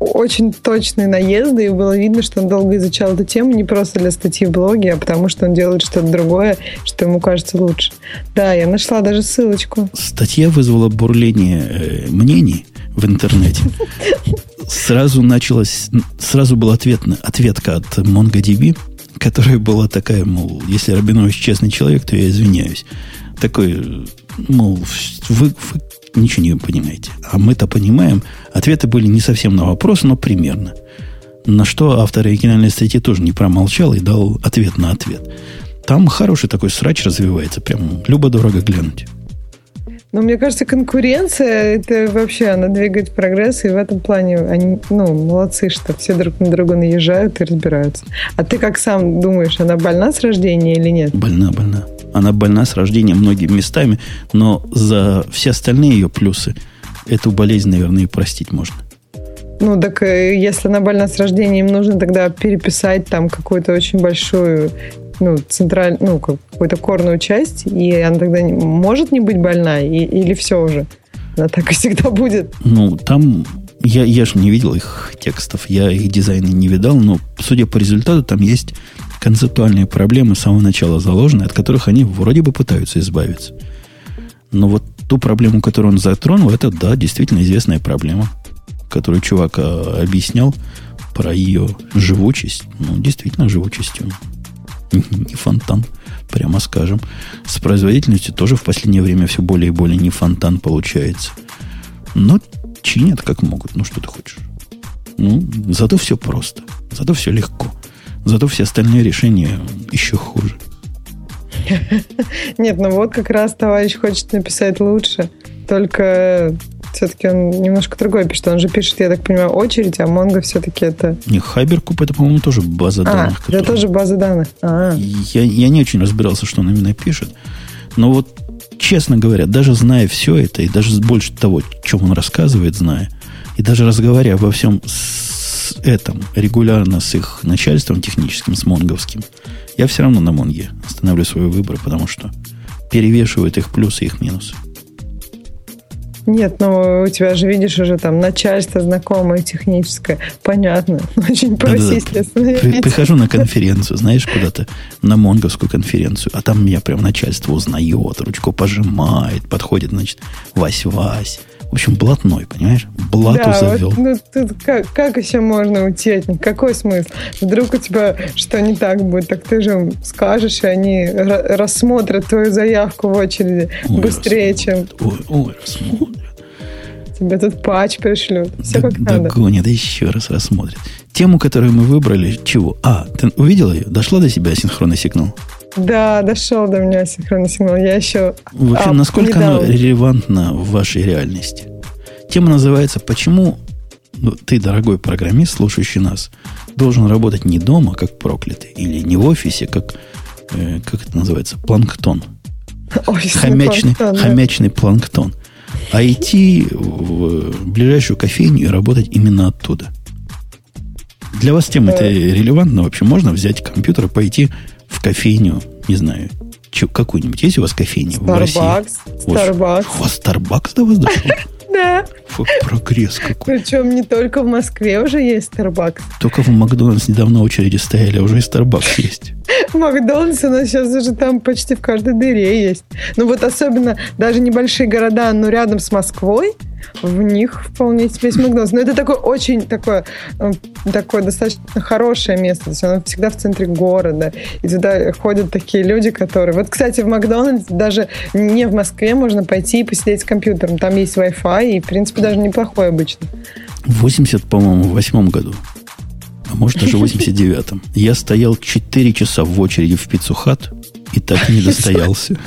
Speaker 2: очень точные наезды, и было видно, что он долго изучал эту тему не просто для статьи в блоге, а потому что он делает что-то другое, что ему кажется лучше. Да, я нашла даже ссылочку.
Speaker 1: Статья вызвала бурление э, мнений в интернете. Сразу началась, сразу был ответ, ответка от MongoDB, которая была такая, мол, если Рабинович честный человек, то я извиняюсь. Такой, мол, вы, вы ничего не понимаете. А мы-то понимаем. Ответы были не совсем на вопрос, но примерно. На что автор оригинальной статьи тоже не промолчал и дал ответ на ответ. Там хороший такой срач развивается. Прям любо-дорого глянуть.
Speaker 2: Но мне кажется, конкуренция это вообще она двигает прогресс, и в этом плане они ну, молодцы, что все друг на друга наезжают и разбираются. А ты как сам думаешь, она больна с рождения или нет?
Speaker 1: Больна, больна. Она больна с рождения многими местами, но за все остальные ее плюсы эту болезнь, наверное, и простить можно.
Speaker 2: Ну, так э, если она больна с рождения, им нужно тогда переписать там какую-то очень большую ну, централь, ну, какую-то корную часть, и она тогда не, может не быть больна, и, или все уже? Она так и всегда будет?
Speaker 1: Ну, там я, я же не видел их текстов, я их дизайны не видал, но судя по результату, там есть концептуальные проблемы с самого начала заложены, от которых они вроде бы пытаются избавиться. Но вот ту проблему, которую он затронул, это, да, действительно известная проблема, которую чувак а, объяснял про ее живучесть. Ну, действительно, живучестью не фонтан, прямо скажем. С производительностью тоже в последнее время все более и более не фонтан получается. Но чинят как могут. Ну, что ты хочешь? Ну, зато все просто. Зато все легко. Зато все остальные решения еще хуже.
Speaker 2: Нет, ну вот как раз товарищ хочет написать лучше. Только все-таки он немножко другой пишет. Он же пишет, я так понимаю, очередь, а Mongo все-таки это...
Speaker 1: Не, Хайберкуб это, по-моему, тоже база
Speaker 2: а,
Speaker 1: данных.
Speaker 2: это тоже база данных. А.
Speaker 1: Я, я не очень разбирался, что он именно пишет. Но вот, честно говоря, даже зная все это, и даже больше того, чем он рассказывает, зная, и даже разговаривая обо всем с этом регулярно с их начальством техническим, с монговским, я все равно на Монге остановлю свой выбор, потому что перевешивают их плюсы и их минусы.
Speaker 2: Нет, ну у тебя же, видишь, уже там начальство знакомое, техническое. Понятно. Очень проси, естественно.
Speaker 1: При, прихожу на конференцию, знаешь, куда-то, на монговскую конференцию, а там меня прям начальство узнает, ручку пожимает, подходит, значит, Вась-Вась. В общем, блатной, понимаешь? Блату да, завел. Вот,
Speaker 2: ну, тут как, как еще можно уйти от них? Какой смысл? Вдруг у тебя что не так будет, так ты же скажешь, и они рассмотрят твою заявку в очереди ой, быстрее, чем...
Speaker 1: Ой, ой, рассмотрят.
Speaker 2: Тебе тут патч пришлют. Все да, как надо.
Speaker 1: Догонят, еще раз рассмотрят. Тему, которую мы выбрали, чего? А, ты увидела ее? Дошла до себя синхронный сигнал?
Speaker 2: Да, дошел до меня синхронный сигнал. Я еще...
Speaker 1: В общем, а, насколько оно релевантно в вашей реальности? Тема называется «Почему ну, ты, дорогой программист, слушающий нас, должен работать не дома, как проклятый, или не в офисе, как, э, как это называется, планктон. хомячный, планктон, хомячный планктон. А идти в ближайшую кофейню и работать именно оттуда. Для вас тема это релевантно вообще? Можно взять компьютер и пойти в кофейню, не знаю, какую-нибудь. Есть у вас кофейня
Speaker 2: Starbucks, в России? Starbucks.
Speaker 1: У вас Starbucks до вас дошел?
Speaker 2: Да.
Speaker 1: Прогресс какой.
Speaker 2: Причем не только в Москве уже есть Starbucks.
Speaker 1: Только в Макдональдс недавно очереди стояли, а уже и Starbucks есть.
Speaker 2: Макдональдс у нас сейчас уже там почти в каждой дыре есть. Ну вот особенно даже небольшие города, но рядом с Москвой, в них вполне себе Макдональдс. Но это такое очень такое, э, такое достаточно хорошее место. То есть оно всегда в центре города. И туда ходят такие люди, которые... Вот, кстати, в Макдональдс даже не в Москве можно пойти и посидеть с компьютером. Там есть Wi-Fi, и, в принципе, даже неплохой обычно.
Speaker 1: В 80, по-моему, в восьмом году а может даже в 89-м, я стоял 4 часа в очереди в пиццу хат и так и не достоялся.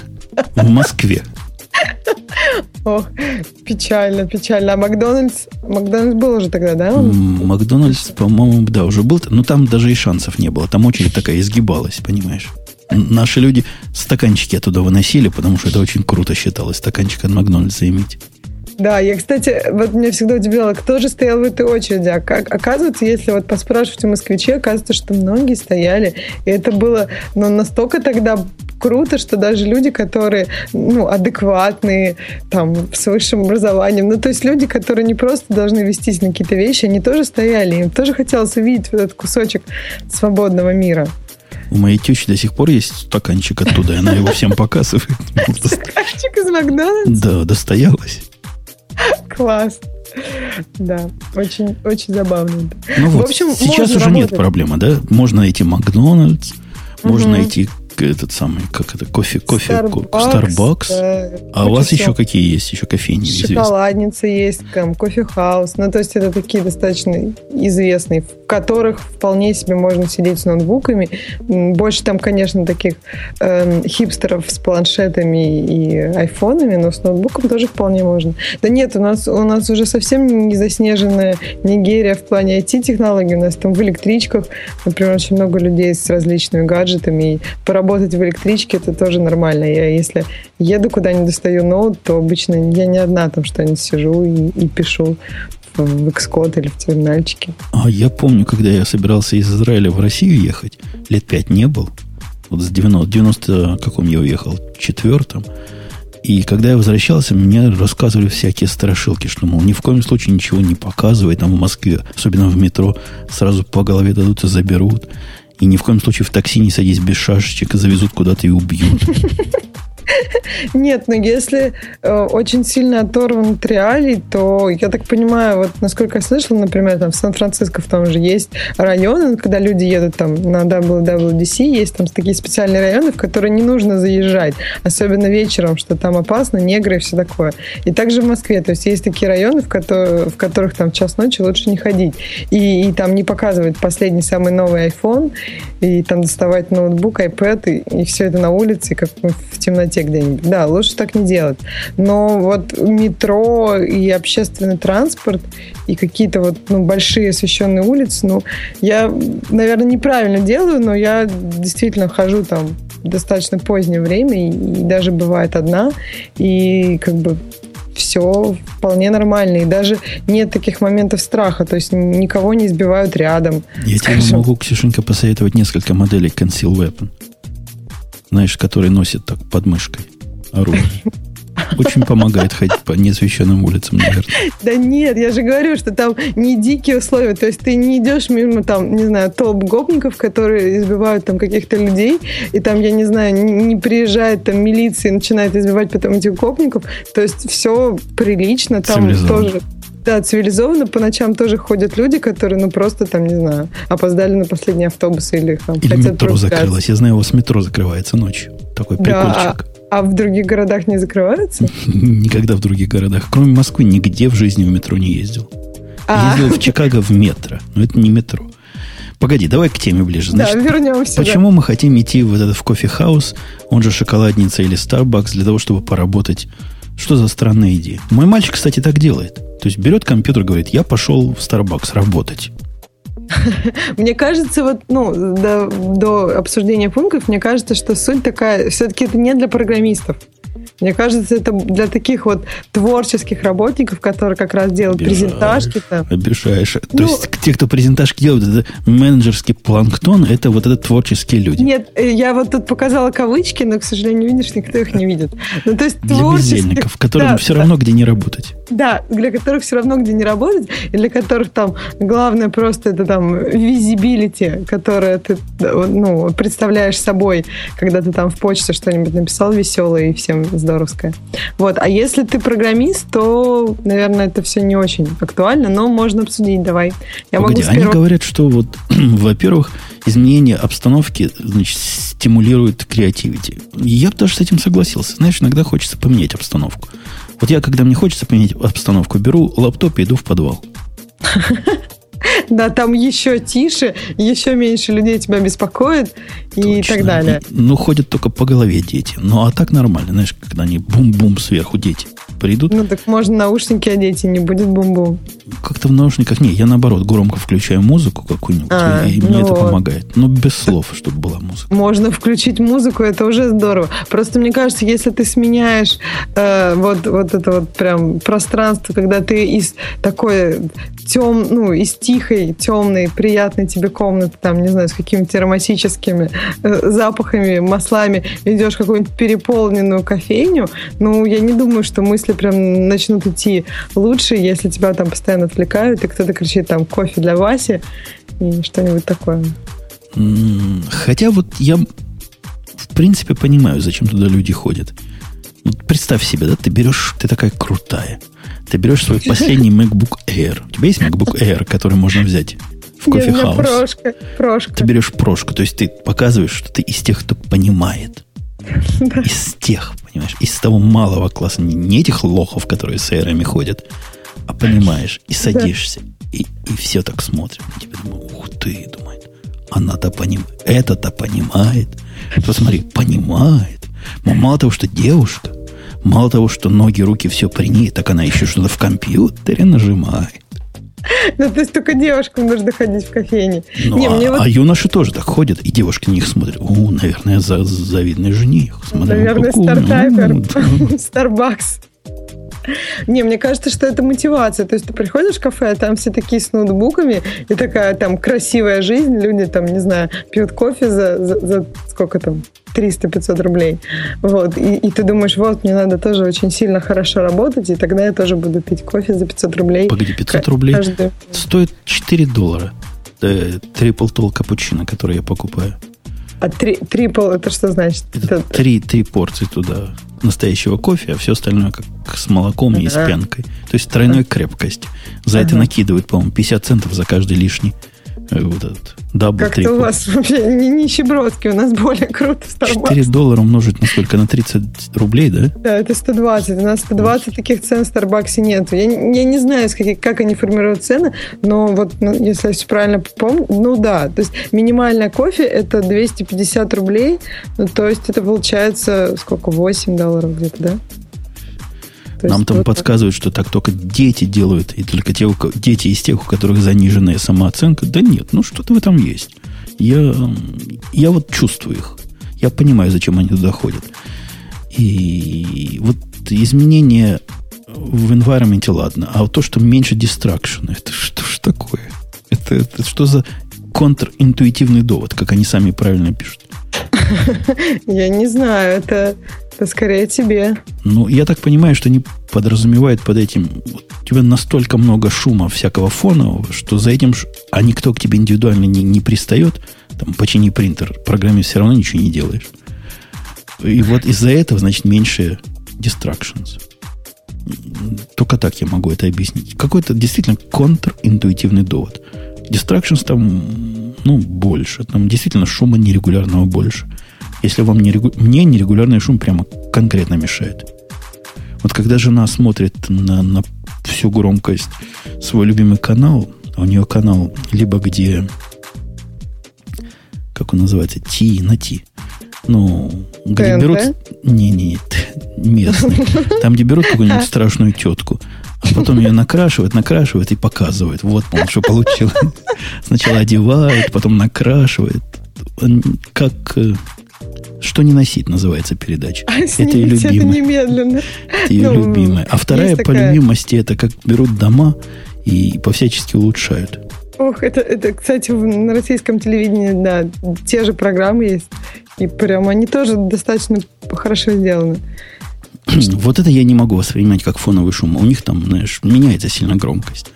Speaker 1: В Москве.
Speaker 2: Ох, печально, печально. А Макдональдс, Макдональдс был уже тогда, да?
Speaker 1: Макдональдс, по-моему, да, уже был. Но там даже и шансов не было. Там очередь такая изгибалась, понимаешь? Наши люди стаканчики оттуда выносили, потому что это очень круто считалось, стаканчик от Макдональдса иметь.
Speaker 2: Да, я, кстати, вот меня всегда удивляло, кто же стоял в этой очереди. А как, оказывается, если вот поспрашивать у москвичей, оказывается, что многие стояли. И это было ну, настолько тогда круто, что даже люди, которые ну, адекватные, там, с высшим образованием, ну, то есть люди, которые не просто должны вестись на какие-то вещи, они тоже стояли, им тоже хотелось увидеть вот этот кусочек свободного мира.
Speaker 1: У моей тещи до сих пор есть стаканчик оттуда, и она его всем показывает.
Speaker 2: Стаканчик из Макдональдса?
Speaker 1: Да, достоялась.
Speaker 2: Класс. Да, очень, очень забавно.
Speaker 1: Ну вот, в общем, сейчас уже работать. нет проблемы, да? Можно найти Макдональдс, угу. можно найти этот самый, как это, кофе, кофе, Starbucks, Starbucks. Да, а у вас еще какие есть? Еще кофейни
Speaker 2: Шоколадница есть, там, кофе-хаус. Ну, то есть это такие достаточно известные, в которых вполне себе можно сидеть с ноутбуками. Больше там, конечно, таких э, хипстеров с планшетами и айфонами, но с ноутбуком тоже вполне можно. Да нет, у нас, у нас уже совсем не заснеженная Нигерия в плане IT-технологий. У нас там в электричках, например, очень много людей с различными гаджетами. И поработать работать в электричке, это тоже нормально. Я если еду куда-нибудь, достаю ноут, то обычно я не одна там что-нибудь сижу и, и пишу в Xcode или в терминальчике.
Speaker 1: А я помню, когда я собирался из Израиля в Россию ехать, лет пять не был, вот с 90, 90 каком я уехал, четвертом, и когда я возвращался, мне рассказывали всякие страшилки, что, мол, ни в коем случае ничего не показывай там в Москве, особенно в метро, сразу по голове дадут и заберут. И ни в коем случае в такси не садись без шашечек, завезут куда-то и убьют.
Speaker 2: Нет, но если э, очень сильно оторван от реалий, то, я так понимаю, вот насколько я слышала, например, там в Сан-Франциско в том же есть районы, когда люди едут там на WWDC, есть там такие специальные районы, в которые не нужно заезжать, особенно вечером, что там опасно, негры и все такое. И также в Москве, то есть есть такие районы, в, которые, в которых там час ночи лучше не ходить. И, и там не показывают последний самый новый iPhone, и там доставать ноутбук, iPad, и, и все это на улице, как в темноте где-нибудь. Да, лучше так не делать. Но вот метро и общественный транспорт и какие-то вот ну, большие освещенные улицы, ну, я, наверное, неправильно делаю, но я действительно хожу там достаточно позднее время и, и даже бывает одна. И как бы все вполне нормально. И даже нет таких моментов страха. То есть никого не избивают рядом.
Speaker 1: Я скажем. тебе могу, Ксюшенька, посоветовать несколько моделей Conceal Weapon. Знаешь, которые носят так под мышкой оружие. Очень помогает ходить по неосвещенным улицам, наверное.
Speaker 2: Да нет, я же говорю, что там не дикие условия. То есть ты не идешь мимо, там, не знаю, толп гопников, которые избивают там каких-то людей, и там, я не знаю, не, не приезжает там милиция и начинает избивать потом этих гопников. То есть все прилично, там тоже да, цивилизованно по ночам тоже ходят люди, которые, ну, просто там, не знаю, опоздали на последний автобус или там
Speaker 1: или метро закрылось. Я знаю, у вас метро закрывается ночью. Такой прикольчик. Да,
Speaker 2: а, а в других городах не закрываются?
Speaker 1: Никогда в других городах. Кроме Москвы, нигде в жизни в метро не ездил. А. Ездил в Чикаго в метро. Но это не метро. Погоди, давай к теме ближе.
Speaker 2: Значит, да, вернемся.
Speaker 1: Почему да. мы хотим идти в этот в кофе-хаус, он же шоколадница или Starbucks, для того, чтобы поработать что за странная идея? Мой мальчик, кстати, так делает. То есть берет компьютер, говорит, я пошел в Starbucks работать.
Speaker 2: Мне кажется, вот, ну, до, до обсуждения пунктов, мне кажется, что суть такая, все-таки это не для программистов. Мне кажется, это для таких вот творческих работников, которые как раз делают Обижаешь, презентажки. Там.
Speaker 1: Обижаешь. Ну, То есть те, кто презентажки делают, это менеджерский планктон, это вот это творческие люди.
Speaker 2: Нет, э, я вот тут показала кавычки, но, к сожалению, видишь, никто их не видит. Ну,
Speaker 1: то есть для бездельников, которым да, все равно да. где не работать.
Speaker 2: Да, для которых все равно где не работать, и для которых там главное просто это там визибилити, которое ты ну, представляешь собой, когда ты там в почте что-нибудь написал веселое и всем здоровская. Вот. А если ты программист, то, наверное, это все не очень актуально, но можно обсудить. Давай.
Speaker 1: Я Погоди, могу сперва... они говорят, что вот, во-первых, изменение обстановки значит, стимулирует креативити. Я бы даже с этим согласился. Знаешь, иногда хочется поменять обстановку. Вот я, когда мне хочется поменять обстановку, беру лаптоп и иду в подвал.
Speaker 2: Да, там еще тише, еще меньше людей тебя беспокоит и так далее.
Speaker 1: Ну, ходят только по голове дети. Ну, а так нормально, знаешь, когда они бум-бум сверху дети придут.
Speaker 2: Ну, так можно наушники одеть, и не будет бум-бум.
Speaker 1: Как-то в наушниках... Не, я наоборот громко включаю музыку какую-нибудь, а, и, и мне ну это помогает. Но без слов, чтобы была музыка.
Speaker 2: Можно включить музыку, это уже здорово. Просто мне кажется, если ты сменяешь э, вот, вот это вот прям пространство, когда ты из такой тем, ну, из тихой, темной, приятной тебе комнаты, там, не знаю, с какими-то ароматическими э, запахами, маслами, идешь в какую-нибудь переполненную кофейню, ну, я не думаю, что мысли прям начнут идти лучше, если тебя там постоянно отвлекают, и кто-то кричит там кофе для Васи и что-нибудь такое.
Speaker 1: Хотя вот я в принципе понимаю, зачем туда люди ходят. Вот представь себе, да, ты берешь, ты такая крутая. Ты берешь свой последний MacBook Air. У тебя есть MacBook Air, который можно взять в кофехаус?
Speaker 2: Прошка, прошка.
Speaker 1: Ты берешь прошку, то есть ты показываешь, что ты из тех, кто понимает. Из тех, понимаешь, из того малого класса, не этих лохов, которые с эрами ходят, а понимаешь, и садишься, и, и все так смотрят на тебя. Думаю, ух ты, думает, она-то понимает, это-то понимает. Посмотри, понимает. Мало того, что девушка, мало того, что ноги, руки все при ней, так она еще что-то в компьютере нажимает.
Speaker 2: Ну, то есть только девушкам нужно ходить в кофейне.
Speaker 1: Ну, Не, а, мне вот... а юноши тоже так ходят, и девушки на них смотрят. О, наверное, за, завидный жених.
Speaker 2: Смотрю, наверное, стартапер. Starbucks. Не, мне кажется, что это мотивация. То есть ты приходишь в кафе, а там все такие с ноутбуками, и такая там красивая жизнь, люди там, не знаю, пьют кофе за, за, за сколько там, 300-500 рублей. Вот. И, и ты думаешь, вот, мне надо тоже очень сильно хорошо работать, и тогда я тоже буду пить кофе за 500 рублей.
Speaker 1: Погоди, 500 рублей каждый... стоит 4 доллара. Triple tall капучино, который я покупаю.
Speaker 2: А три, triple это что значит?
Speaker 1: Это три, три порции туда настоящего кофе, а все остальное как с молоком и с пенкой. То есть тройной крепкость. За это накидывают, по-моему, 50 центов за каждый лишний вот этот double
Speaker 2: Как-то у вас вообще не нищебродский, у нас более круто в
Speaker 1: Starbucks. 4 доллара умножить на сколько? На 30 рублей, да?
Speaker 2: Да, это 120. У нас 120 вот. таких цен в Старбаксе нет. Я, я не знаю, как, как они формируют цены, но вот ну, если я все правильно помню, ну да, то есть минимальная кофе это 250 рублей, ну, то есть это получается сколько, 8 долларов где-то, да?
Speaker 1: Нам там вот подсказывают, что так только дети делают, и только те, у, дети из тех, у которых заниженная самооценка. Да нет, ну что-то в этом есть. Я, я вот чувствую их. Я понимаю, зачем они туда ходят. И вот изменения в environment, ладно. А вот то, что меньше дистракшена, это что ж такое? Это, это что за контринтуитивный довод, как они сами правильно пишут?
Speaker 2: Я не знаю, это это скорее тебе.
Speaker 1: Ну, я так понимаю, что они подразумевают под этим... У тебя настолько много шума всякого фонового, что за этим... А никто к тебе индивидуально не, не пристает. Там, почини принтер, программе все равно ничего не делаешь. И вот из-за этого, значит, меньше distractions. Только так я могу это объяснить. Какой-то действительно контринтуитивный довод. Distractions там, ну, больше. Там действительно шума нерегулярного больше если вам не регу... мне нерегулярный шум прямо конкретно мешает. Вот когда жена смотрит на, на всю громкость свой любимый канал, а у нее канал либо где, как он называется, Ти на Ти, ну, где ТНТ? берут... Не, не, местный. Там, где берут какую-нибудь страшную тетку, а потом ее накрашивают, накрашивают и показывают. Вот, он что получил. Сначала одевают, потом накрашивают. Как э, что не носить, называется передача. А это ее любимая.
Speaker 2: Это немедленно.
Speaker 1: Это ее ну, любимая. А вторая по такая... любимости это как берут дома и по-всячески улучшают.
Speaker 2: Ох, это, это, кстати, на российском телевидении, да, те же программы есть. И прям они тоже достаточно хорошо сделаны.
Speaker 1: Вот это я не могу воспринимать как фоновый шум. У них там, знаешь, меняется сильно громкость.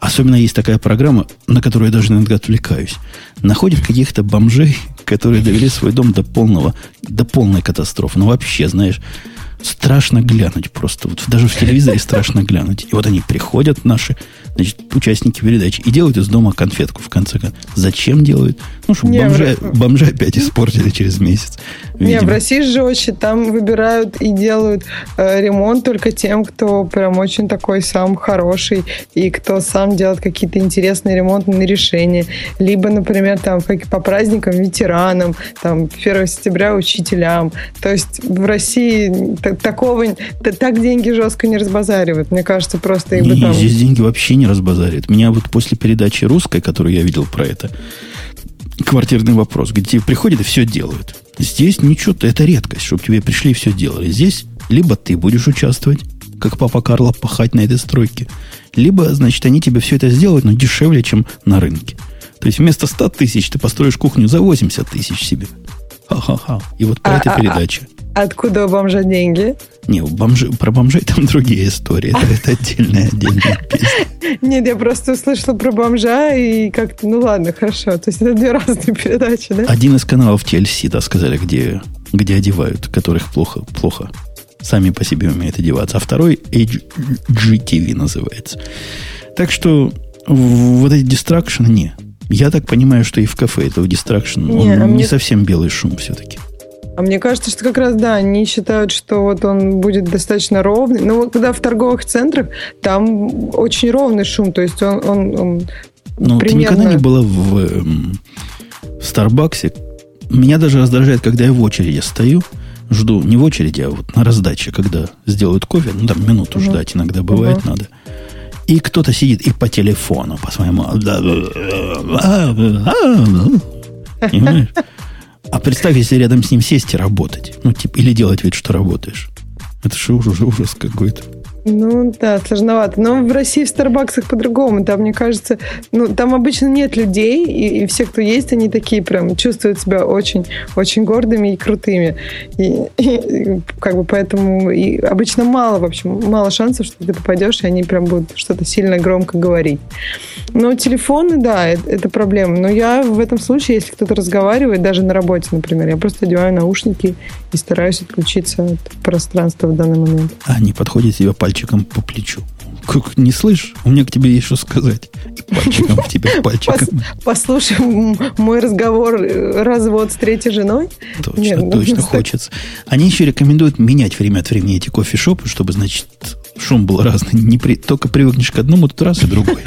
Speaker 1: Особенно есть такая программа, на которую я даже иногда отвлекаюсь. Находят каких-то бомжей, которые довели свой дом до полного, до полной катастрофы. Ну, вообще, знаешь, страшно глянуть просто. Вот даже в телевизоре страшно глянуть. И вот они приходят, наши значит, участники передачи, и делают из дома конфетку в конце концов. Зачем делают? Ну, чтобы бомжи, бомжи опять испортили через месяц.
Speaker 2: Видимо. Не, в России жестче. Там выбирают и делают э, ремонт только тем, кто прям очень такой сам хороший и кто сам делает какие-то интересные ремонтные решения. Либо, например, там по праздникам ветеранам, там 1 сентября учителям. То есть в России такого так деньги жестко не разбазаривают. Мне кажется, просто
Speaker 1: их не, там... здесь деньги вообще не разбазаривают. Меня вот после передачи русской, которую я видел про это, квартирный вопрос, где приходят и все делают. Здесь ничего, это редкость, чтобы тебе пришли и все делали. Здесь либо ты будешь участвовать, как папа Карло, пахать на этой стройке, либо, значит, они тебе все это сделают, но дешевле, чем на рынке. То есть вместо 100 тысяч ты построишь кухню за 80 тысяч себе. Ха-ха-ха. И вот про а, это а.
Speaker 2: А, откуда у бомжа деньги?
Speaker 1: Не, бомжи, про бомжей там другие истории. Это, это отдельная, отдельная песня.
Speaker 2: Нет, я просто услышала про бомжа и как-то, ну ладно, хорошо. То есть это две разные передачи, да?
Speaker 1: Один из каналов TLC, да, сказали, где, где одевают, которых плохо, плохо сами по себе умеют одеваться. А второй HGTV называется. Так что вот эти дистракшены, не. Я так понимаю, что и в кафе этого дистракшн, он не, а не мне... совсем белый шум все-таки.
Speaker 2: А мне кажется, что как раз, да, они считают, что вот он будет достаточно ровный. Но вот когда в торговых центрах, там очень ровный шум, то есть он, он, он
Speaker 1: Ну, примерно... ты никогда не была в, эм, в Старбаксе? Меня даже раздражает, когда я в очереди стою, жду, не в очереди, а вот на раздаче, когда сделают кофе, ну, там минуту угу. ждать иногда бывает угу. надо. И кто-то сидит и по телефону, по своему... Понимаешь? А представь, если рядом с ним сесть и работать. Ну, типа, или делать вид, что работаешь. Это же ужас, ужас какой-то.
Speaker 2: Ну да, сложновато. Но в России в Старбаксах по-другому. Там, мне кажется, ну, там обычно нет людей, и, и все, кто есть, они такие прям чувствуют себя очень-очень гордыми и крутыми. И, и как бы поэтому и обычно мало, в общем, мало шансов, что ты попадешь, и они прям будут что-то сильно громко говорить. Но телефоны, да, это, это проблема. Но я в этом случае, если кто-то разговаривает, даже на работе, например, я просто одеваю наушники и стараюсь отключиться от пространства в данный момент.
Speaker 1: А они подходят тебе пальчиком по плечу. Как, не слышь? У меня к тебе есть что сказать. И пальчиком к тебе, пальчиком.
Speaker 2: Послушай мой разговор э, развод с третьей женой.
Speaker 1: Точно, Нет, ну, точно хочется. Они еще рекомендуют менять время от времени эти кофешопы, чтобы, значит, шум был разный. Не при... Только привыкнешь к одному, тут раз и другой.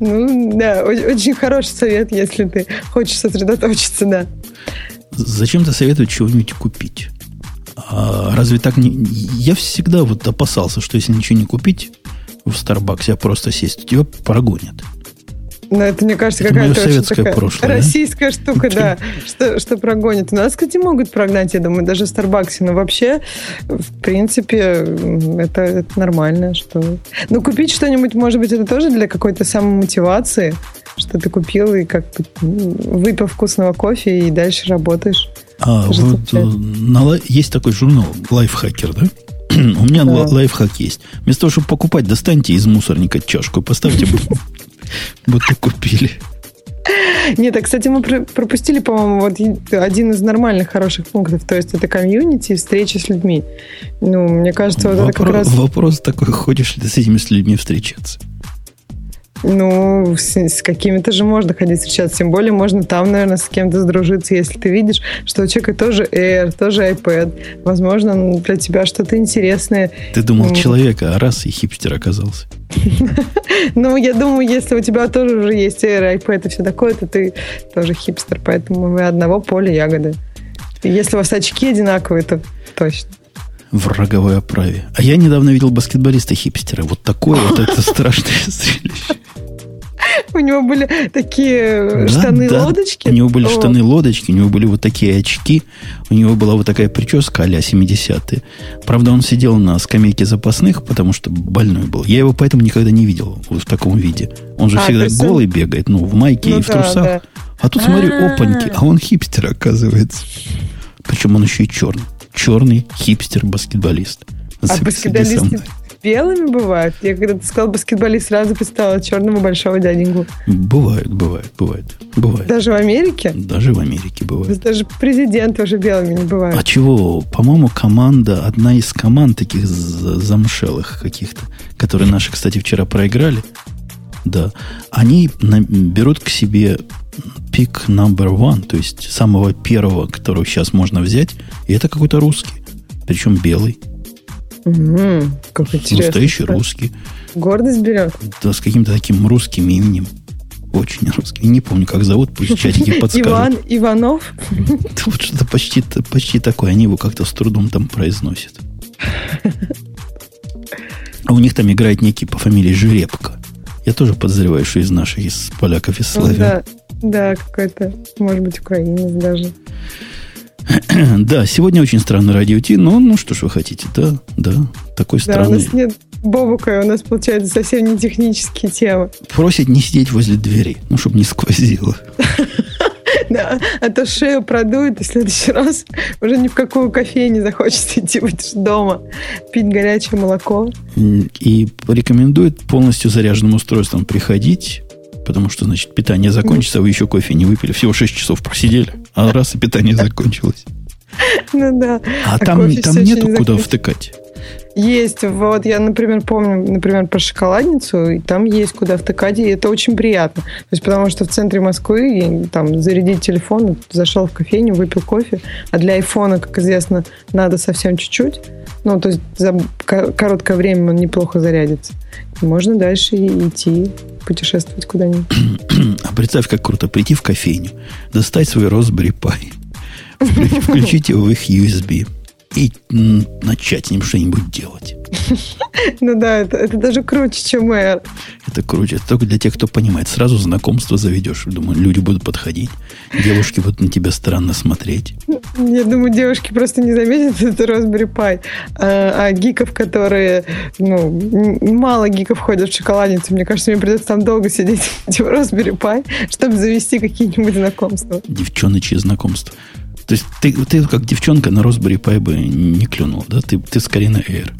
Speaker 2: Ну, да, очень хороший совет, если ты хочешь сосредоточиться, да.
Speaker 1: Зачем-то советуют чего-нибудь купить. А разве так не... Я всегда вот опасался, что если ничего не купить в Старбаксе, а просто сесть, тебя прогонят.
Speaker 2: Но ну, это, мне кажется, какая-то советское такая прошлое, российская да? штука, да, что, что прогонит. У нас, кстати, могут прогнать, я думаю, даже в Старбаксе. Но вообще, в принципе, это, это нормально. Что... Ну, купить что-нибудь, может быть, это тоже для какой-то самомотивации, что ты купил и как выпил вкусного кофе и дальше работаешь.
Speaker 1: А вот э, на, есть такой журнал Лайфхакер, да? У меня да. лайфхак есть. Вместо того, чтобы покупать, достаньте из мусорника чашку, поставьте Будто купили.
Speaker 2: Нет, а, кстати, мы пропустили, по-моему, вот один из нормальных хороших пунктов. То есть это комьюнити и встреча с людьми. Ну, мне кажется, вот
Speaker 1: вопрос,
Speaker 2: это как раз...
Speaker 1: Вопрос такой, хочешь ли ты с этими людьми встречаться?
Speaker 2: Ну, с, с какими-то же можно ходить встречаться. Тем более можно там, наверное, с кем-то сдружиться, если ты видишь, что у человека тоже Air, тоже iPad. Возможно, для тебя что-то интересное.
Speaker 1: Ты думал, mm. человек, а раз и хипстер оказался.
Speaker 2: Ну, я думаю, если у тебя тоже уже есть Air, iPad и все такое, то ты тоже хипстер, поэтому вы одного поля ягоды. Если у вас очки одинаковые, то точно
Speaker 1: в роговой оправе. А я недавно видел баскетболиста-хипстера. Вот такое вот это страшное зрелище.
Speaker 2: У него были такие штаны-лодочки.
Speaker 1: У него были штаны-лодочки, у него были вот такие очки, у него была вот такая прическа а-ля 70-е. Правда, он сидел на скамейке запасных, потому что больной был. Я его поэтому никогда не видел в таком виде. Он же а, всегда голый бегает, ну, в майке ну, и в да, трусах. Да. А тут, смотри, а. опаньки, а он хипстер, оказывается. Причем он еще и черный. Черный хипстер-баскетболист.
Speaker 2: А баскетболисты белыми бывают? Я когда ты сказал баскетболист, сразу представила черного большого дяденьку.
Speaker 1: Бывает, бывает, бывает. Бывает.
Speaker 2: Даже в Америке?
Speaker 1: Даже в Америке бывает.
Speaker 2: Даже президент уже белыми не бывает.
Speaker 1: А чего? По-моему, команда, одна из команд таких замшелых каких-то, которые наши, кстати, вчера проиграли, да, они берут к себе пик number one, то есть самого первого, которого сейчас можно взять, и это какой-то русский, причем белый.
Speaker 2: Угу, как.
Speaker 1: Настоящий русский.
Speaker 2: Гордость берет?
Speaker 1: Да, с каким-то таким русским именем. Очень русский. Не помню, как зовут, пусть чатики подскажут.
Speaker 2: Иван Иванов?
Speaker 1: Вот что-то почти, почти такое. Они его как-то с трудом там произносят. А у них там играет некий по фамилии Жеребко. Я тоже подозреваю, что из наших, из поляков, из славян.
Speaker 2: Да, да, какой-то, может быть, украинец даже.
Speaker 1: да, сегодня очень странный радио Ти, но ну что ж вы хотите, да, да, такой да, странный.
Speaker 2: у нас нет Бобука, у нас получается совсем не технические темы.
Speaker 1: Просит не сидеть возле двери, ну, чтобы не сквозило.
Speaker 2: Да, а то шею продует, и в следующий раз уже ни в какую кофейню захочется идти, будешь дома пить горячее молоко.
Speaker 1: И рекомендует полностью заряженным устройством приходить, потому что, значит, питание закончится, вы еще кофе не выпили, всего 6 часов просидели, а раз и питание закончилось.
Speaker 2: Ну да.
Speaker 1: А, а там, там нету куда втыкать.
Speaker 2: Есть. Вот я, например, помню, например, про шоколадницу, и там есть куда втыкать, и это очень приятно. То есть, потому что в центре Москвы там зарядить телефон, зашел в кофейню, выпил кофе, а для айфона, как известно, надо совсем чуть-чуть. Ну, то есть за короткое время он неплохо зарядится. И можно дальше идти путешествовать куда-нибудь.
Speaker 1: А представь, как круто прийти в кофейню, достать свой Raspberry Pi, включить его в их USB, и начать с ним что-нибудь делать.
Speaker 2: Ну да, это, это даже круче, чем Air.
Speaker 1: Это круче. Это только для тех, кто понимает. Сразу знакомство заведешь. Думаю, люди будут подходить. Девушки будут на тебя странно смотреть.
Speaker 2: Я думаю, девушки просто не заметят это Raspberry Pi. А, а гиков, которые... Ну, мало гиков ходят в шоколадницу. Мне кажется, мне придется там долго сидеть в Raspberry Pi, чтобы завести какие-нибудь знакомства.
Speaker 1: Девчоночьи знакомства. То есть ты, ты как девчонка на Raspberry Pi бы не клюнул, да? Ты, ты скорее на Air.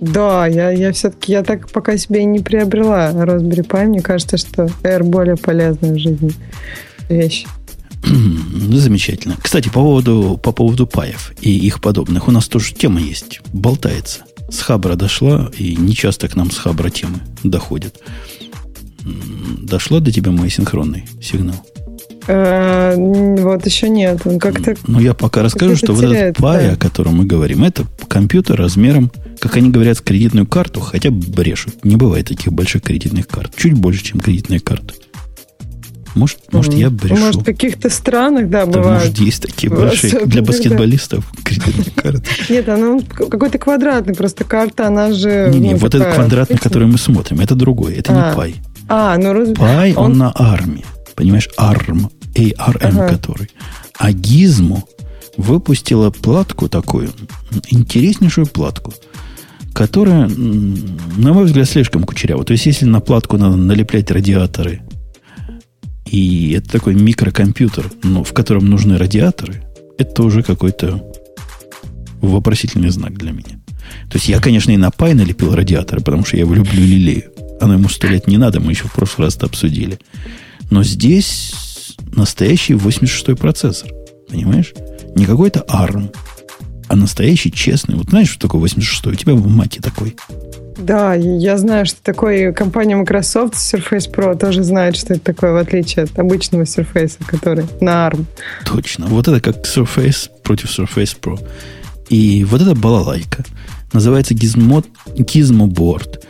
Speaker 2: Да, я, я все-таки, я так пока себе не приобрела Raspberry Pi. Мне кажется, что Air более полезная в жизни вещь.
Speaker 1: Ну, замечательно. Кстати, по поводу, по поводу паев и их подобных. У нас тоже тема есть. Болтается. С Хабра дошла, и не часто к нам с Хабра темы доходят. Дошло до тебя мой синхронный сигнал?
Speaker 2: Э, вот еще нет. Он как-то...
Speaker 1: Ну, я пока расскажу, что вот этот Pi, о котором мы говорим, это компьютер размером, как они говорят, кредитную карту, хотя брешут. Не бывает таких больших кредитных карт. Чуть больше, чем кредитная карта. Может, mm. может я брешу.
Speaker 2: Может, в каких-то странах, да, да бывают.
Speaker 1: Может, есть такие большие для баскетболистов кредитные карты.
Speaker 2: Нет, она какой-то квадратный просто карта, она же...
Speaker 1: Не-не, ну, вот этот квадратный, который мы смотрим, это другой, это не Pi.
Speaker 2: А, ну...
Speaker 1: Pi, он на армии понимаешь, ARM, ARM ага. который. А Gizmo выпустила платку такую, интереснейшую платку, которая, на мой взгляд, слишком кучерява. То есть, если на платку надо налеплять радиаторы, и это такой микрокомпьютер, но в котором нужны радиаторы, это уже какой-то вопросительный знак для меня. То есть я, конечно, и на Пай налепил радиаторы, потому что я его люблю лелею. Оно ему сто лет не надо, мы еще в прошлый раз это обсудили. Но здесь настоящий 86-й процессор. Понимаешь? Не какой-то ARM, а настоящий, честный. Вот знаешь, что такое 86-й? У тебя в мате такой.
Speaker 2: Да, я знаю, что такое. Компания Microsoft Surface Pro тоже знает, что это такое, в отличие от обычного Surface, который на ARM.
Speaker 1: Точно. Вот это как Surface против Surface Pro. И вот эта балалайка называется Gizmo, Gizmo Board.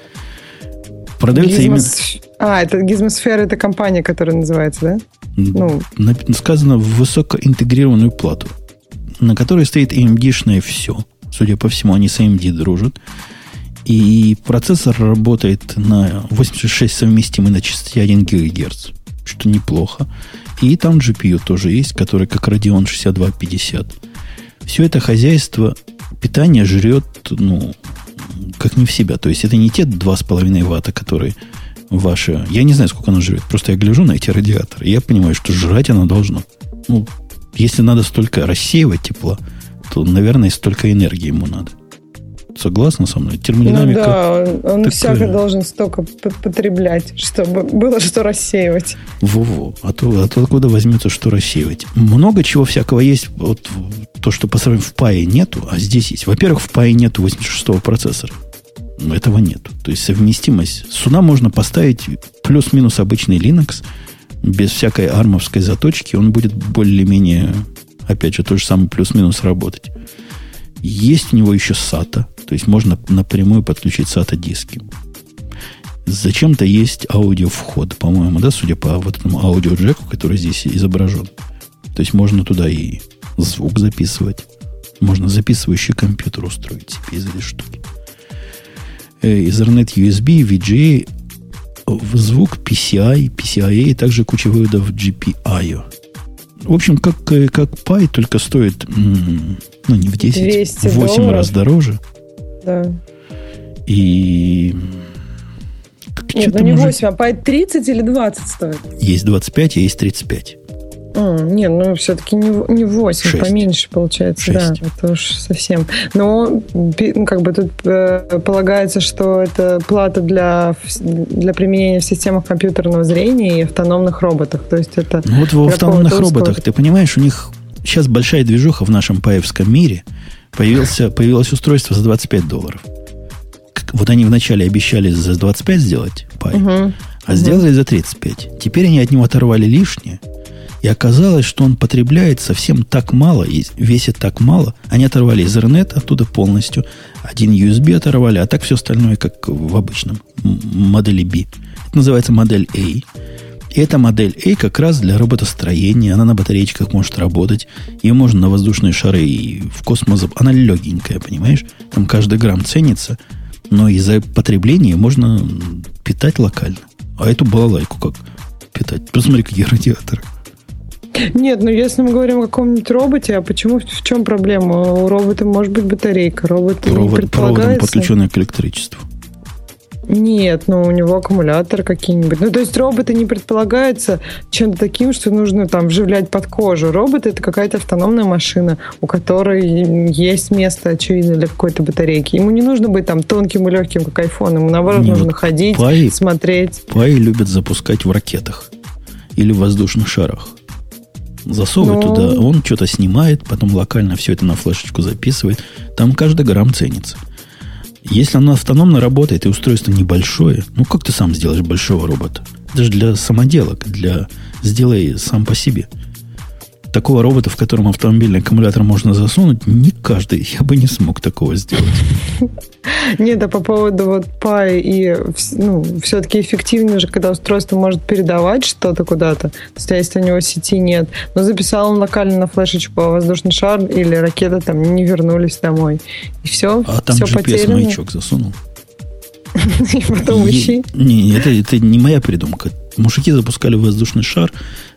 Speaker 1: Продается Gizmo... именно...
Speaker 2: А, это Gizmosfera, это компания, которая называется, да?
Speaker 1: Ну. Сказано в высокоинтегрированную плату, на которой стоит AMD-шное все. Судя по всему, они с AMD дружат. И процессор работает на 86 совместимый на частоте 1 ГГц, что неплохо. И там GPU тоже есть, который как Radeon 6250. Все это хозяйство питания жрет, ну, как не в себя. То есть это не те 2,5 ватта, которые ваше... Я не знаю, сколько оно живет. Просто я гляжу на эти радиаторы, и я понимаю, что жрать оно должно. Ну, если надо столько рассеивать тепла, то, наверное, столько энергии ему надо. Согласна со мной? Термодинамика.
Speaker 2: Ну, да, он, он всяко должен столько потреблять, чтобы было что рассеивать.
Speaker 1: Во-во. А то, а то откуда возьмется, что рассеивать? Много чего всякого есть. Вот то, что по сравнению в пае нету, а здесь есть. Во-первых, в пае нету 86-го процессора. Этого нету. То есть совместимость. Сюда можно поставить плюс-минус обычный Linux, без всякой армовской заточки, он будет более-менее, опять же, то же самое плюс-минус работать. Есть у него еще SATA, то есть можно напрямую подключить SATA диски. Зачем-то есть аудиовход, по-моему, да, судя по вот этому аудиоджеку, который здесь изображен. То есть можно туда и звук записывать. Можно записывающий компьютер устроить себе из этой штуки. Ethernet USB, VGA, звук PCI, PCIe, и также куча выводов GPIO. В общем, как, как Pi, только стоит, ну, не в 10, в 8 долларов. раз дороже.
Speaker 2: Да.
Speaker 1: И...
Speaker 2: Нет, ну не 8, а Pi 30 или 20 стоит?
Speaker 1: Есть 25, а есть 35.
Speaker 2: А, не, ну все-таки не, не 8, 6. поменьше получается, 6. да, это уж совсем. Но ну, как бы тут э, полагается, что это плата для, для применения в системах компьютерного зрения и автономных роботах. То есть это
Speaker 1: ну, вот в автономных роботах, ты понимаешь, у них сейчас большая движуха в нашем паевском мире. Появился, появилось устройство за 25 долларов. Вот они вначале обещали за 25 сделать пай, угу. а сделали за 35. Теперь они от него оторвали лишнее – и оказалось, что он потребляет совсем так мало и весит так мало. Они оторвали Ethernet оттуда полностью. Один USB оторвали, а так все остальное, как в обычном модели B. Это называется модель A. И эта модель A как раз для роботостроения. Она на батареечках может работать. Ее можно на воздушные шары и в космос. Она легенькая, понимаешь? Там каждый грамм ценится. Но из-за потребления можно питать локально. А эту балалайку как питать? Посмотри, какие радиаторы.
Speaker 2: Нет, ну если мы говорим о каком-нибудь роботе, а почему, в чем проблема? У робота может быть батарейка. Робот
Speaker 1: Провод, не Проводом подключенный к электричеству.
Speaker 2: Нет, ну у него аккумулятор какие-нибудь. Ну, то есть роботы не предполагается чем-то таким, что нужно там вживлять под кожу. Робот это какая-то автономная машина, у которой есть место, очевидно, для какой-то батарейки. Ему не нужно быть там тонким и легким, как iPhone. Ему наоборот не, нужно ходить, пай, смотреть.
Speaker 1: Пай любят запускать в ракетах или в воздушных шарах засовывает Но... туда, он что-то снимает, потом локально все это на флешечку записывает. Там каждый грамм ценится. Если оно автономно работает и устройство небольшое, ну как ты сам сделаешь большого робота? Даже для самоделок, для сделай сам по себе – такого робота, в котором автомобильный аккумулятор можно засунуть, не каждый. Я бы не смог такого сделать.
Speaker 2: Нет, а по поводу вот Pi и ну, все-таки эффективнее же, когда устройство может передавать что-то куда-то. То есть, если у него сети нет. Но записал он локально на флешечку, а воздушный шар или ракета там не вернулись домой. И все,
Speaker 1: а там
Speaker 2: все
Speaker 1: GPS-маячок засунул.
Speaker 2: И потом ищи.
Speaker 1: Не, это, это не моя придумка. Мужики запускали воздушный шар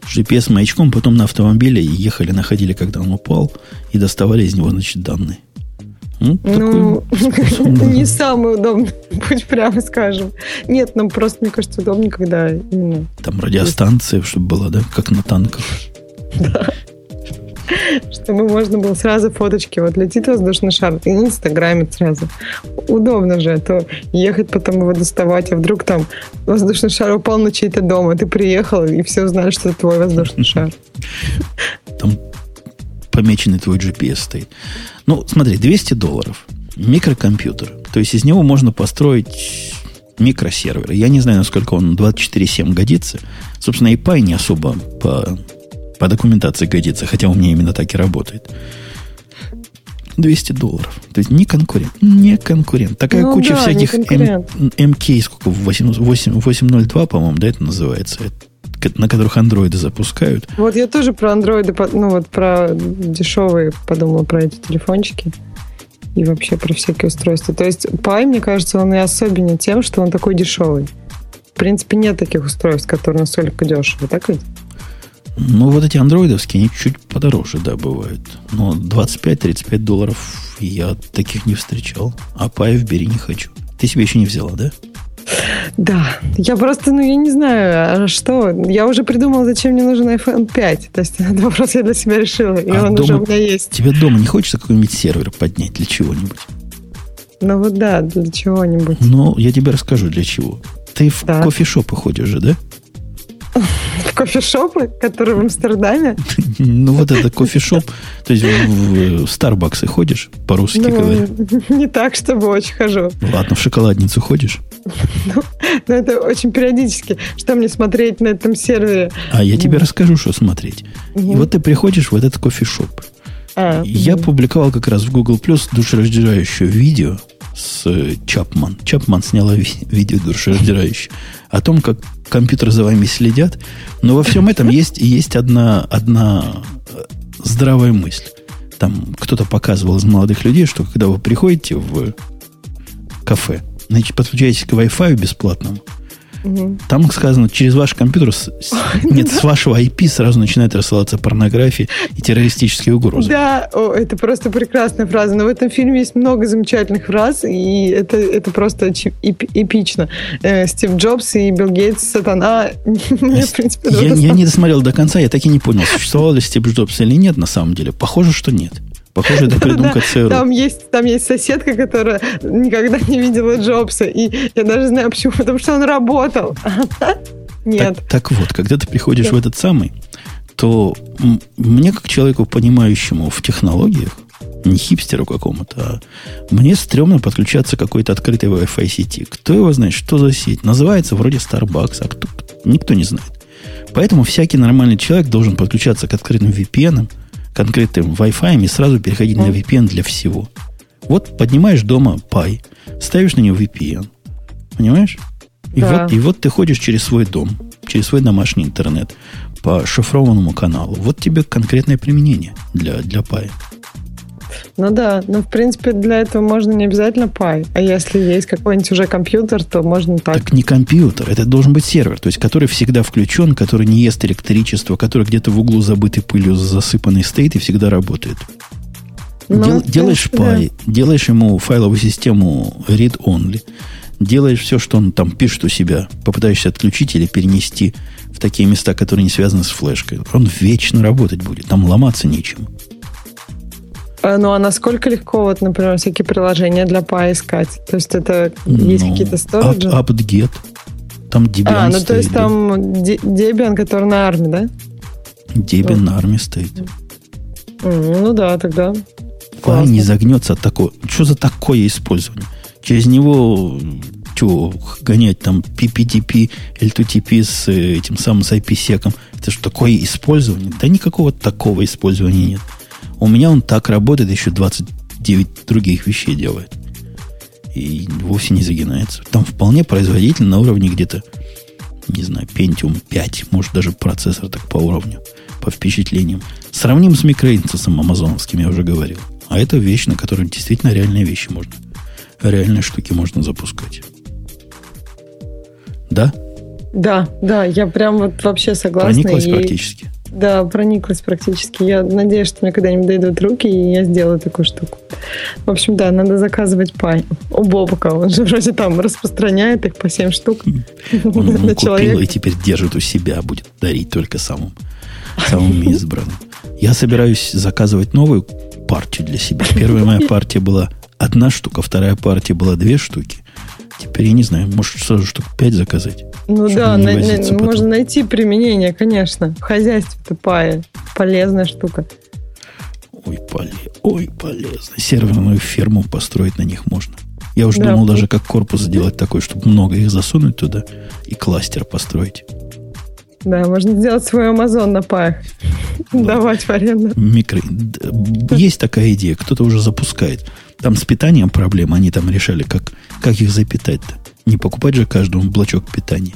Speaker 1: с GPS-маячком, потом на автомобиле ехали, находили, когда он упал, и доставали из него, значит, данные.
Speaker 2: Ну, ну не самый удобный путь, прямо скажем. Нет, нам просто, мне кажется, удобнее, когда именно...
Speaker 1: Там радиостанция, чтобы была, да, как на танках.
Speaker 2: Да. чтобы можно было сразу фоточки. Вот летит воздушный шар и инстаграмит сразу. Удобно же, а то ехать потом его доставать, а вдруг там воздушный шар упал на чей-то дом, а ты приехал, и все узнали, что это твой воздушный шар.
Speaker 1: Там помеченный твой GPS стоит. Ну, смотри, 200 долларов. Микрокомпьютер. То есть из него можно построить микросервер. Я не знаю, насколько он 24-7 годится. Собственно, и Pi не особо по по документации годится, хотя у меня именно так и работает. 200 долларов. То есть не конкурент. Не конкурент. Такая ну, куча да, всяких М, МК, сколько, 8, 8, 802, по-моему, да, это называется, на которых андроиды запускают.
Speaker 2: Вот я тоже про андроиды, ну вот про дешевые подумала, про эти телефончики и вообще про всякие устройства. То есть Pi, мне кажется, он и особенен тем, что он такой дешевый. В принципе, нет таких устройств, которые настолько дешевые, так ведь?
Speaker 1: Ну, вот эти андроидовские, они чуть подороже, да, бывают. Но 25-35 долларов я таких не встречал. А паев бери не хочу. Ты себе еще не взяла, да?
Speaker 2: Да, я просто, ну, я не знаю, а что. Я уже придумала, зачем мне нужен iPhone 5. То есть этот вопрос я для себя решила, и а он дома, уже у меня есть.
Speaker 1: Тебе дома не хочется какой-нибудь сервер поднять для чего-нибудь?
Speaker 2: Ну вот да, для чего-нибудь.
Speaker 1: Ну, я тебе расскажу, для чего. Ты в да. кофешопы ходишь же, да?
Speaker 2: кофешопы, которые в Амстердаме?
Speaker 1: Ну, вот это кофешоп. То есть в Старбаксы ходишь, по-русски ну, говоря?
Speaker 2: Не так, чтобы очень хожу.
Speaker 1: Ладно, в шоколадницу ходишь?
Speaker 2: Ну, ну, это очень периодически. Что мне смотреть на этом сервере?
Speaker 1: А я тебе расскажу, что смотреть. Вот ты приходишь в этот кофешоп. А, я публиковал как раз в Google Plus душераздирающее видео с э, Чапман. Чапман сняла ви- видео душераздирающее о том, как компьютеры за вами следят. Но во всем этом есть, есть одна, одна э, здравая мысль. Там кто-то показывал из молодых людей, что когда вы приходите в кафе, значит, подключаетесь к Wi-Fi бесплатному, Угу. Там сказано, через ваш компьютер, с, нет, с вашего IP сразу начинает рассылаться порнография и террористические угрозы.
Speaker 2: Да, о, это просто прекрасная фраза. Но в этом фильме есть много замечательных фраз, и это, это просто эпично. Э, Стив Джобс и Билл Гейтс, сатана.
Speaker 1: Мне, в принципе, я, я не досмотрел до конца, я так и не понял, существовал ли Стив Джобс или нет на самом деле. Похоже, что нет. Похоже, это придумка ЦРУ.
Speaker 2: Там есть, там есть соседка, которая никогда не видела Джобса. И я даже знаю почему. Потому что он работал. Нет.
Speaker 1: Так, так вот, когда ты приходишь в этот самый, то мне, как человеку, понимающему в технологиях, не хипстеру какому-то, а мне стрёмно подключаться к какой-то открытой Wi-Fi сети. Кто его знает, что за сеть? Называется вроде Starbucks, а кто? Никто не знает. Поэтому всякий нормальный человек должен подключаться к открытым VPN, конкретным Wi-Fi и сразу переходить на VPN для всего. Вот поднимаешь дома Pi, ставишь на него VPN. Понимаешь? И, да. вот, и вот ты ходишь через свой дом, через свой домашний интернет по шифрованному каналу. Вот тебе конкретное применение для, для Pi.
Speaker 2: Ну да, но в принципе для этого можно не обязательно Pi. А если есть какой-нибудь уже компьютер, то можно так.
Speaker 1: Так не компьютер, это должен быть сервер, то есть который всегда включен, который не ест электричество, который где-то в углу забытый пылью засыпанный стоит и всегда работает. Ну, Дел, делаешь Pi, да. делаешь ему файловую систему read-only, делаешь все, что он там пишет у себя, попытаешься отключить или перенести в такие места, которые не связаны с флешкой. Он вечно работать будет, там ломаться нечем.
Speaker 2: А, ну, а насколько легко, вот, например, всякие приложения для Pi искать? То есть это есть ну, какие-то сториджи?
Speaker 1: Apt-get. Там Debian А,
Speaker 2: ну, то есть да. там Debian, который на арме, да?
Speaker 1: Debian вот. на арме стоит.
Speaker 2: Mm, ну да, тогда
Speaker 1: Pi не загнется от такого. Что за такое использование? Через него что, гонять там PPTP, L2TP с э, этим самым с IPsec. Это что, такое использование? Да никакого такого использования нет. У меня он так работает, еще 29 других вещей делает. И вовсе не загинается. Там вполне производительно на уровне где-то, не знаю, Pentium 5, может даже процессор так по уровню, по впечатлениям. Сравним с микроинтесом амазоновским, я уже говорил. А это вещь, на которой действительно реальные вещи можно. Реальные штуки можно запускать. Да?
Speaker 2: Да, да, я прям вот вообще согласна.
Speaker 1: Прониклась и... практически.
Speaker 2: Да, прониклась практически. Я надеюсь, что мне когда-нибудь дойдут руки, и я сделаю такую штуку. В общем, да, надо заказывать пай. У Бобука, он же вроде там распространяет их по 7 штук
Speaker 1: Он, он купил и теперь держит у себя, будет дарить только самым, самым избранным. Я собираюсь заказывать новую партию для себя. Первая моя партия была одна штука, вторая партия была две штуки. Теперь я не знаю, может сразу штук пять заказать.
Speaker 2: Ну да, на, на, можно найти применение, конечно. В хозяйстве-то пая. Полезная штука.
Speaker 1: Ой, поле, ой, полезно. Серверную ферму построить на них можно. Я уже да, думал даже как корпус сделать такой, чтобы много их засунуть туда и кластер построить.
Speaker 2: Да, можно сделать свой Амазон на паях. Да. Давать в аренду.
Speaker 1: Микро... Есть такая идея, кто-то уже запускает. Там с питанием проблема, они там решали, как, как их запитать-то. Не покупать же каждому блочок питания.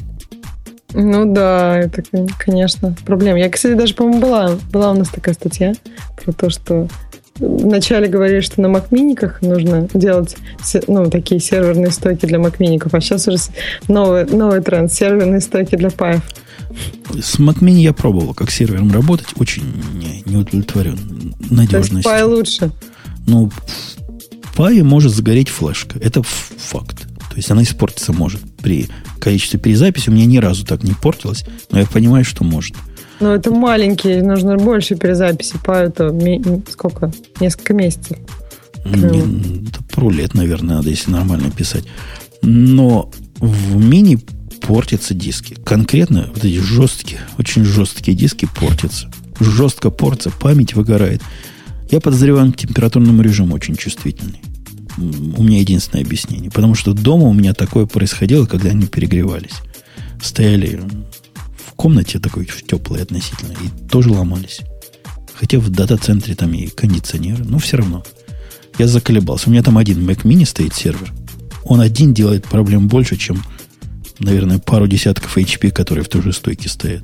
Speaker 2: Ну да, это, конечно, проблема. Я, кстати, даже, по-моему, была, была у нас такая статья про то, что вначале говорили, что на макминиках нужно делать ну, такие серверные стойки для макмиников, а сейчас уже новый, новый тренд, серверные стойки для паев.
Speaker 1: С Mac Mini я пробовал, как сервером работать, очень не, не удовлетворен надежностью.
Speaker 2: Pi лучше?
Speaker 1: Ну, в Pi может загореть флешка, это факт. То есть она испортиться может. При количестве перезаписи у меня ни разу так не портилось, но я понимаю, что может.
Speaker 2: Но это маленькие, нужно больше перезаписи. По это сколько? Несколько месяцев.
Speaker 1: Не, это пару лет, наверное, надо, если нормально писать. Но в мини портятся диски. Конкретно вот эти жесткие, очень жесткие диски портятся. Жестко портится, память выгорает. Я подозреваю, к температурному режиму очень чувствительный. У меня единственное объяснение. Потому что дома у меня такое происходило, когда они перегревались. Стояли в комнате такой теплой относительно и тоже ломались. Хотя в дата-центре там и кондиционеры, но все равно. Я заколебался. У меня там один Mac Mini стоит сервер. Он один делает проблем больше, чем, наверное, пару десятков HP, которые в той же стойке стоят.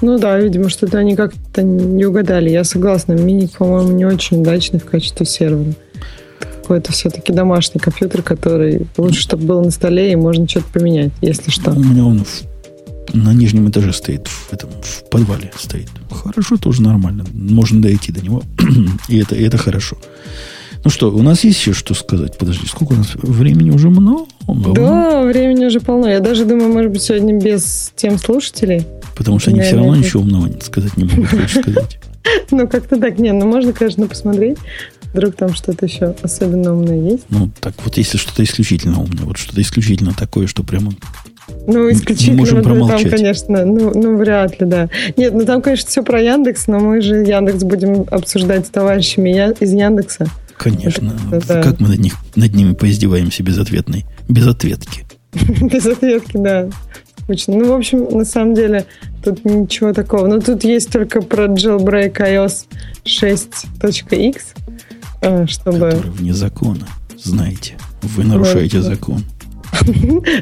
Speaker 2: Ну да, видимо, что-то они как-то не угадали. Я согласна, мини, по-моему, не очень удачный в качестве сервера. Какой-то все-таки домашний компьютер, который лучше, чтобы был на столе, и можно что-то поменять, если что.
Speaker 1: У меня он в, на нижнем этаже стоит, в, этом, в подвале стоит. Хорошо, тоже нормально. Можно дойти до него. и, это, и это хорошо. Ну что, у нас есть еще что сказать? Подожди, сколько у нас времени уже много?
Speaker 2: Да, времени уже полно. Я даже думаю, может быть, сегодня без тем слушателей.
Speaker 1: Потому что они все равно ничего умного сказать не могут, хочешь сказать.
Speaker 2: Ну, как-то так. Не, ну можно, конечно, посмотреть. Вдруг там что-то еще особенно умное есть.
Speaker 1: Ну, так вот, если что-то исключительно умное, вот что-то исключительно такое, что прямо
Speaker 2: ну, исключительно можем промолчать. там, конечно, ну, ну, вряд ли, да. Нет, ну там, конечно, все про Яндекс, но мы же Яндекс будем обсуждать с товарищами из Яндекса.
Speaker 1: Конечно. Это, да. Как мы над, них, над ними поиздеваемся безответной, без ответки.
Speaker 2: Без ответки, да. Скучно. Ну, в общем, на самом деле, тут ничего такого. Но тут есть только про jailbreak iOS 6.x, э, чтобы...
Speaker 1: Который вне закона, знаете. Вы нарушаете закон.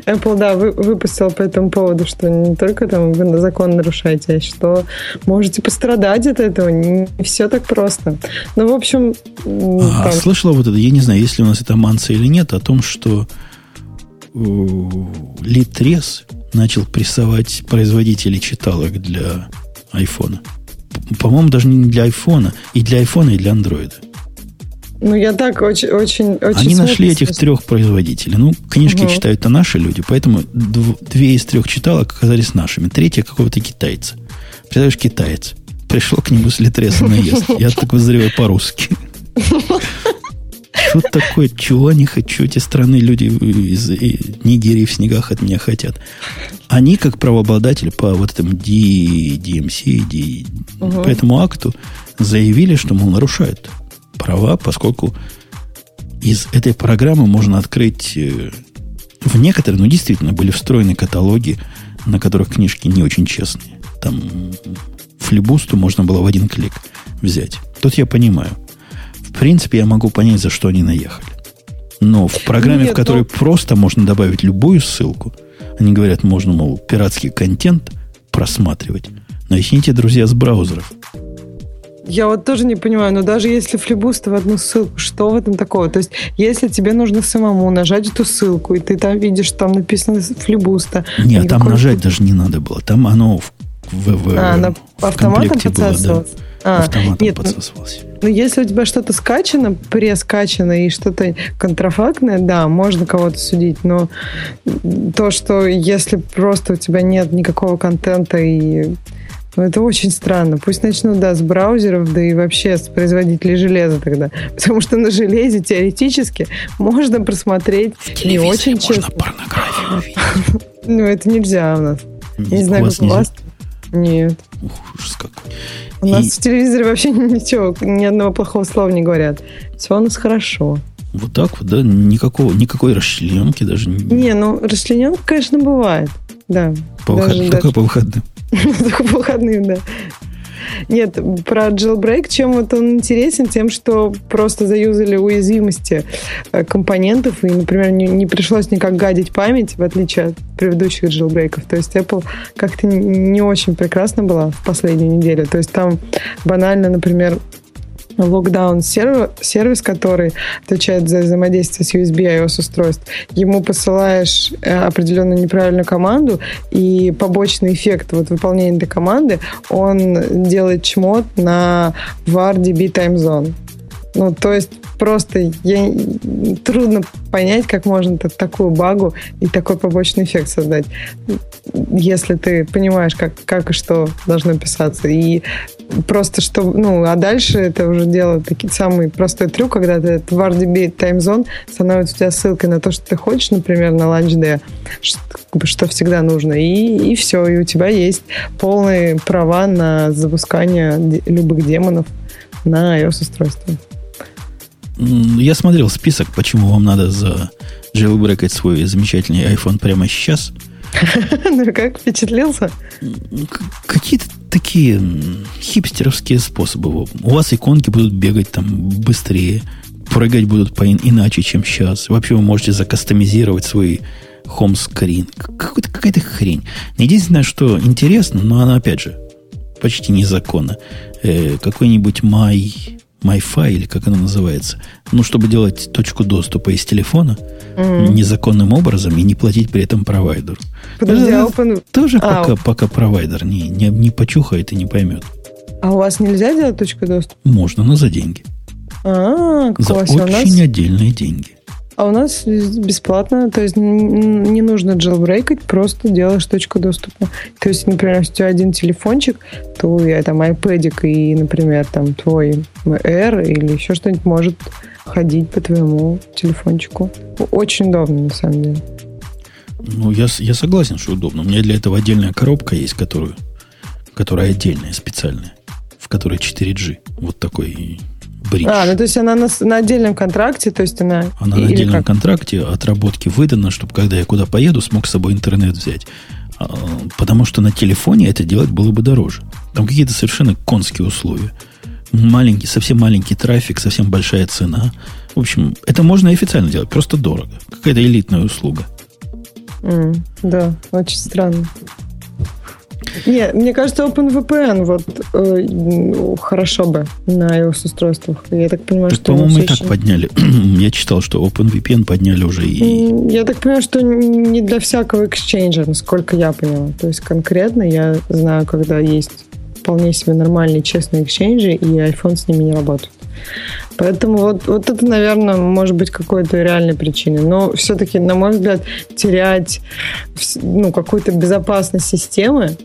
Speaker 2: Apple, да, вы, выпустил по этому поводу, что не только там вы закон нарушаете, а что можете пострадать от этого. Не все так просто. Ну, в общем...
Speaker 1: А, там... Слышала вот это, я не знаю, есть ли у нас это манса или нет, о том, что Литрес начал прессовать производителей читалок для айфона. По-моему, даже не для айфона, и для айфона, и для андроида.
Speaker 2: Ну, я так очень, очень, очень
Speaker 1: Они нашли этих трех производителей. Ну, книжки угу. читают-то наши люди, поэтому две из трех читалок оказались нашими. Третья какого-то китайца. Представляешь, китаец. Пришел к нему с литреса наезд. Я так подозреваю по-русски. Что такое? Чего они хочу? Эти страны люди из Нигерии в снегах от меня хотят. Они, как правообладатели по вот этому DMC, D, угу. по этому акту, заявили, что, мол, нарушают права, поскольку из этой программы можно открыть э, в некоторые, ну, действительно, были встроены каталоги, на которых книжки не очень честные. Там флибусту можно было в один клик взять. Тут я понимаю. В принципе, я могу понять, за что они наехали. Но в программе, Нет, в которой но... Ну просто можно добавить любую ссылку, они говорят, можно, мол, пиратский контент просматривать. Начните, друзья, с браузеров.
Speaker 2: Я вот тоже не понимаю, но даже если флибуст в одну ссылку, что в этом такого? То есть, если тебе нужно самому нажать эту ссылку, и ты там видишь, там написано флибуста.
Speaker 1: Нет, там нажать даже не надо было. Там оно в, в, в,
Speaker 2: а, в автоматом подсасывалось?
Speaker 1: Было, да. А, автоматом нет, ну, подсасывалось.
Speaker 2: Ну, если у тебя что-то скачано, прескачано и что-то контрафактное, да, можно кого-то судить, но то, что если просто у тебя нет никакого контента и ну, это очень странно. Пусть начнут, да, с браузеров, да и вообще с производителей железа тогда. Потому что на железе теоретически можно просмотреть не очень честно. порнографию Ну, это нельзя у нас. Не знаю, как у вас. Нет. Ужас какой. У нас в телевизоре вообще ничего, ни одного плохого слова не говорят. Все у нас хорошо.
Speaker 1: Вот так вот, да? Никакого, никакой расчлененки даже не...
Speaker 2: Не, ну расчлененка, конечно, бывает. Да.
Speaker 1: По выходным. Только по выходным.
Speaker 2: Только по выходным, да. Нет, про jailbreak, чем вот он интересен? Тем, что просто заюзали уязвимости э, компонентов, и, например, не, не пришлось никак гадить память, в отличие от предыдущих jailbreakов. То есть Apple как-то не очень прекрасно была в последнюю неделю. То есть там банально, например, локдаун сервис, который отвечает за взаимодействие с USB iOS устройств, ему посылаешь э, определенную неправильную команду, и побочный эффект вот выполнения этой команды, он делает чмот на var DB time zone. Ну, то есть просто я, трудно понять, как можно такую багу и такой побочный эффект создать, если ты понимаешь, как, как и что должно писаться. И просто что, ну, а дальше это уже дело такие самый простой трюк, когда ты в RDB таймзон становится у тебя ссылкой на то, что ты хочешь, например, на LunchD, что, что всегда нужно, и, и все, и у тебя есть полные права на запускание любых демонов на iOS-устройство.
Speaker 1: Я смотрел список, почему вам надо за jailbreakать свой замечательный iPhone прямо сейчас.
Speaker 2: Ну как, впечатлился?
Speaker 1: Какие-то такие хипстеровские способы. У вас иконки будут бегать там быстрее, прыгать будут по иначе, чем сейчас. Вообще вы можете закастомизировать свой home screen. Какая-то хрень. Единственное, что интересно, но она, опять же, почти незаконно. Э, какой-нибудь My MyFi, или как она называется, ну, чтобы делать точку доступа из телефона mm-hmm. незаконным образом и не платить при этом провайдеру. Подожди, а open... Тоже а, пока, пока провайдер не, не, не почухает и не поймет.
Speaker 2: А у вас нельзя делать точку доступа?
Speaker 1: Можно, но за деньги.
Speaker 2: А,
Speaker 1: за очень нас... отдельные деньги.
Speaker 2: А у нас бесплатно, то есть не нужно джелбрейкать, просто делаешь точку доступа. То есть, например, если у тебя один телефончик, то я там iPad и, например, там твой Air или еще что-нибудь может ходить по твоему телефончику. Очень удобно, на самом деле.
Speaker 1: Ну, я, я согласен, что удобно. У меня для этого отдельная коробка есть, которую, которая отдельная, специальная, в которой 4G. Вот такой бридж.
Speaker 2: А, ну то есть она на, на отдельном контракте, то есть она...
Speaker 1: Она на отдельном как? контракте, отработки выдана, чтобы когда я куда поеду, смог с собой интернет взять. А, потому что на телефоне это делать было бы дороже. Там какие-то совершенно конские условия. Маленький, совсем маленький трафик, совсем большая цена. В общем, это можно и официально делать, просто дорого. Какая-то элитная услуга.
Speaker 2: Mm, да, очень странно. Нет, мне кажется, OpenVPN вот э, хорошо бы на iOS-устройствах. Я так понимаю, так,
Speaker 1: что... По-моему, и так еще... подняли. Я читал, что OpenVPN подняли уже и...
Speaker 2: Я так понимаю, что не для всякого эксчейнджа, насколько я поняла. То есть конкретно я знаю, когда есть вполне себе нормальные, честные эксчейнджи, и iPhone с ними не работает. Поэтому вот, вот это, наверное, может быть какой-то реальной причиной. Но все-таки, на мой взгляд, терять ну, какую-то безопасность системы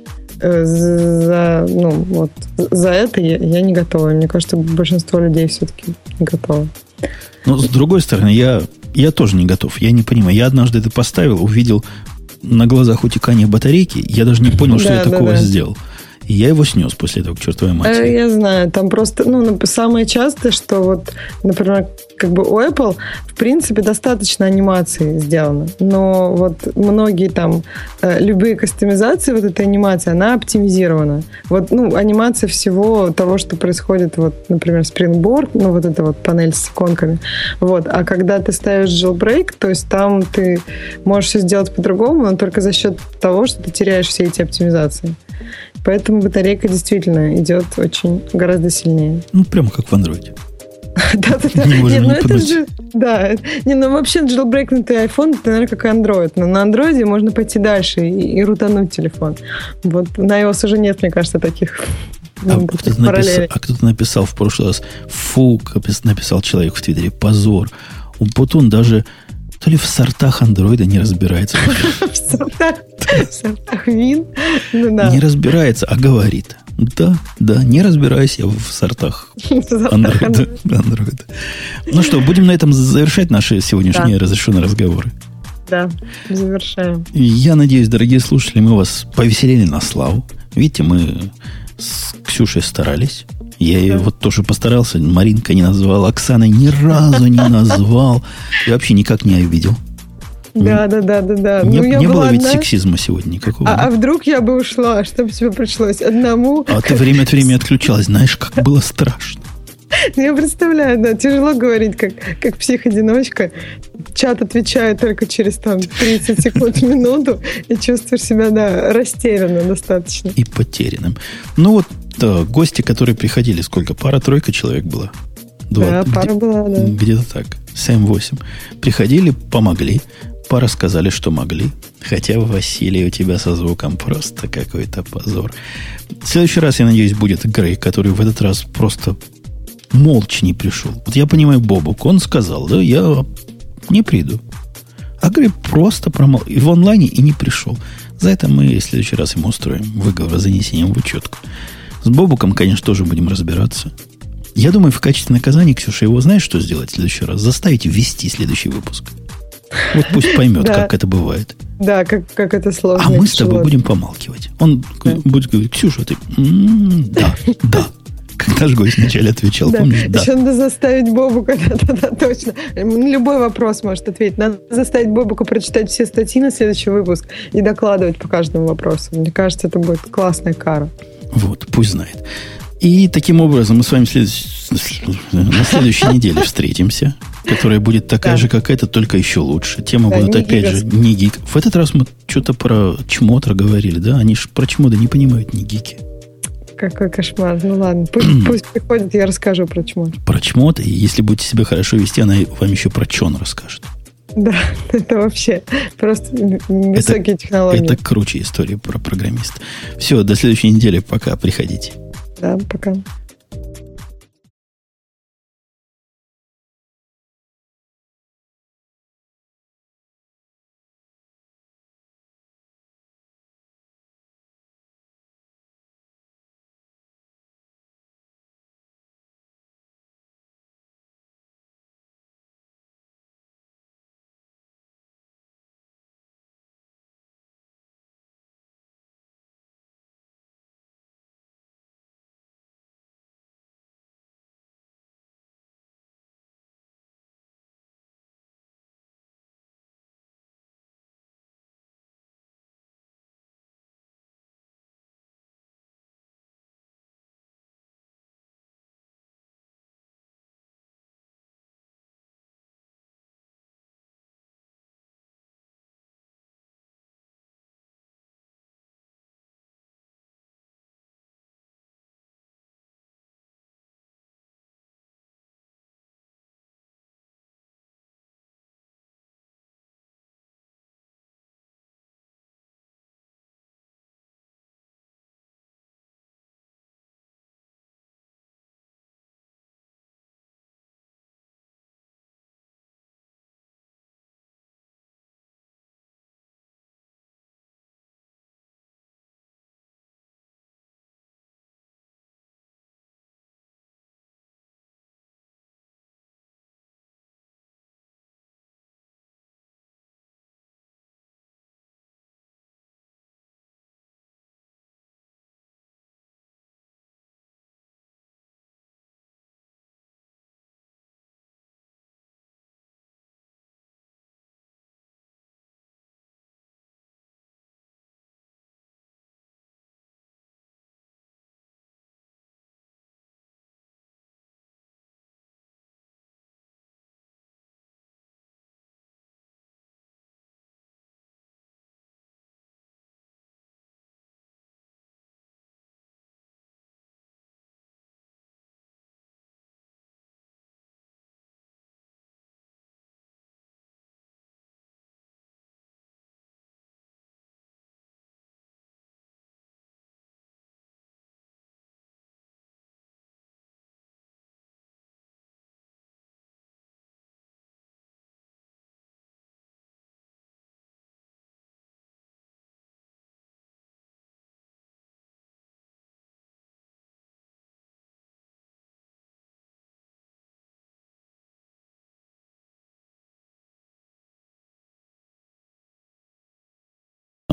Speaker 2: за, ну, вот, за это я, я не готова. Мне кажется, большинство людей все-таки не готовы.
Speaker 1: Но с другой стороны, я, я тоже не готов. Я не понимаю. Я однажды это поставил, увидел на глазах утекание батарейки. Я даже не понял, что да, я да, такого да. сделал. И я его снес после этого к чертовой матери.
Speaker 2: Э, я знаю, там просто, ну, самое частое, что вот, например, как бы у Apple, в принципе, достаточно анимации сделано. Но вот многие там, э, любые кастомизации вот этой анимации, она оптимизирована. Вот, ну, анимация всего того, что происходит, вот, например, Springboard, ну, вот эта вот панель с иконками. Вот. А когда ты ставишь jailbreak, то есть там ты можешь все сделать по-другому, но только за счет того, что ты теряешь все эти оптимизации. Поэтому батарейка действительно идет очень гораздо сильнее.
Speaker 1: Ну, прямо как в Android.
Speaker 2: Да-да-да. Нет, ну это же... Да. Не, ну вообще jailbreakнутый iPhone, это, наверное, как и Android. Но на Android можно пойти дальше и, и рутануть телефон. Вот на iOS уже нет, мне кажется, таких
Speaker 1: а, ну, кто-то написал, а кто-то написал в прошлый раз, фу, написал человек в Твиттере, позор. Он даже то ли в сортах андроида не разбирается.
Speaker 2: В сортах вин?
Speaker 1: Ну не разбирается, а говорит. Да, да, не разбираюсь я в сортах андроида. Ну что, будем на этом завершать наши сегодняшние разрешенные разговоры.
Speaker 2: Да, завершаем.
Speaker 1: Я надеюсь, дорогие слушатели, мы вас повеселили на славу. Видите, мы с Ксюшей старались. Я ее вот тоже постарался. Маринка не назвал, Оксана ни разу не назвал. И вообще никак не обидел.
Speaker 2: Да, да, да, да, да.
Speaker 1: Не, ну, не было одна... ведь сексизма сегодня никакого.
Speaker 2: А, а вдруг я бы ушла, чтобы тебе пришлось одному?
Speaker 1: А ты время от времени отключалась. Знаешь, как было страшно.
Speaker 2: Ну, я представляю, да, тяжело говорить, как, как псих-одиночка. Чат отвечает только через там 30 секунд минуту, и чувствуешь себя, да, растерянным достаточно.
Speaker 1: И потерянным. Ну вот да, гости, которые приходили, сколько? Пара-тройка человек была?
Speaker 2: Два, да, пара была, да.
Speaker 1: Где-то так. 7-8. Приходили, помогли. Пара сказали, что могли. Хотя, Василий, у тебя со звуком просто какой-то позор. В следующий раз, я надеюсь, будет Грей, который в этот раз просто молча не пришел. Вот я понимаю Бобук, он сказал, да, я не приду. А Грей просто промол... и в онлайне и не пришел. За это мы в следующий раз ему устроим выговор о занесении в учетку. С Бобуком, конечно, тоже будем разбираться. Я думаю, в качестве наказания, Ксюша, его знаешь, что сделать в следующий раз? Заставить ввести следующий выпуск. Вот пусть поймет,
Speaker 2: Да.
Speaker 1: как это бывает.
Speaker 2: Да, как, как это сложно.
Speaker 1: А мы с тобой будем помалкивать. Он
Speaker 2: Да.
Speaker 1: будет говорить, Ксюша, ты... «М, Да, да. Как наш гость вначале отвечал,
Speaker 2: Да.
Speaker 1: помнишь? Да.
Speaker 2: Еще надо заставить Бобука, да-да-да, точно. Любой вопрос может ответить. Надо заставить Бобука прочитать все статьи на следующий выпуск и докладывать по каждому вопросу. Мне кажется, это будет классная кара.
Speaker 1: Вот, пусть знает. И таким образом мы с вами след- на следующей неделе встретимся, которая будет такая
Speaker 2: Да.
Speaker 1: же, как эта, только еще лучше.
Speaker 2: Да,
Speaker 1: будут
Speaker 2: не
Speaker 1: опять же не гик. В этот раз мы что-то про чмотра говорили, да? Они же про чмода не понимают, не гики.
Speaker 2: Какой кошмар. Ну ладно, пусть, пусть приходит, я расскажу про чмо.
Speaker 1: Про чмот, и если будете себя хорошо вести, она вам еще про чон расскажет.
Speaker 2: Да, это вообще просто высокие технологии.
Speaker 1: Это круче история про программиста. Все, до следующей недели. Пока. Приходите.
Speaker 2: Да, пока.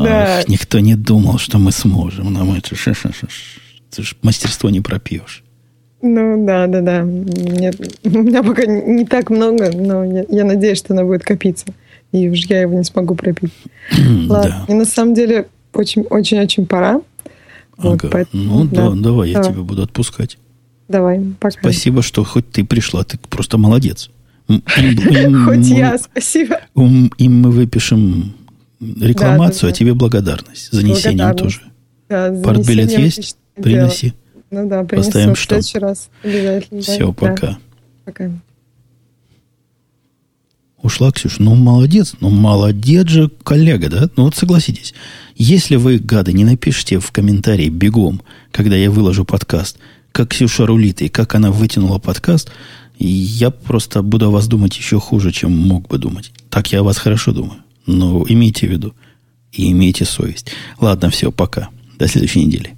Speaker 2: Да.
Speaker 1: Ах, никто не думал, что мы сможем. Нам это, ш- ш- ш- это ж мастерство не пропьешь.
Speaker 2: Ну да, да, да. Нет, у меня пока не так много, но я, я надеюсь, что оно будет копиться. И уж я его не смогу пропить. Ладно.
Speaker 1: Да.
Speaker 2: И на самом деле очень, очень, очень пора. Вот,
Speaker 1: Ага.
Speaker 2: поэтому,
Speaker 1: Ну да,
Speaker 2: да.
Speaker 1: давай, я
Speaker 2: Давай.
Speaker 1: тебя буду отпускать.
Speaker 2: Давай, пока.
Speaker 1: Спасибо, что хоть ты пришла, ты просто молодец. М, им- им
Speaker 2: Хоть я, спасибо.
Speaker 1: Им мы выпишем рекламацию,
Speaker 2: Да, да,
Speaker 1: а
Speaker 2: да.
Speaker 1: тебе благодарность. Занесением
Speaker 2: Благодарность.
Speaker 1: тоже.
Speaker 2: Да, несением
Speaker 1: есть?
Speaker 2: дело.
Speaker 1: Приноси.
Speaker 2: Ну да, принесу
Speaker 1: Поставим
Speaker 2: в следующий раз. Обязательно. да.
Speaker 1: Все,
Speaker 2: Да,
Speaker 1: пока.
Speaker 2: пока.
Speaker 1: Ушла Ксюша. Ну, молодец. Ну, молодец же коллега, да? Ну, вот согласитесь. Если вы, гады, не напишите в комментарии бегом, когда я выложу подкаст, как Ксюша рулит и как она вытянула подкаст, я просто буду о вас думать еще хуже, чем мог бы думать. Так я о вас хорошо думаю. Но имейте в виду и имейте совесть. Ладно, все, пока. До следующей недели.